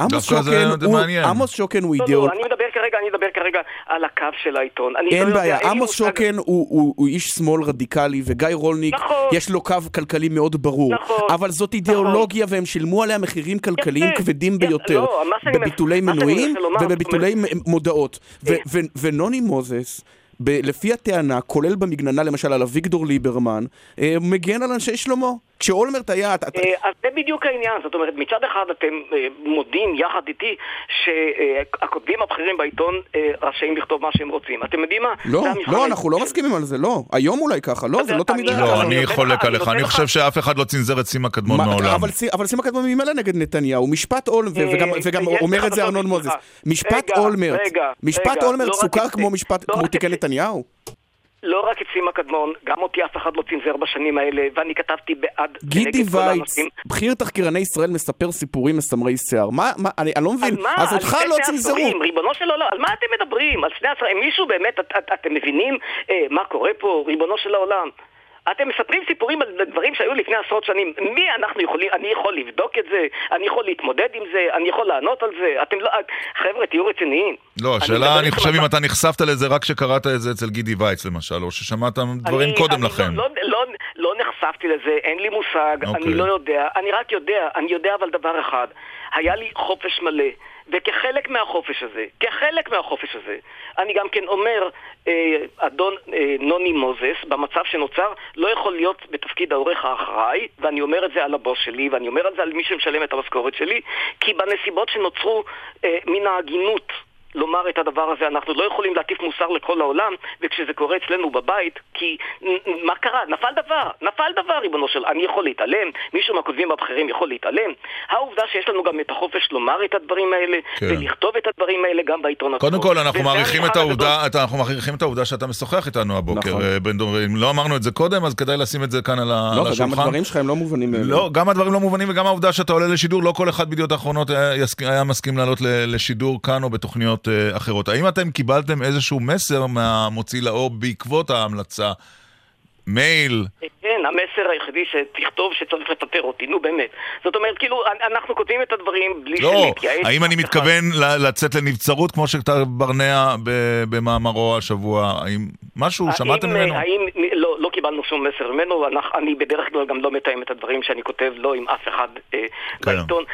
עמוס שוקן הוא-. עמוס שוקן הוא לא, אידיאול... לא, אני מדבר כרגע, אני מדבר כרגע על הקו של העיתון. אני לא אין יודע, בעיה, עמוס שוקן הוא, איש שמאל רדיקלי, וגיא רולניק, נכון. יש לו קו כלכלי מאוד ברור. נכון. אבל זאת אידיאולוגיה, והם שילמו עליה מחירים כלכליים. כבדים. ביותר. לא, מנס- בביטולי מנויים ובביטולי מודעות. ו- אה. ונוני מוזס... ב- לפי הטענה, כולל במגננה למשל על אביגדור ליברמן, אה, מגן על אנשי שלמה. כשאולמרט היה... אתה- אה, אז זה בדיוק העניין, זאת אומרת, מצד אחד אתם אה, מודים יחד איתי שהכותבים הבכירים בעיתון אה, רשאים לכתוב מה שהם רוצים. אתם יודעים מה? לא, לא, אנחנו לא מסכימים על זה, לא. היום אולי ככה, לא, זה לא תמיד לא. אני חולק עליך, אני לך- חושב שאף אחד לא צנזר את סימה קדמון מה- מעולם. אבל אבל סימה קדמון ממילא נגד נתניהו, משפט אולמרט, אה, וגם- אומר את זה ארנון. מוזס, משפט אולמרט, משפט אולמרט לא סוכר כמו לא את- נתניהו. לא רק את סימה קדמון, גם אותי אף אחד לא צנזר בשנים האלה, ואני כתבתי בעד גידי וייץ. בכיר תחקירני ישראל, מספר סיפורים מסמרי שיער. מה, מה, אני אני לא מבין, מה? אז אותך לא צנזרו. ריבונו של עולם, על מה אתם מדברים? על שני עשורים, מישהו באמת, את, את, אתם מבינים אה, מה קורה פה, ריבונו של העולם? אתם מספרים סיפורים על דברים שהיו לפני עשרות שנים. מי אנחנו יכולים, אני יכול לבדוק את זה, אני יכול להתמודד עם זה, אני יכול לענות על זה. אתם לא, חבר'ה, תהיו רציניים. לא, השאלה, אני איתכם חושב אם אתה נחשפת לזה רק כשקראת את זה אצל גידי וייץ למשל, או ששמעת דברים אני- קודם אני לכן. לא, לא, לא, לא נחשפתי לזה, אין לי מושג, אוקיי. אני לא יודע. אני רק יודע, אני יודע אבל דבר אחד. היה לי חופש מלא, וכחלק מהחופש הזה, כחלק מהחופש הזה, אני גם כן אומר, אה, אדון אה, נוני מוזס, במצב שנוצר, לא יכול להיות בתפקיד העורך האחראי, ואני אומר את זה על הבוס שלי, ואני אומר את זה על מי שמשלם את המשכורת שלי, כי בנסיבות שנוצרו אה, מן ההגינות לומר את הדבר הזה, אנחנו לא יכולים להטיף מוסר לכל העולם, וכשזה קורה אצלנו בבית, כי מה קרה? נפל דבר, נפל דבר, ריבונו של... אני יכול להתעלם, מישהו מהכותבים הבכירים יכול להתעלם. העובדה שיש לנו גם את החופש לומר את הדברים האלה, כן. ולכתוב את הדברים האלה גם בעיתון עצמו. קודם כל, אנחנו מעריכים את העובדה, את- אנחנו מעריכים את העובדה שאתה משוחח איתנו הבוקר, נכון. אה, בן. אם לא אמרנו את זה קודם, אז כדאי לשים את זה כאן על לא, על וגם השולחן. הדברים שלך הם לא מובנים. לא, גם הדברים לא מובנים וגם העובדה שאתה עולה לשידור, לא כל אחד בידיעות האחרונות היה, יסק- היה מסכים לעלות לשידור כאן או בתוכניות אה, אחרות. האם אתם קיבלתם איזשהו מסר מהמוציא לאור בעקבות ההמלצה? מייל? כן, המסר היחידי שתכתוב שצריך לפטר אותי, נו באמת. זאת אומרת, כאילו, אנחנו כותבים את הדברים בלי לא, שנתייעץ. האם אני מתכוון ל- לצאת לנבצרות כמו שכתב ברנע במאמרו השבוע? האם משהו, שמעתם האם, ממנו? האם, לא, לא קיבלנו שום מסר ממנו, אנחנו, אני בדרך כלל גם לא מתאם את הדברים שאני כותב, לא עם אף אחד אה, כן. בעיתון.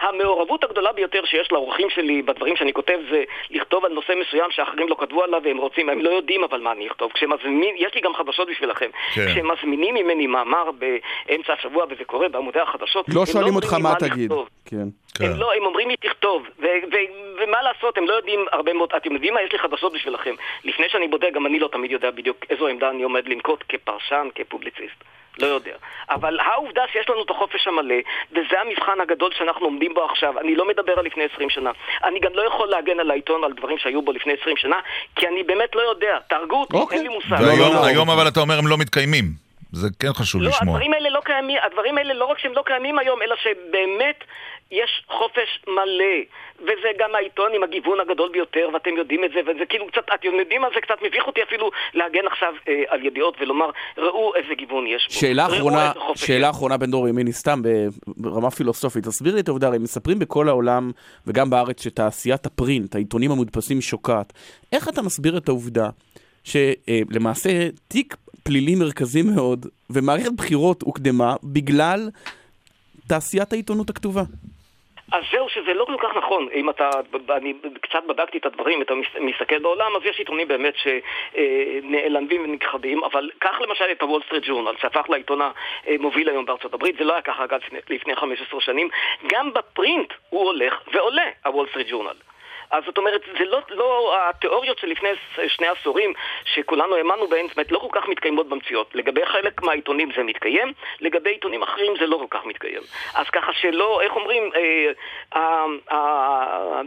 המעורבות הגדולה ביותר שיש לאורחים שלי בדברים שאני כותב זה לכתוב על נושא מסוים שאחרים לא כתבו עליו והם רוצים, הם לא יודעים אבל מה אני אכתוב. כשמזמין, יש לי גם חדשות בשבילכם. כן. כשמזמינים ממני מאמר באמצע השבוע וזה קורה בעמודי החדשות, לא הם שואלים אותך מה תגיד. כן. כן. הם, לא, הם אומרים לי תכתוב, ו- ו- ומה לעשות, הם לא יודעים הרבה מאוד, אתם יודעים מה, יש לי חדשות בשבילכם. לפני שאני בודק, גם אני לא תמיד יודע בדיוק איזו עמדה אני עומד לנקוט כפרשן, כפובליציסט. לא יודע. אבל העובדה שיש לנו את החופש המלא, וזה המבחן הגדול שאנחנו עומדים בו עכשיו, אני לא מדבר על לפני 20 שנה. אני גם לא יכול להגן על העיתון על דברים שהיו בו לפני 20 שנה, כי אני באמת לא יודע. תהרגו אותי, אוקיי. אין לי מושג. והיום היום אבל אתה אומר הם לא מתקיימים. זה כן חשוב לא, לשמוע. הדברים האלה לא קיימים, הדברים האלה לא רק שהם לא קיימים היום, אלא שבאמת יש חופש מלא. וזה גם העיתון עם הגיוון הגדול ביותר, ואתם יודעים את זה, וזה כאילו קצת, אתם יודעים מה זה קצת מביך אותי אפילו להגן עכשיו אה, על ידיעות ולומר, ראו איזה גיוון יש בו. שאלה אחרונה, שאלה. אחרונה בן דור ימיני, סתם ברמה פילוסופית, תסביר לי את העובדה, הרי מספרים בכל העולם וגם בארץ שתעשיית הפרינט, העיתונים המודפסים שוקעת. איך אתה מסביר את העובדה שלמעשה תיק פלילי מרכזי מאוד ומערכת בחירות הוקדמה בגלל תעשיית העיתונות הכתובה? אז זהו, שזה לא כל כך נכון. אם אתה, אני קצת בדקתי את הדברים, אתה מס- מסתכל בעולם, אז יש עיתונים באמת שנעלמים ונכחדים, אבל קח למשל את הוול סטריט ג'ורנל, שהפך לעיתון המוביל היום בארצות הברית, זה לא היה ככה אגב לפני 15 שנים. גם בפרינט הוא הולך ועולה, הוול סטריט ג'ורנל. אז זאת אומרת, זה לא, לא התיאוריות של לפני ס- שני עשורים שכולנו האמנו בהן, זאת אומרת, לא כל כך מתקיימות במציאות. לגבי חלק מהעיתונים זה מתקיים, לגבי עיתונים אחרים זה לא כל כך מתקיים. אז ככה שלא, איך אומרים, אה, אה, אה,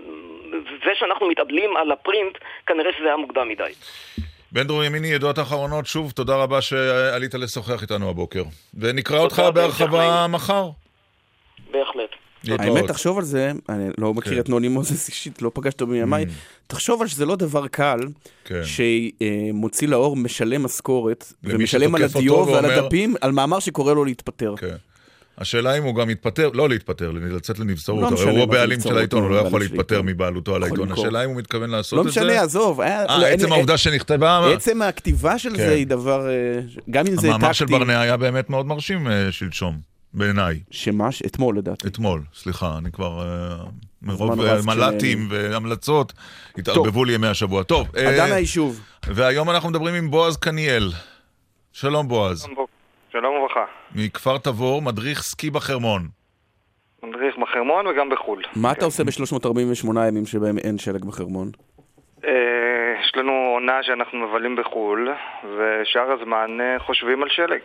זה שאנחנו מתאבלים על הפרינט, כנראה שזה היה מוקדם מדי. בן דרור ימיני, ידועות אחרונות, שוב, תודה רבה שעלית לשוחח איתנו הבוקר. ונקרא אותך בהרחבה מחר. בהחלט. האמת, תחשוב על זה, אני לא מכיר כן. את נוני מוזס אישית, לא פגשת אותו מימיי, תחשוב על שזה לא דבר קל, כן. שמוציא לאור משלם משכורת, ומשלם על הדיו ועל הדפים, על מאמר שקורא לו להתפטר. כן. השאלה אם הוא גם יתפטר, לא להתפטר, לצאת לנבצרות. לא הרי הוא הבעלים של העיתון, הוא לא יכול להתפטר. מבעלותו על העיתון. השאלה אם הוא מתכוון לעשות לא את זה. משנה, עזוב. לא, אה, אין- עצם העובדה שנכתבה... עצם הכתיבה של. זה היא דבר, אה, גם אם זה המאמר של טקטי. ברנע היה באמת מאוד מרשים אה, שלשום, בעיניי. שמה? אתמול לדעתי. אתמול, סליחה, אני כבר... אה, מרוב אה, מל"טים והמלצות התערבבו לי ימי השבוע. טוב, אה, אדן היישוב. והיום אנחנו מדברים עם בועז קניאל. שלום בועז. שלום וברכה. מכפר תבור, מדריך סקי בחרמון. מדריך בחרמון וגם בחו"ל. מה אתה עושה ב-348 ימים שבהם אין שלג בחרמון? אה, יש לנו עונה שאנחנו מבלים בחו"ל, ושאר הזמן אה, חושבים על שלג.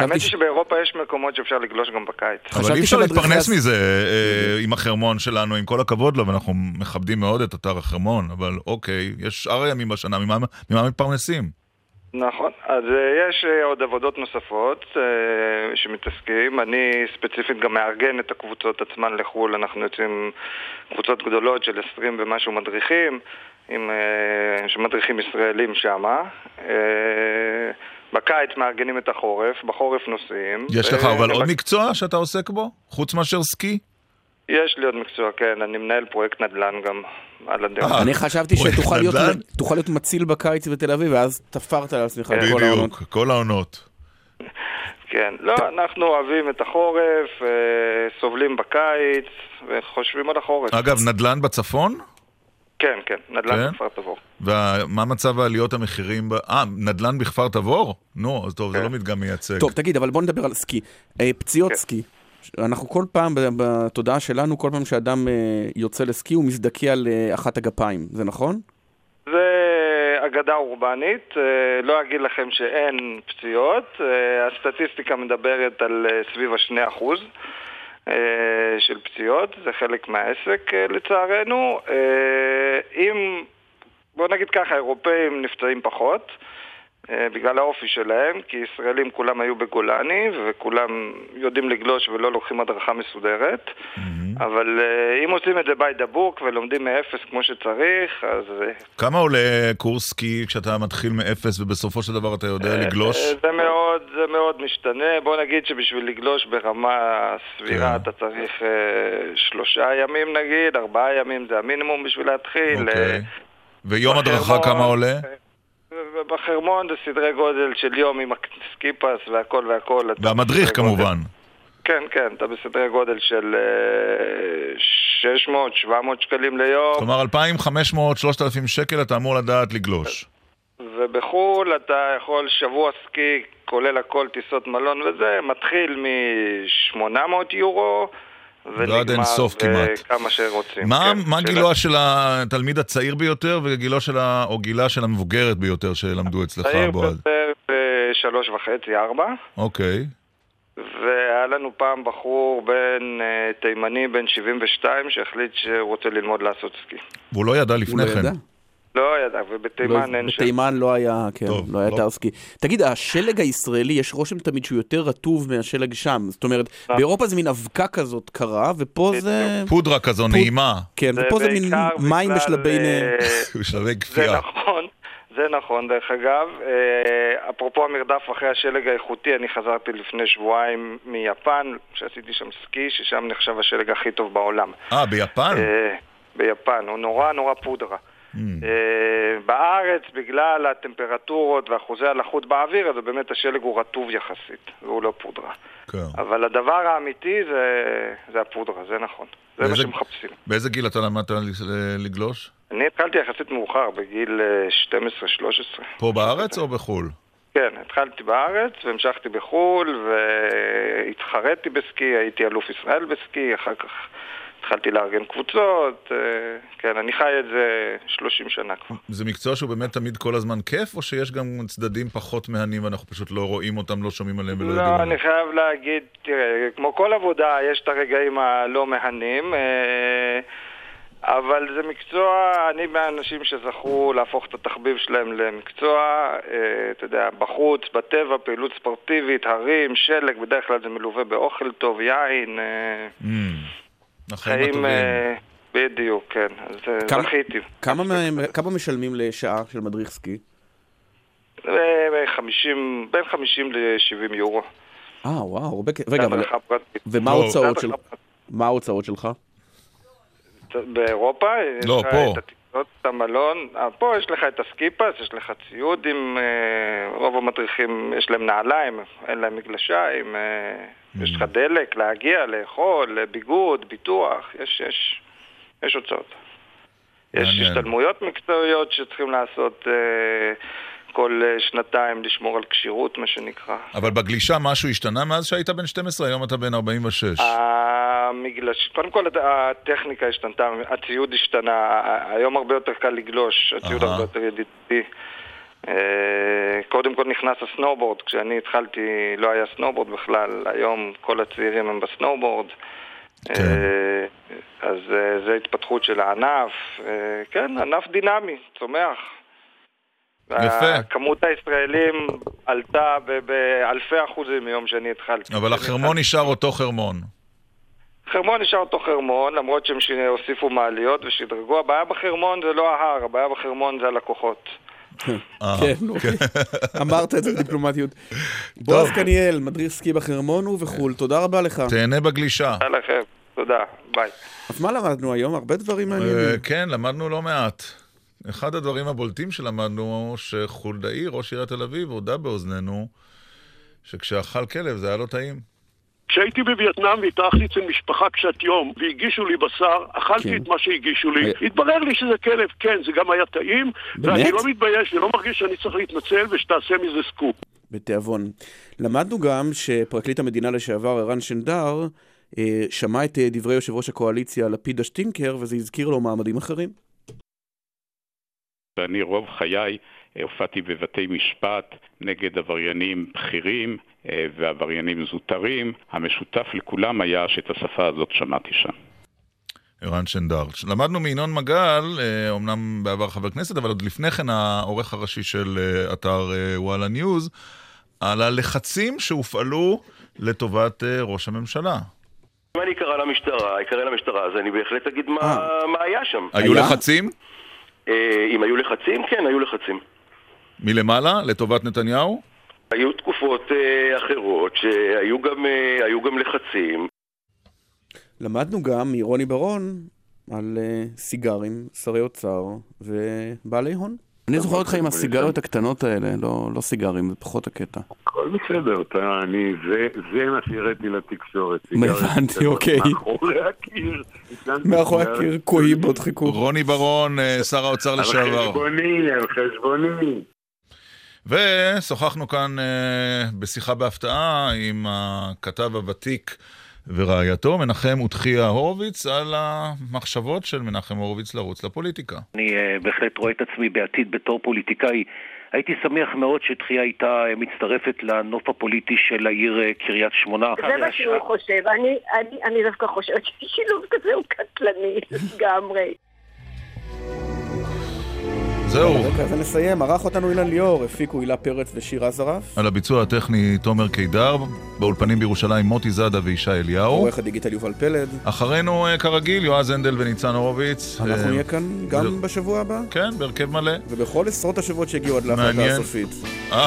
האמת היא שבאירופה יש מקומות שאפשר לגלוש גם בקיץ. אבל אי אפשר להתפרנס מזה אה, עם החרמון שלנו, עם כל הכבוד לו, ואנחנו מכבדים מאוד את אתר החרמון, אבל אוקיי, יש שאר הימים בשנה, ממה ממה מתפרנסים? נכון, אז יש עוד עבודות נוספות שמתעסקים. אני ספציפית גם מארגן את הקבוצות עצמן לחו"ל, אנחנו יוצאים קבוצות גדולות של 20 ומשהו מדריכים, עם, אה, שמדריכים ישראלים שמה. אה, בקיץ מארגנים את החורף, בחורף נוסעים. יש לך אה, אבל עוד מקצוע שאתה עוסק בו? חוץ מאשר סקי? יש לי עוד מקצוע, כן, אני מנהל פרויקט נדל"ן גם על הדרך. אני חשבתי שתוכל להיות- נדל"ן? תוכל להיות מציל בקיץ בתל אביב, ואז תפרת לעצמך את כל העונות. בדיוק, כל העונות. כן, לא, אנחנו אוהבים את החורף, סובלים בקיץ, וחושבים על החורף. אגב, נדל"ן בצפון? כן, כן, נדל"ן כן? בכפר תבור. ומה מצב עליות המחירים? אה, נדל"ן בכפר תבור? נו, אז טוב, זה לא מדגם מייצג. טוב, תגיד, אבל בוא נדבר על סקי. אה, פציעות סקי. אנחנו כל פעם, בתודעה שלנו, כל פעם שאדם אה, יוצא לסקי הוא מזדכה על אה, אחת הגפיים, זה נכון? זה אגדה אורבנית, אה, לא אגיד לכם שאין פציעות, אה, הסטטיסטיקה מדברת על אה, סביב השני אחוז אה, של פציעות, זה חלק מהעסק אה, לצערנו. אה, אם, בוא נגיד ככה, אירופאים נפצעים פחות. אה, בגלל האופי שלהם, כי ישראלים כולם היו בגולני וכולם יודעים לגלוש ולא לוקחים הדרכה מסודרת אבל אה, אם עושים את זה by the book ולומדים מאפס כמו שצריך, אז אה, כמה עולה קורס סקי כשאתה מתחיל מאפס ובסופו של דבר אתה יודע לגלוש? אה, זה מאוד, זה מאוד משתנה. בוא נגיד שבשביל לגלוש ברמה סבירה אתה צריך שלושה ימים נגיד, ארבעה ימים זה המינימום בשביל להתחיל. אוקיי. ויום הדרכה כמה עולה? ובחרמון זה סדרי גודל של יום עם הסקיפס והכל והכל. והמדריך בסדרי גודל- כמובן. כן, כן, אתה בסדרי גודל של אה, 600-700 שקלים ליום. כלומר 2,500-3,000 שקל אתה אמור לדעת לגלוש. ובחו"ל אתה יכול שבוע סקי, כולל הכל טיסות מלון וזה, מתחיל מ-800 יורו ועד אין סוף כמעט. וכמה שרוצים. מה, כן, מה שאלה- גילו של התלמיד הצעיר ביותר וגילו של ה... או גילה של המבוגרת ביותר שלמדו אצלך, בועז? ביותר בשלוש וחצי, ארבע. אוקיי. והיה לנו פעם בחור בן אה, תימני, בן 72, שהחליט שהוא רוצה ללמוד לעשות סקי. והוא לא ידע לפני לא כן. ידע? לא ידע, ובתימן לא- אין שם. בתימן לא היה, כן, טוב, לא היה לא. טרסקי. תגיד, השלג הישראלי, יש רושם תמיד שהוא יותר רטוב מהשלג שם. זאת אומרת, באירופה זה מין אבקה כזאת קרה, ופה זה... פודרה כזו פוד- נעימה. כן, זה ופה זה מין מים בשלבי... נ- (laughs) אה, בשלבי זה כפייה. נכון, זה נכון דרך אגב. אה, אפרופו המרדף אחרי השלג האיכותי, אני חזרתי לפני שבועיים מיפן, שעשיתי שם סקי, ששם נחשב השלג הכי טוב בעולם. אה, ביפן? אה, ביפן, הוא נורא נורא פודרה. Mm. בארץ, בגלל הטמפרטורות ואחוזי הלחות באוויר, אז באמת השלג הוא רטוב יחסית, והוא לא פודרה. כן. אבל הדבר האמיתי זה, זה הפודרה, זה נכון. זה מה באיזה- שמחפשים. באיזה גיל אתה למדת לגלוש? אני התחלתי יחסית מאוחר, בגיל אה, 12-13. פה בארץ או בחו"ל? כן, התחלתי בארץ והמשכתי בחו"ל והתחרתי בסקי, הייתי אלוף ישראל בסקי, אחר כך התחלתי לארגן קבוצות, אה, כן, אני חי את זה 30 שנה כבר. זה מקצוע שהוא באמת תמיד כל הזמן כיף, או שיש גם צדדים פחות מהנים ואנחנו פשוט לא רואים אותם, לא שומעים עליהם ולא יודעים לא, עליהם? אני חייב להגיד, תראה, כמו כל עבודה, יש את הרגעים הלא מהנים, אה, אבל זה מקצוע, אני מהאנשים שזכו להפוך את התחביב שלהם למקצוע, אה, אתה יודע, בחוץ, בטבע, פעילות ספורטיבית, הרים, שלג, בדרך כלל זה מלווה באוכל טוב, יין, אה, Mm, החיים חיים, הטובים. אה, בדיוק, כן, אז כמה- זכיתי. כמה כמה משלמים לשעה של מדריך סקי? 50, בין 50 ל-70 יורו. אה, וואו, הרבה כסף. רגע, אבל... ומה לא, מה ההוצאות שלך? באירופה, לא, פה. את הטיסות, את המלון, אה, פה יש לך את הסקיפס, יש לך ציוד עם... אה, רוב המדריכים יש להם נעליים, אין להם מגלשיים, אה, יש לך דלק, להגיע, לאכול, ביגוד, ביטוח, יש, יש, יש הוצאות. יש. השתלמויות מקצועיות שצריכים לעשות כל שנתיים, לשמור על כשירות, מה שנקרא. אבל בגלישה משהו השתנה מאז שהיית בן 12, היום אתה בן 46. המגלש, קודם כל הט- הטכניקה השתנתה, הציוד השתנה, היום הרבה יותר קל לגלוש, הציוד. הרבה יותר ידידותי. אה, קודם כל נכנס הסנובורד, כשאני התחלתי לא היה סנובורד בכלל, היום כל הצעירים הם בסנובורד. אה, אז אה, זה התפתחות של הענף, כן, ענף דינמי, צומח. יפה. כמות הישראלים עלתה באלפי אחוזים מיום שאני התחלתי. אבל החרמון נשאר אותו חרמון. חרמון נשאר אותו חרמון, למרות שהם הוסיפו מעליות ושדרגו. הבעיה בחרמון זה לא ההר, הבעיה בחרמון זה הלקוחות. אה, כן, אוקיי. (laughs) אמרת את זה בדיפלומטיות. בועז קניאל, מדריך סקי בחרמון ובחו"ל, תודה רבה לך. תהנה בגלישה. תודה לכם, תודה, ביי. אז מה למדנו היום? הרבה דברים אה, מעניינים. כן, למדנו לא מעט. אחד הדברים הבולטים שלמדנו, שחולדאי, ראש עיריית תל אביב, הודה באוזנינו, שכשאכל כלב זה היה לא טעים. כשהייתי בווייטנאם והתארחתי אצל משפחה קשת יום והגישו לי בשר, אכלתי כן. את מה שהגישו לי, היה- התברר לי שזה כלב, כן, זה גם היה טעים, ואני באמת? לא מתבייש ולא מרגיש שאני צריך להתנצל ושתעשה מזה סקופ. בתיאבון. למדנו גם שפרקליט המדינה לשעבר ערן שנדר אה, שמע את אה, דברי יושב ראש הקואליציה לפיד השטינקר וזה הזכיר לו מעמדים אחרים. ואני רוב חיי אה, הופעתי בבתי משפט נגד עבריינים בכירים אה, ועבריינים זוטרים. המשותף לכולם היה שאת השפה הזאת שמעתי שם. ערן שנדר. למדנו מינון מגל, אה, אומנם בעבר חבר כנסת, אבל עוד לפני כן העורך הראשי של אה, אתר אה, וואלה ניוז, על הלחצים שהופעלו לטובת אה, ראש הממשלה. אם אני אקרא למשטרה, אקרא למשטרה, אז אני בהחלט אגיד מה, מה היה שם. היו לחצים? אה, אם היו לחצים, כן, היו לחצים. מלמעלה, לטובת נתניהו? היו תקופות אה, אחרות שהיו גם, אה, היו גם לחצים. למדנו גם מרוני ברון על אה, סיגרים, שרי אוצר ובעלי הון. אני זוכר אותך עם הסיגריות הקטנות האלה, לא, לא סיגרים, זה פחות הקטע. הכל בסדר, אתה, אני, זה, זה מה שהראיתי לתקשורת. הבנתי, אוקיי. מאחורי הקיר. מאחורי הקיר קוהיבות חיכו. רוני ברון, אה, שר האוצר על לשעבר. חשבוני, על חשבוני. ושוחחנו כאן אה, בשיחה בהפתעה עם הכתב הוותיק ורעייתו, מנחם ותחיה הורוביץ, על המחשבות של מנחם הורוביץ לרוץ לפוליטיקה. אני uh, בהחלט רואה את עצמי בעתיד בתור פוליטיקאי. הייתי שמח מאוד שתחיה הייתה מצטרפת לנוף הפוליטי של העיר קריית שמונה. זה מה שהוא חושב. אני, אני, אני דווקא חושבת ששילוב כזה הוא קטלני (laughs) לגמרי. זהו. רגע, ונסיים. ערך אותנו אילן ליאור, הפיקו הילה פרץ ושיר עזרף. על הביצוע הטכני תומר קידר, באולפנים בירושלים מוטי זאדה וישי אליהו. עורך הדיגיטל יובל פלד. אחרינו, אה, כרגיל, יועז הנדל וניצן הורוביץ. אנחנו אה, נהיה כאן גם בשבוע הבא. כן, בהרכב מלא. ובכל עשרות השבועות שהגיעו עד להחלטה. הסופית. אה,